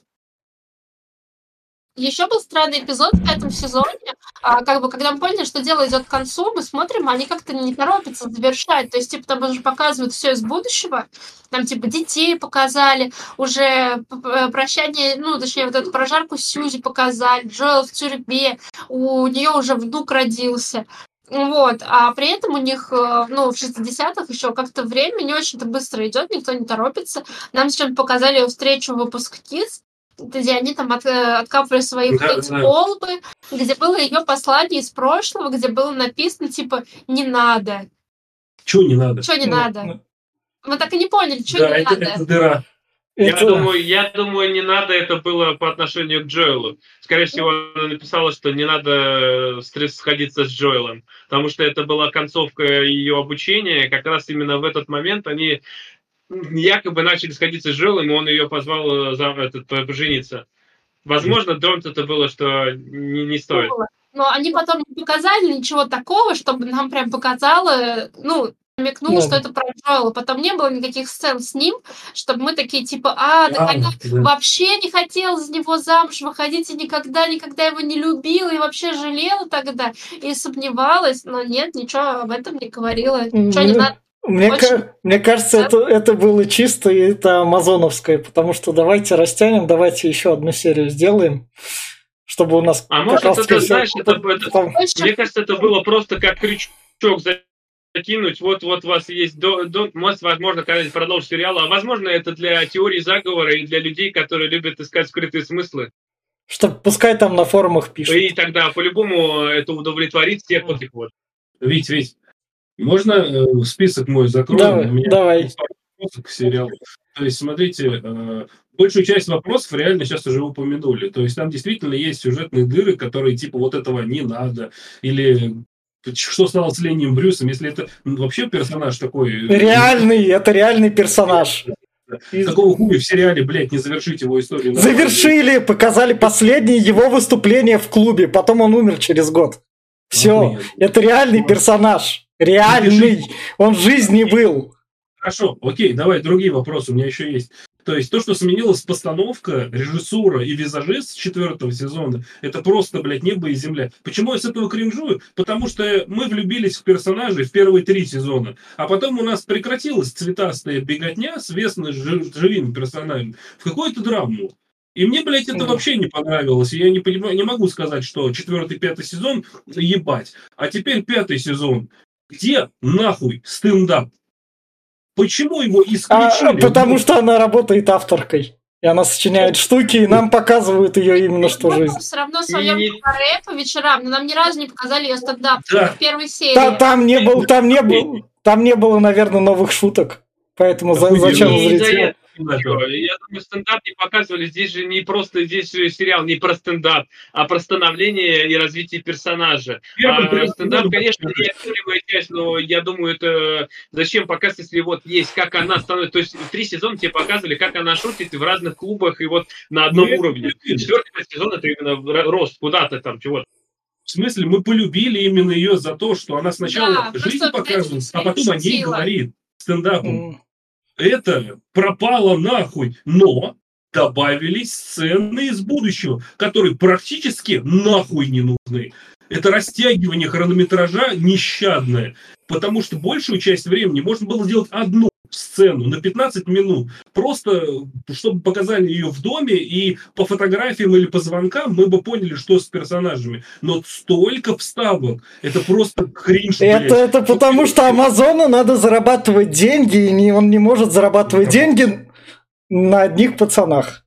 Еще был странный эпизод в пятом сезоне, а, как бы, когда мы поняли, что дело идет к концу, мы смотрим, они как-то не торопятся завершать. То есть, типа, там уже показывают все из будущего, там, типа, детей показали, уже э, прощание, ну, точнее, вот эту прожарку Сьюзи показали, Джоэл в тюрьме, у нее уже внук родился. Вот, а при этом у них, э, ну, в 60-х еще как-то время не очень-то быстро идет, никто не торопится. Нам сейчас показали встречу выпускниц, где они там от, откапывали свои да, эти да. колбы, где было ее послание из прошлого, где было написано, типа, не надо. Чего не надо? Чего не ну, надо? Ну... Мы так и не поняли, что да, не это, надо. Это дыра. Я, это... думаю, я думаю, не надо это было по отношению к Джоэлу. Скорее всего, она написала, что не надо э, сходиться с Джоэлом, потому что это была концовка ее обучения. Как раз именно в этот момент они якобы начали сходиться с Джоэлом, и он ее позвал э, за, этот, пожениться. Возможно, Дронт это было, что не, не стоит. Но они потом не показали ничего такого, чтобы нам прям показало, ну, намекнул, да. что это про Джоэла. Потом не было никаких сцен с ним, чтобы мы такие, типа, а, так она да. вообще не хотела за него замуж выходить и никогда, никогда его не любила и вообще жалела тогда и сомневалась. Но нет, ничего об этом не говорила. Ничего не надо мне, Очень... мне кажется, да? это, это было чисто и это амазоновское, потому что давайте растянем, давайте еще одну серию сделаем, чтобы у нас... А может, это, знаешь, это, это, Там... мне кажется, это было просто как крючок закинуть, вот, вот у вас есть, до, до, может, возможно, когда-нибудь продолжить сериал, а возможно, это для теории заговора и для людей, которые любят искать скрытые смыслы. Что пускай там на форумах пишут. И тогда по-любому это удовлетворит всех вот их вот. Вить, Вить, можно э, список мой закрою? Давай, У меня давай. к сериалу. То есть, смотрите, э, большую часть вопросов реально сейчас уже упомянули. То есть там действительно есть сюжетные дыры, которые типа вот этого не надо. Или что стало с Лением Брюсом, если это вообще персонаж такой... Реальный, это реальный персонаж. Из... Какого хуя в сериале, блядь, не завершить его историю? Завершили, показали последнее его выступление в клубе, потом он умер через год. Все, это реальный персонаж. Реальный. Он в жизни был. Хорошо, окей, давай другие вопросы, у меня еще есть. То есть то, что сменилась постановка, режиссура и визажист с четвертого сезона, это просто, блядь, небо и земля. Почему я с этого кринжую? Потому что мы влюбились в персонажей в первые три сезона, а потом у нас прекратилась цветастая беготня с весно живыми персонажами в какую-то драму. И мне, блядь, это вообще не понравилось. я не, понимаю, не могу сказать, что четвертый, пятый сезон ебать. А теперь пятый сезон. Где нахуй стендап? Почему его исключили? А, потому что она работает авторкой. И она сочиняет штуки, и нам показывают ее именно что ну, жизнь. Все равно своем не... по вечерам, но нам ни разу не показали ее стендап да. в первой серии. Та, там не был, там не был, там не было, наверное, новых шуток. Поэтому за, зачем зрителям? Я думаю, стендап не показывали. Здесь же не просто здесь же сериал не про стендап, а про становление и развитие персонажа. А, стендап, конечно, не активная часть, но я думаю, это зачем показывать, если вот есть, как она становится. То есть три сезона тебе показывали, как она шутит в разных клубах и вот на одном Нет, уровне. Четвертый сезон это именно рост куда-то там чего-то. В смысле, мы полюбили именно ее за то, что она сначала да, жизнь показывает, а потом о ней говорит стендапом. Mm это пропало нахуй. Но добавились сцены из будущего, которые практически нахуй не нужны. Это растягивание хронометража нещадное, потому что большую часть времени можно было сделать одну сцену на 15 минут, просто чтобы показали ее в доме, и по фотографиям или по звонкам мы бы поняли, что с персонажами. Но столько вставок, это просто кринж, Это, блядь. это потому что Амазону надо зарабатывать деньги, и он не может зарабатывать деньги на одних пацанах.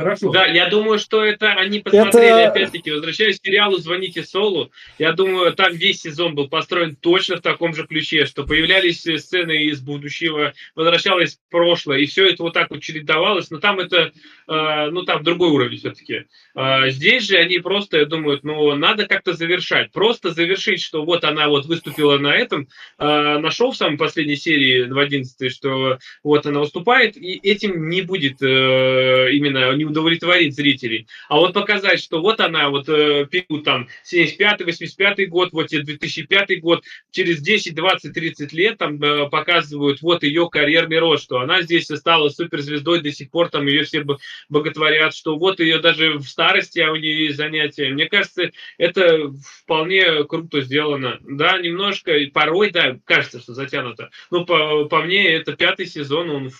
Хорошо. Да, я думаю, что это они посмотрели, это... опять-таки, возвращаясь к сериалу «Звоните Солу», я думаю, там весь сезон был построен точно в таком же ключе, что появлялись сцены из будущего, возвращалось в прошлое, и все это вот так вот чередовалось, но там это, э, ну, там другой уровень все-таки. Э, здесь же они просто думают, ну, надо как-то завершать, просто завершить, что вот она вот выступила на этом, э, нашел в самой последней серии, в 11 что вот она выступает, и этим не будет э, именно не удовлетворить зрителей. А вот показать, что вот она, вот э, период там 75-85 год, вот 2005 год, через 10, 20, 30 лет там э, показывают вот ее карьерный рост, что она здесь стала суперзвездой, до сих пор там ее все боготворят, что вот ее даже в старости, а у нее есть занятия. Мне кажется, это вполне круто сделано. Да, немножко, порой, да, кажется, что затянуто. Но по, по мне, это пятый сезон, он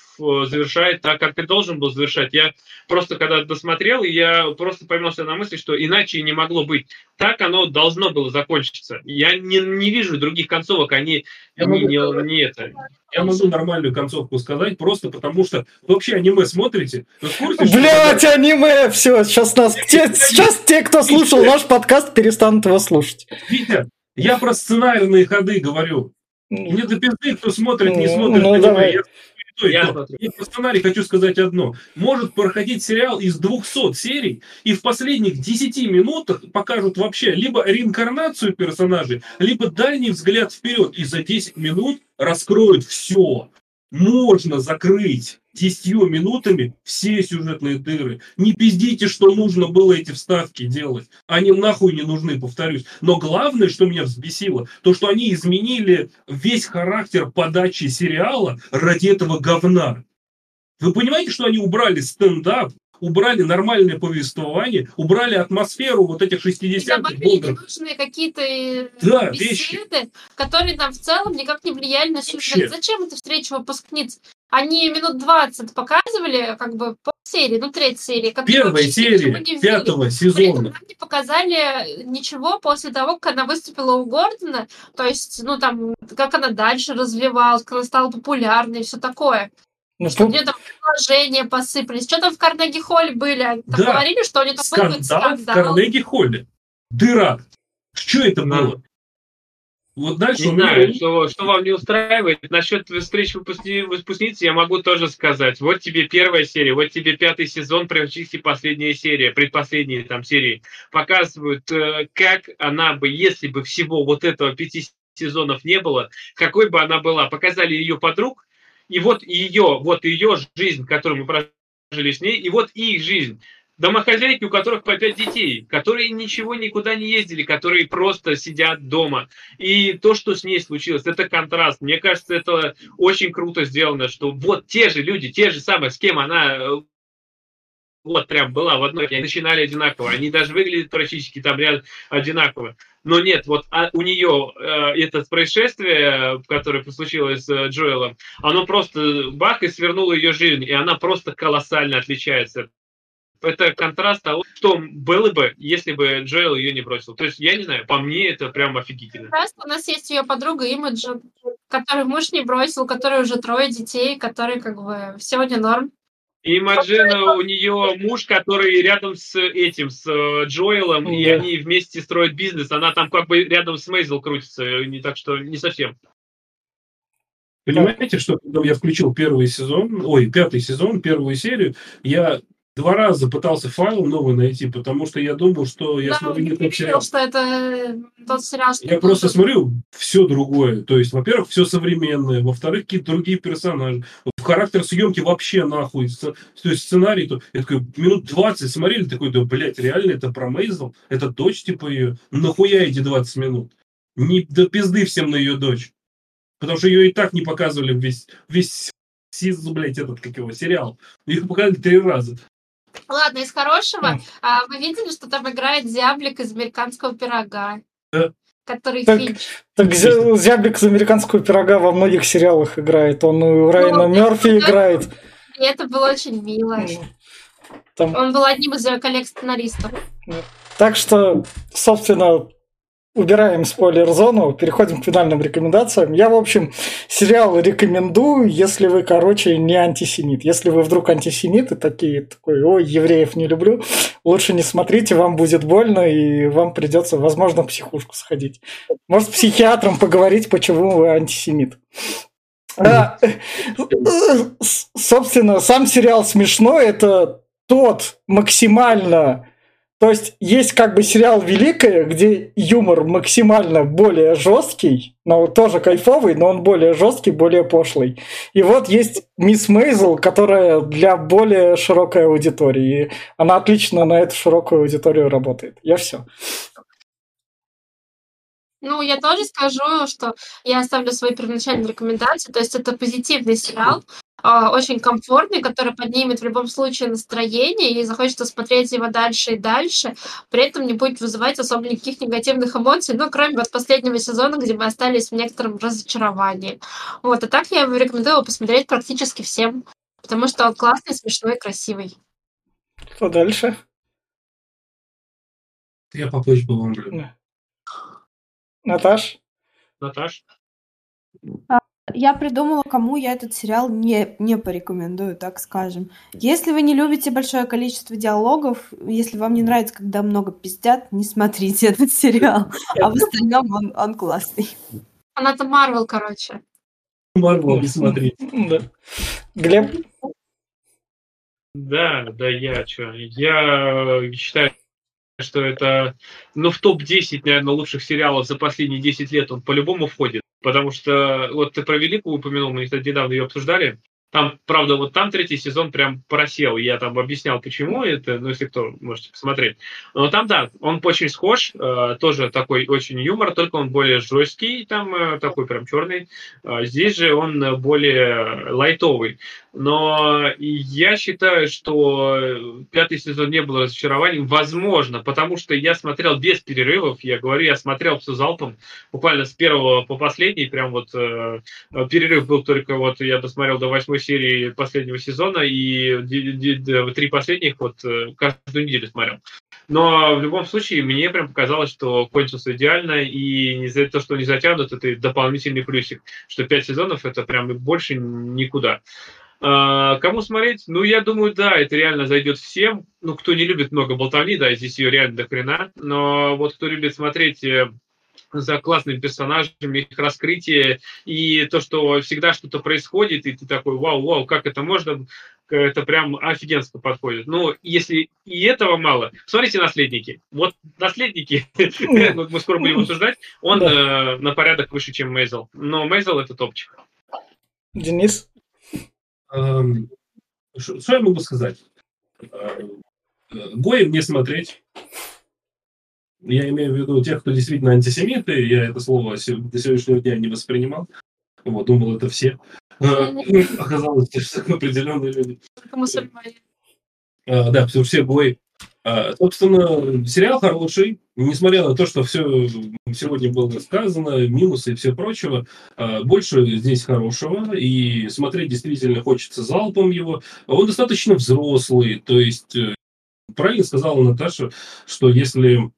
завершает так, как и должен был завершать. Я просто когда досмотрел, я просто поймался на мысли, что иначе не могло быть. Так оно должно было закончиться. Я не, не вижу других концовок, они я не, могу, не, не это. Я могу нормальную концовку сказать, просто потому что вообще аниме смотрите. Блять, аниме! Все, сейчас нас. Те, сейчас те, кто слушал наш подкаст, перестанут его слушать. Витя, я про сценарные ходы говорю. Мне до пизды, кто смотрит, не смотрит. Ну, давай. Я то есть, я, я по сценарию хочу сказать одно. Может проходить сериал из 200 серий, и в последних 10 минутах покажут вообще либо реинкарнацию персонажей, либо дальний взгляд вперед, и за 10 минут раскроют все. Можно закрыть десятью минутами все сюжетные дыры. Не пиздите, что нужно было эти вставки делать. Они нахуй не нужны, повторюсь. Но главное, что меня взбесило, то, что они изменили весь характер подачи сериала ради этого говна. Вы понимаете, что они убрали стендап, убрали нормальное повествование, убрали атмосферу вот этих 60-х Добавили ненужные какие-то э, да, беседы, вещи. которые там в целом никак не влияли на сюжет. Зачем эта встреча выпускниц? Они минут 20 показывали, как бы, по серии, ну, третья серия. Первая серия пятого сезона. не показали ничего после того, как она выступила у Гордона. То есть, ну, там, как она дальше развивалась, как она стала популярной и все такое. Ну, что где там предложения посыпались. Что там в Карнеги-холле были? Там да. говорили, что они там скандал, скандал. в Карнеги-холле. Дыра. Что это да. было? Вот дальше не знаю, меня... что, что вам не устраивает. Насчет встреч выпускни... выпускниц я могу тоже сказать. Вот тебе первая серия, вот тебе пятый сезон, практически последняя серия, предпоследние там серии. Показывают, э, как она бы, если бы всего вот этого пяти сезонов не было, какой бы она была. Показали ее подруг, и вот ее, вот ее жизнь, которую мы прожили с ней, и вот их жизнь домохозяйки, у которых по пять детей, которые ничего никуда не ездили, которые просто сидят дома. И то, что с ней случилось, это контраст. Мне кажется, это очень круто сделано, что вот те же люди, те же самые, с кем она э, вот прям была в одной, они начинали одинаково, они даже выглядят практически там ряд одинаково. Но нет, вот а у нее э, это происшествие, которое случилось с э, Джоэлом, оно просто бах и свернуло ее жизнь, и она просто колоссально отличается это контраст того, что было бы, если бы Джоэл ее не бросил. То есть, я не знаю, по мне это прям офигительно. Просто у нас есть ее подруга Имаджин, которую муж не бросил, которой уже трое детей, который как бы сегодня норм. И Маджина, у нее муж, который рядом с этим, с э, Джоэлом, mm. и они вместе строят бизнес. Она там как бы рядом с Мейзел крутится, не так что не совсем. Понимаете, что когда я включил первый сезон, ой, пятый сезон, первую серию, я два раза пытался файл новый найти, потому что я думал, что я да, смотрю не тот сериал. что это э, тот сериал. Что я просто смотрю все другое. То есть, во-первых, все современное, во-вторых, какие-то другие персонажи. В характер съемки вообще нахуй. То есть сценарий, то я такой минут 20 смотрели, такой, да, блядь, реально это про Мейзел? Это дочь типа ее? Нахуя эти 20 минут? Не до пизды всем на ее дочь. Потому что ее и так не показывали весь, весь Сиз, блядь, этот, как его, сериал. Их показали три раза. Ладно, из хорошего. А, вы видели, что там играет зяблик из американского пирога? Да. который так, Финч. Так зяблик из американского пирога во многих сериалах играет. Он у Райана ну, Мерфи играет. И это было очень мило. Там... Он был одним из коллег сценаристов. Так что, собственно, убираем спойлер-зону, переходим к финальным рекомендациям. Я, в общем, сериал рекомендую, если вы, короче, не антисемит. Если вы вдруг антисемит и такие, такой, ой, евреев не люблю, лучше не смотрите, вам будет больно, и вам придется, возможно, в психушку сходить. Может, с психиатром поговорить, почему вы антисемит. А, собственно, сам сериал смешной, это тот максимально то есть есть как бы сериал «Великое», где юмор максимально более жесткий, но тоже кайфовый, но он более жесткий, более пошлый. И вот есть «Мисс Мейзел», которая для более широкой аудитории. Она отлично на эту широкую аудиторию работает. Я все. Ну, я тоже скажу, что я оставлю свои первоначальные рекомендации. То есть это позитивный сериал, а, очень комфортный, который поднимет в любом случае настроение и захочется смотреть его дальше и дальше, при этом не будет вызывать особо никаких негативных эмоций, ну, кроме вот последнего сезона, где мы остались в некотором разочаровании. Вот, а так я его рекомендую его посмотреть практически всем, потому что он классный, смешной, красивый. Что дальше? Я попозже был Наташ? Наташ? А, я придумала, кому я этот сериал не, не порекомендую, так скажем. Если вы не любите большое количество диалогов, если вам не нравится, когда много пиздят, не смотрите этот сериал. А в остальном он, он классный. Она-то Марвел, короче. Марвел не смотрите. Глеб? Да, да, я что. Я считаю, что это, ну, в топ-10, наверное, лучших сериалов за последние 10 лет он по-любому входит. Потому что, вот ты про Великую упомянул, мы недавно ее обсуждали. Там, правда, вот там третий сезон прям просел. Я там объяснял, почему это, ну, если кто, можете посмотреть. Но там, да, он очень схож, э, тоже такой очень юмор, только он более жесткий, там э, такой прям черный. Э, здесь же он более лайтовый. Но я считаю, что пятый сезон не был разочарованием. Возможно, потому что я смотрел без перерывов. Я говорю, я смотрел все залпом, буквально с первого по последний. Прям вот э, перерыв был только вот, я досмотрел до восьмой серии последнего сезона, и три последних вот э, каждую неделю смотрел. Но в любом случае, мне прям показалось, что кончился идеально, и не за то, что не затянут, это дополнительный плюсик, что пять сезонов это прям больше никуда. А, кому смотреть? Ну, я думаю, да, это реально зайдет всем. Ну, кто не любит много болтовни, да, здесь ее реально до хрена. Но вот кто любит смотреть э, за классными персонажами, их раскрытие, и то, что всегда что-то происходит, и ты такой, вау, вау, как это можно, это прям офигенско подходит. Ну, если и этого мало, смотрите «Наследники». Вот «Наследники», мы скоро будем обсуждать, он э, на порядок выше, чем Мейзел. Но Мейзел — это топчик. Денис? Эм, что я могу сказать? Э, Гоем не смотреть. Я имею в виду тех, кто действительно антисемиты. Я это слово до сегодняшнего дня не воспринимал. Вот, думал, это все. Э, оказалось, что определенные люди. Э, да, все Гой а, собственно, сериал хороший, несмотря на то, что все сегодня было сказано, минусы и все прочего, больше здесь хорошего, и смотреть действительно хочется залпом его. Он достаточно взрослый, то есть э, правильно сказала Наташа, что если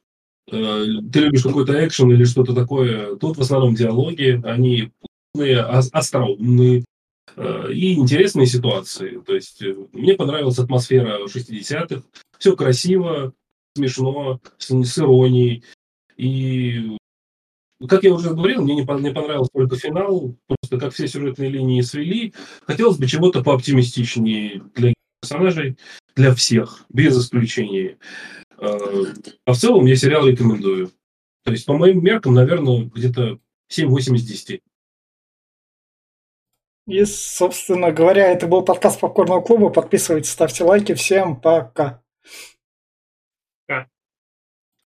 э, ты любишь какой-то экшен или что-то такое, тут в основном диалоги, они полные, остроумные, э, и интересные ситуации. То есть мне понравилась атмосфера 60-х, все красиво, смешно, с, с иронией. И, как я уже говорил, мне не, не понравился только финал, просто как все сюжетные линии свели. Хотелось бы чего-то пооптимистичнее для персонажей, для всех, без исключения. А, а в целом я сериал рекомендую. То есть, по моим меркам, наверное, где-то 7-8 из 10. И, собственно говоря, это был подкаст Попкорного клуба. Подписывайтесь, ставьте лайки. Всем пока.